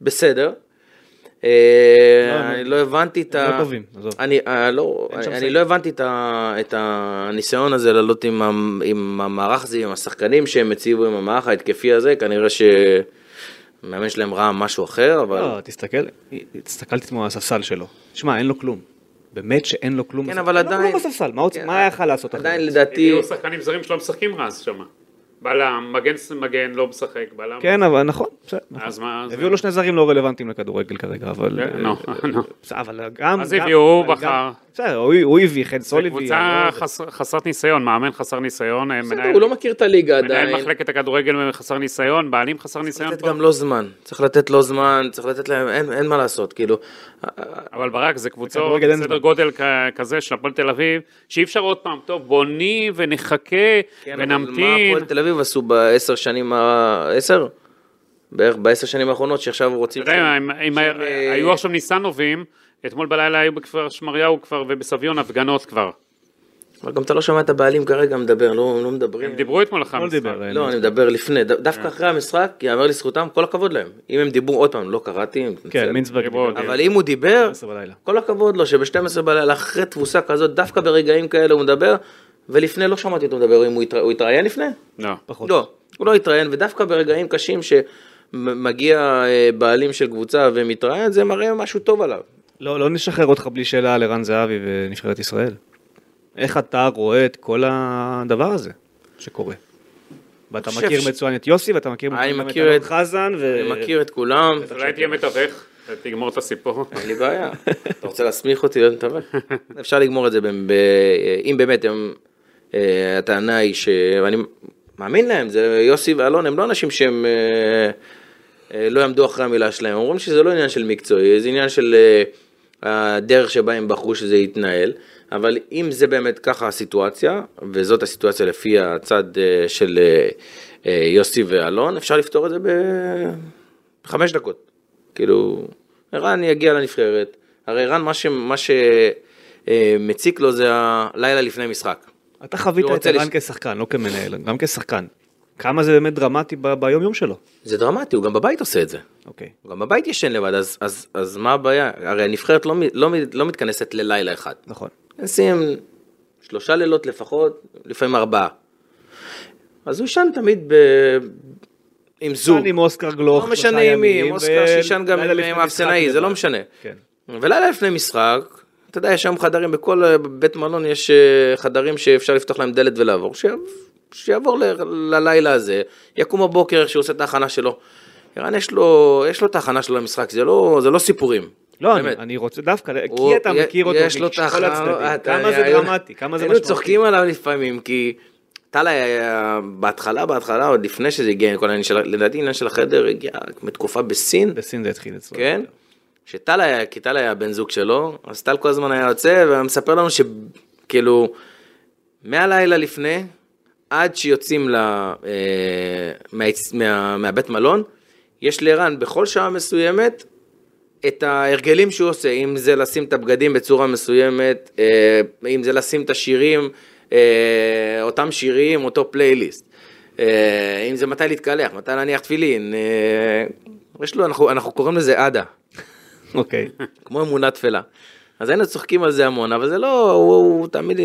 S3: בסדר. אה, אני לא הבנתי את
S2: הם
S3: ה...
S2: לא טובים, עזוב.
S3: אני אה, לא. לא הבנתי את, הניסיון הזה לעלות עם, המערך הזה, עם השחקנים שהם הציבו עם המערך ההתקפי הזה, כנראה שהמאמן שלהם ראה משהו אחר, אבל...
S2: לא, תסתכל, הסתכלתי אתמול על הספסל שלו. שמע, אין לו כלום. באמת שאין לו כלום.
S3: כן. אבל
S2: אין לו
S3: עדיין...
S2: כלום בספסל, מה הוא-
S3: כן,
S2: מה היה יכול לעשות אחרת?
S3: עדיין לדעתי...
S4: הביאו שחקנים זרים שלא משחקים אז שם. בלם, מגן מגן לא משחק, בלם.
S2: כן, אבל נכון, בסדר. נכון.
S4: אז מה...
S2: הביאו לו שני זרים לא רלוונטיים לכדורגל כרגע, אבל...
S4: כן,
S2: אה, אבל גם...
S4: אז הביאו, בחר.
S2: בסדר, הוא הוא הביא, חן
S4: זו
S2: סול הביא.
S4: קבוצה חס- חסרת ניסיון, מאמן חסר ניסיון, אה,
S3: בסדר,
S4: מנהל-
S3: הוא לא מכיר את הליגה
S4: מנהל
S3: עדיין.
S4: מחלקת הכדורגל חסר ניסיון, בעלים חסר ניסיון
S3: לתת
S4: פה.
S3: גם לו זמן, צריך לתת לו זמן, צריך לתת להם, אין, אין מה לעשות, כאילו,
S4: אבל ברק, זה קבוצות,
S2: אין
S4: סדר. גודל כזה של הפועל תל אביב, שאי אפשר עוד פעם, טוב, בונים ונחכה
S3: כן, אבל מה
S4: ונמתין.
S3: הפועל תל אביב עשו בעשר שנים, עשר? בערך בעשר שנים האחרונות שעכשיו רוצים...
S4: אתה יודע, היו עכשיו ניסנובים, אתמול בלילה היו בכפר שמריהו כבר ובסביון הפגנות כבר.
S3: אבל גם אתה לא שומע את הבעלים כרגע מדבר, לא, לא מדברים.
S4: הם דיברו אתמול אחרי המשחק.
S3: לא, אני מדבר לפני, דווקא אחרי המשחק, יאמר לזכותם, כל הכבוד להם. אם הם דיברו, עוד פעם, לא קראתי, מתנצל.
S2: כן, מינצברג
S4: דיברו,
S2: דיבר.
S3: אבל אם הוא דיבר,
S2: 12 בלילה.
S3: כל הכבוד לו, שב-12 בלילה, אחרי תבוסה כזאת, דווקא ברגעים כאלה הוא מדבר, ולפני לא שמעתי אותו מדבר, אם הוא התראיין לפני?
S4: לא.
S2: פחות.
S3: לא, הוא לא התראיין, ודווקא ברגעים קשים שמגיע אה, בעלים של קבוצה ומתראיין, זה מראה משהו טוב עליו.
S2: לא, לא נשחרר אותך בלי שאלה על ערן זהבי ונבחרת ישראל. איך אתה רואה את כל הדבר הזה שקורה? ואתה מכיר
S3: ש-
S2: מצוין את יוסי ואתה מכיר
S3: אני
S2: מצוין את אלון
S3: את-
S2: חזן ו...
S3: אני מכיר את כולם,
S4: אולי תהיה מתווך, תגמור את הסיפור.
S3: אין לי בעיה. אתה רוצה להסמיך אותי להיות מתווך? אפשר לגמור את זה, ב- ב- אם באמת הם, אה, הטענה היא שאני מאמין להם, זה יוסי ואלון, הם לא אנשים שהם אה, אה, לא יעמדו אחרי המילה שלהם, אומרים שזה לא עניין של מקצועי, זה עניין של הדרך שבה הם בחרו שזה יתנהל, אבל אם זה באמת ככה הסיטואציה, וזאת הסיטואציה לפי הצד אה, של אה, אה, יוסי ואלון, אפשר לפתור את זה בחמש דקות. כאילו, ערן יגיע לנבחרת, הרי ערן מה, ש, מה שמציק לו זה הלילה לפני משחק.
S2: אתה חווית את ערן
S3: לש-
S2: כשחקן, לא כמנהל, גם כשחקן. כמה זה באמת דרמטי ב- ביום יום שלו.
S3: זה דרמטי, הוא גם בבית עושה את זה.
S2: אוקיי.
S3: הוא גם בבית ישן לבד, אז, אז, אז מה הבעיה? הרי הנבחרת לא, לא, לא מתכנסת ללילה אחד.
S2: נכון.
S3: נשים שלושה לילות לפחות, לפעמים ארבעה. אז הוא ישן תמיד ב... עם זוג.
S2: עם אוסקר גלוך.
S3: לא משנה עם מי, עם אוסקר שישן גם עם- האפסנאי, זה לא. משנה.
S2: כן.
S3: ולילה לפני משחק, אתה יודע, יש היום חדרים, בכל אה, בית מלון יש אה, חדרים שאפשר לפתוח להם דלת ולעבור, שיע- שיעבור ל- ללילה הזה, יקום בבוקר שהוא עושה את ההכנה שלו. ערן יש לו, יש לו את ההכנה שלו למשחק, זה לא, זה לא סיפורים.
S2: לא, אני,
S3: באמת.
S2: אני רוצה דווקא,
S3: הוא-
S2: כי אתה מכיר אותו
S3: יש לו את
S2: מכל
S3: ההכנה,
S2: הצדדים.
S3: אתה-
S2: כמה זה דרמטי, כמה זה
S3: היינו
S2: משמעותי.
S3: צוחקים עליו לפעמים, כי טלה היה בהתחלה, בהתחלה, עוד לפני שזה הגיע, כל העניין של, לדעתי העניין של החדר הגיע מתקופה בסין,
S2: בסין זה התחיל אצלו.
S3: כן? שטל היה, כי טל היה בן זוג שלו, אז טל כל הזמן היה יוצא ומספר לנו שכאילו, מהלילה לפני, עד שיוצאים ל, אה, מה, מה, מהבית מלון, יש לערן בכל שעה מסוימת את ההרגלים שהוא עושה, אם זה לשים את הבגדים בצורה מסוימת, אה, אם זה לשים את השירים, אה, אותם שירים, אותו פלייליסט. אה, אם זה מתי להתקלח, מתי להניח תפילין. אה, יש לו, אנחנו, אנחנו קוראים לזה עדה,
S2: אוקיי.
S3: כמו אמונה תפלה. אז היינו צוחקים על זה המון, אבל זה לא, הוא, הוא תמיד,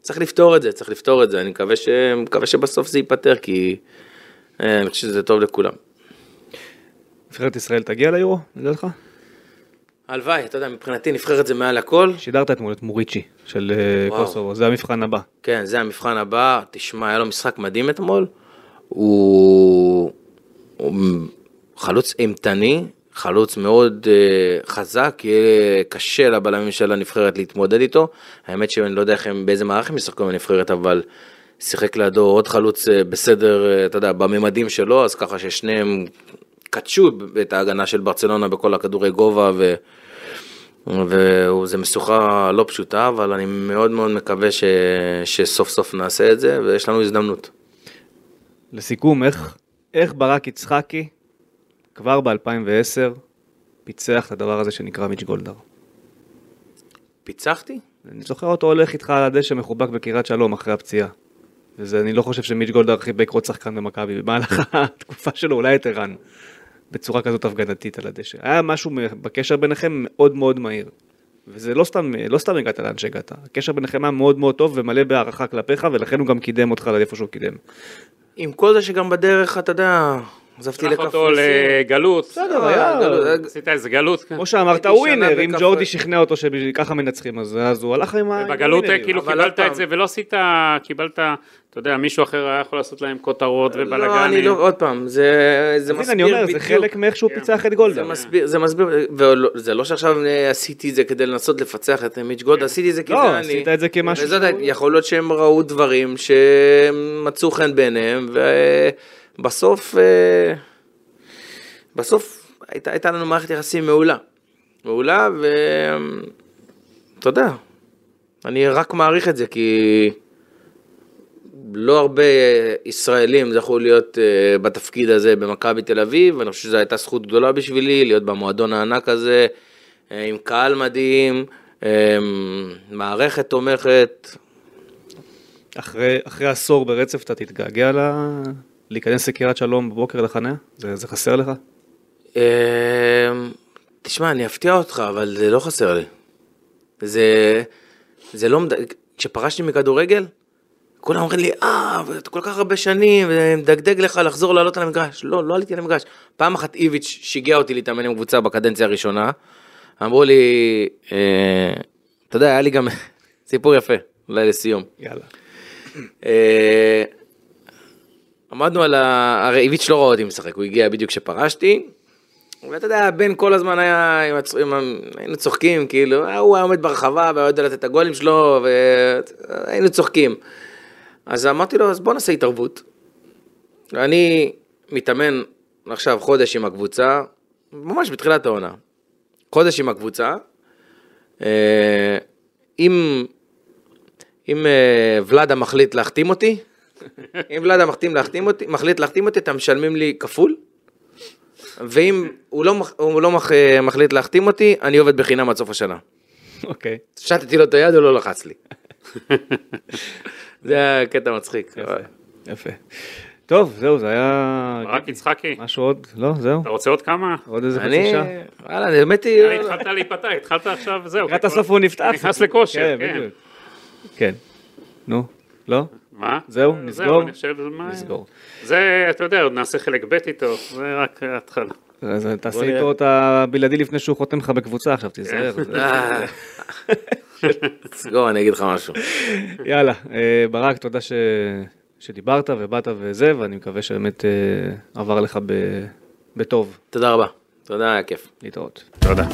S3: צריך לפתור את זה, צריך לפתור את זה. אני מקווה, ש, מקווה שבסוף זה ייפתר, כי אה, אני חושב שזה טוב לכולם.
S2: נבחרת ישראל תגיע ליורו, לדעתך?
S3: הלוואי, אתה יודע, מבחינתי נבחרת זה מעל הכל.
S2: שידרת אתמול את מוריצ'י של אה. קוסובו, זה המבחן הבא.
S3: כן, זה המבחן הבא. תשמע, היה לו משחק מדהים אתמול. הוא, הוא חלוץ אימתני, חלוץ מאוד uh, חזק, יהיה קשה לבלמים של הנבחרת להתמודד איתו. האמת שאני לא יודע איך הם, באיזה מערך הם ישחקו עם הנבחרת, אבל שיחק לידו עוד חלוץ uh, בסדר, uh, אתה יודע, בממדים שלו, אז ככה ששניהם קדשו את ההגנה של ברצלונה בכל הכדורי גובה, ו... וזה משוכה לא פשוטה, אבל אני מאוד מאוד מקווה ש... שסוף סוף נעשה את זה, ויש לנו הזדמנות.
S2: לסיכום, איך, איך ברק יצחקי כבר ב-2010 פיצח את הדבר הזה שנקרא מיץ' גולדהר?
S3: פיצחתי?
S2: אני זוכר אותו הולך איתך על הדשא מחובק בקריית שלום אחרי הפציעה. וזה, אני לא חושב שמיץ' גולדהר חיבק עוד שחקן במכבי במהלך התקופה שלו, אולי את ערן, בצורה כזאת הפגנתית על הדשא. היה משהו בקשר ביניכם מאוד מאוד מהיר. וזה לא סתם, לא סתם הגעת לאן שהגעת, הקשר ביניכם היה מאוד מאוד טוב ומלא בהערכה כלפיך, ולכן הוא גם קידם אותך לאיפה שהוא קידם.
S3: עם כל זה שגם בדרך, אתה יודע, עזבתי
S4: שלח אותו
S3: לקפריסין.
S4: לגלות.
S2: בסדר, היה...
S3: גלות,
S4: עשית איזה גלות. כן.
S2: כמו שאמרת, ווינר, אם. ג'ורדי שכנע אותו שככה מנצחים, אז אז הוא הלך עם ה...
S4: בגלות. כאילו קיבלת את זה ולא עשית, קיבלת, אתה יודע, מישהו אחר היה יכול לעשות להם כותרות
S3: לא, אני
S4: ובלאגנים.
S3: לא, עוד פעם, זה מסביר
S2: אני אומר,
S3: בדיוק.
S2: זה חלק מאיך שהוא
S4: כן.
S2: פיצח את גולדה.
S3: זה מסביר, זה וזה לא שעכשיו אה, עשיתי את זה כדי לנסות לפצח את מיץ' גולד, עשיתי את זה כי
S2: לא,
S3: אני.
S2: עשית את זה כמשהו
S3: יכול להיות שהם ראו דברים שמצאו חן בעיניהם, ובסוף, אה, בסוף הייתה, הייתה לנו מערכת יחסים מעולה. מעולה, ואתה יודע, אני רק מעריך את זה, כי לא הרבה ישראלים זכו להיות אה, בתפקיד הזה במכבי תל אביב, ואני חושב שזו הייתה זכות גדולה בשבילי, להיות במועדון הענק הזה, אה, עם קהל מדהים, מערכת תומכת.
S2: אחרי אחרי עשור ברצף אתה תתגעגע ל... להיכנס לקריית שלום בבוקר לחניה? זה זה חסר לך?
S3: אה, תשמע, אני אפתיע אותך, אבל זה לא חסר לי. זה, זה לא, כשפרשתי מכדורגל, כולם אומרים לי, אה, אתה כל כך הרבה שנים, ומדגדג לך לחזור לעלות על המגרש. לא, לא עליתי על המגרש. פעם אחת איביץ' שיגע אותי להתאמן עם קבוצה בקדנציה הראשונה. אמרו לי, אה, אתה יודע, היה לי גם סיפור יפה, אולי לסיום.
S2: יאללה.
S3: אה, עמדנו על ה... הרי איביץ' לא ראה אותי משחק, הוא הגיע בדיוק כשפרשתי. ואתה יודע, בן כל הזמן היה, עם הצ... עם. היינו צוחקים, כאילו, אה, הוא היה עומד ברחבה והיה יודע לתת את הגולים שלו, והיינו צוחקים. אז אמרתי לו, אז בוא נעשה התערבות. אני מתאמן עכשיו חודש עם הקבוצה, ממש בתחילת העונה. חודש עם הקבוצה. אה, אם אם אה, ולאדה מחליט להחתים אותי, אם ולאדה מחתים להחתים אותי, מחליט להחתים אותי, אתם משלמים לי כפול, ואם הוא לא, הוא לא מח, מחליט להחתים אותי, אני עובד בחינם עד סוף השנה.
S2: אוקיי.
S3: שטתי לו את היד, הוא לא לחץ לי. זה היה קטע מצחיק.
S2: יפה. יפה. טוב, זהו, זה היה...
S4: ברק יצחקי,
S2: משהו עוד? לא, זהו.
S4: אתה רוצה עוד כמה?
S2: עוד איזה חצי
S3: אני,
S2: שעה?
S3: וואלה, האמת היא,
S4: אה, התחלת להיפתח, התחלת עכשיו, זהו.
S2: לקראת הסוף הוא נפתח.
S4: נכנס לכושר,
S2: כן,
S4: כן.
S2: בדיוק. כן. נו, לא?
S4: מה?
S2: זהו,
S4: זהו,
S2: נסגור?
S4: מה...
S2: נסגור.
S4: זה, אתה יודע, עוד נעשה חלק ב' איתו, זה רק ההתחלה.
S2: אז תעשה. איתו את הבלעדי לפני שהוא חותם לך בקבוצה עכשיו, תיזהר. זה-
S3: אה, סגור, אני אגיד לך משהו.
S2: יאללה, אה, ברק, תודה ש... שדיברת ובאת וזה, ואני מקווה שבאמת אה, עבר לך ב... בטוב.
S3: תודה רבה. תודה, היה כיף.
S2: להתראות.
S4: תודה.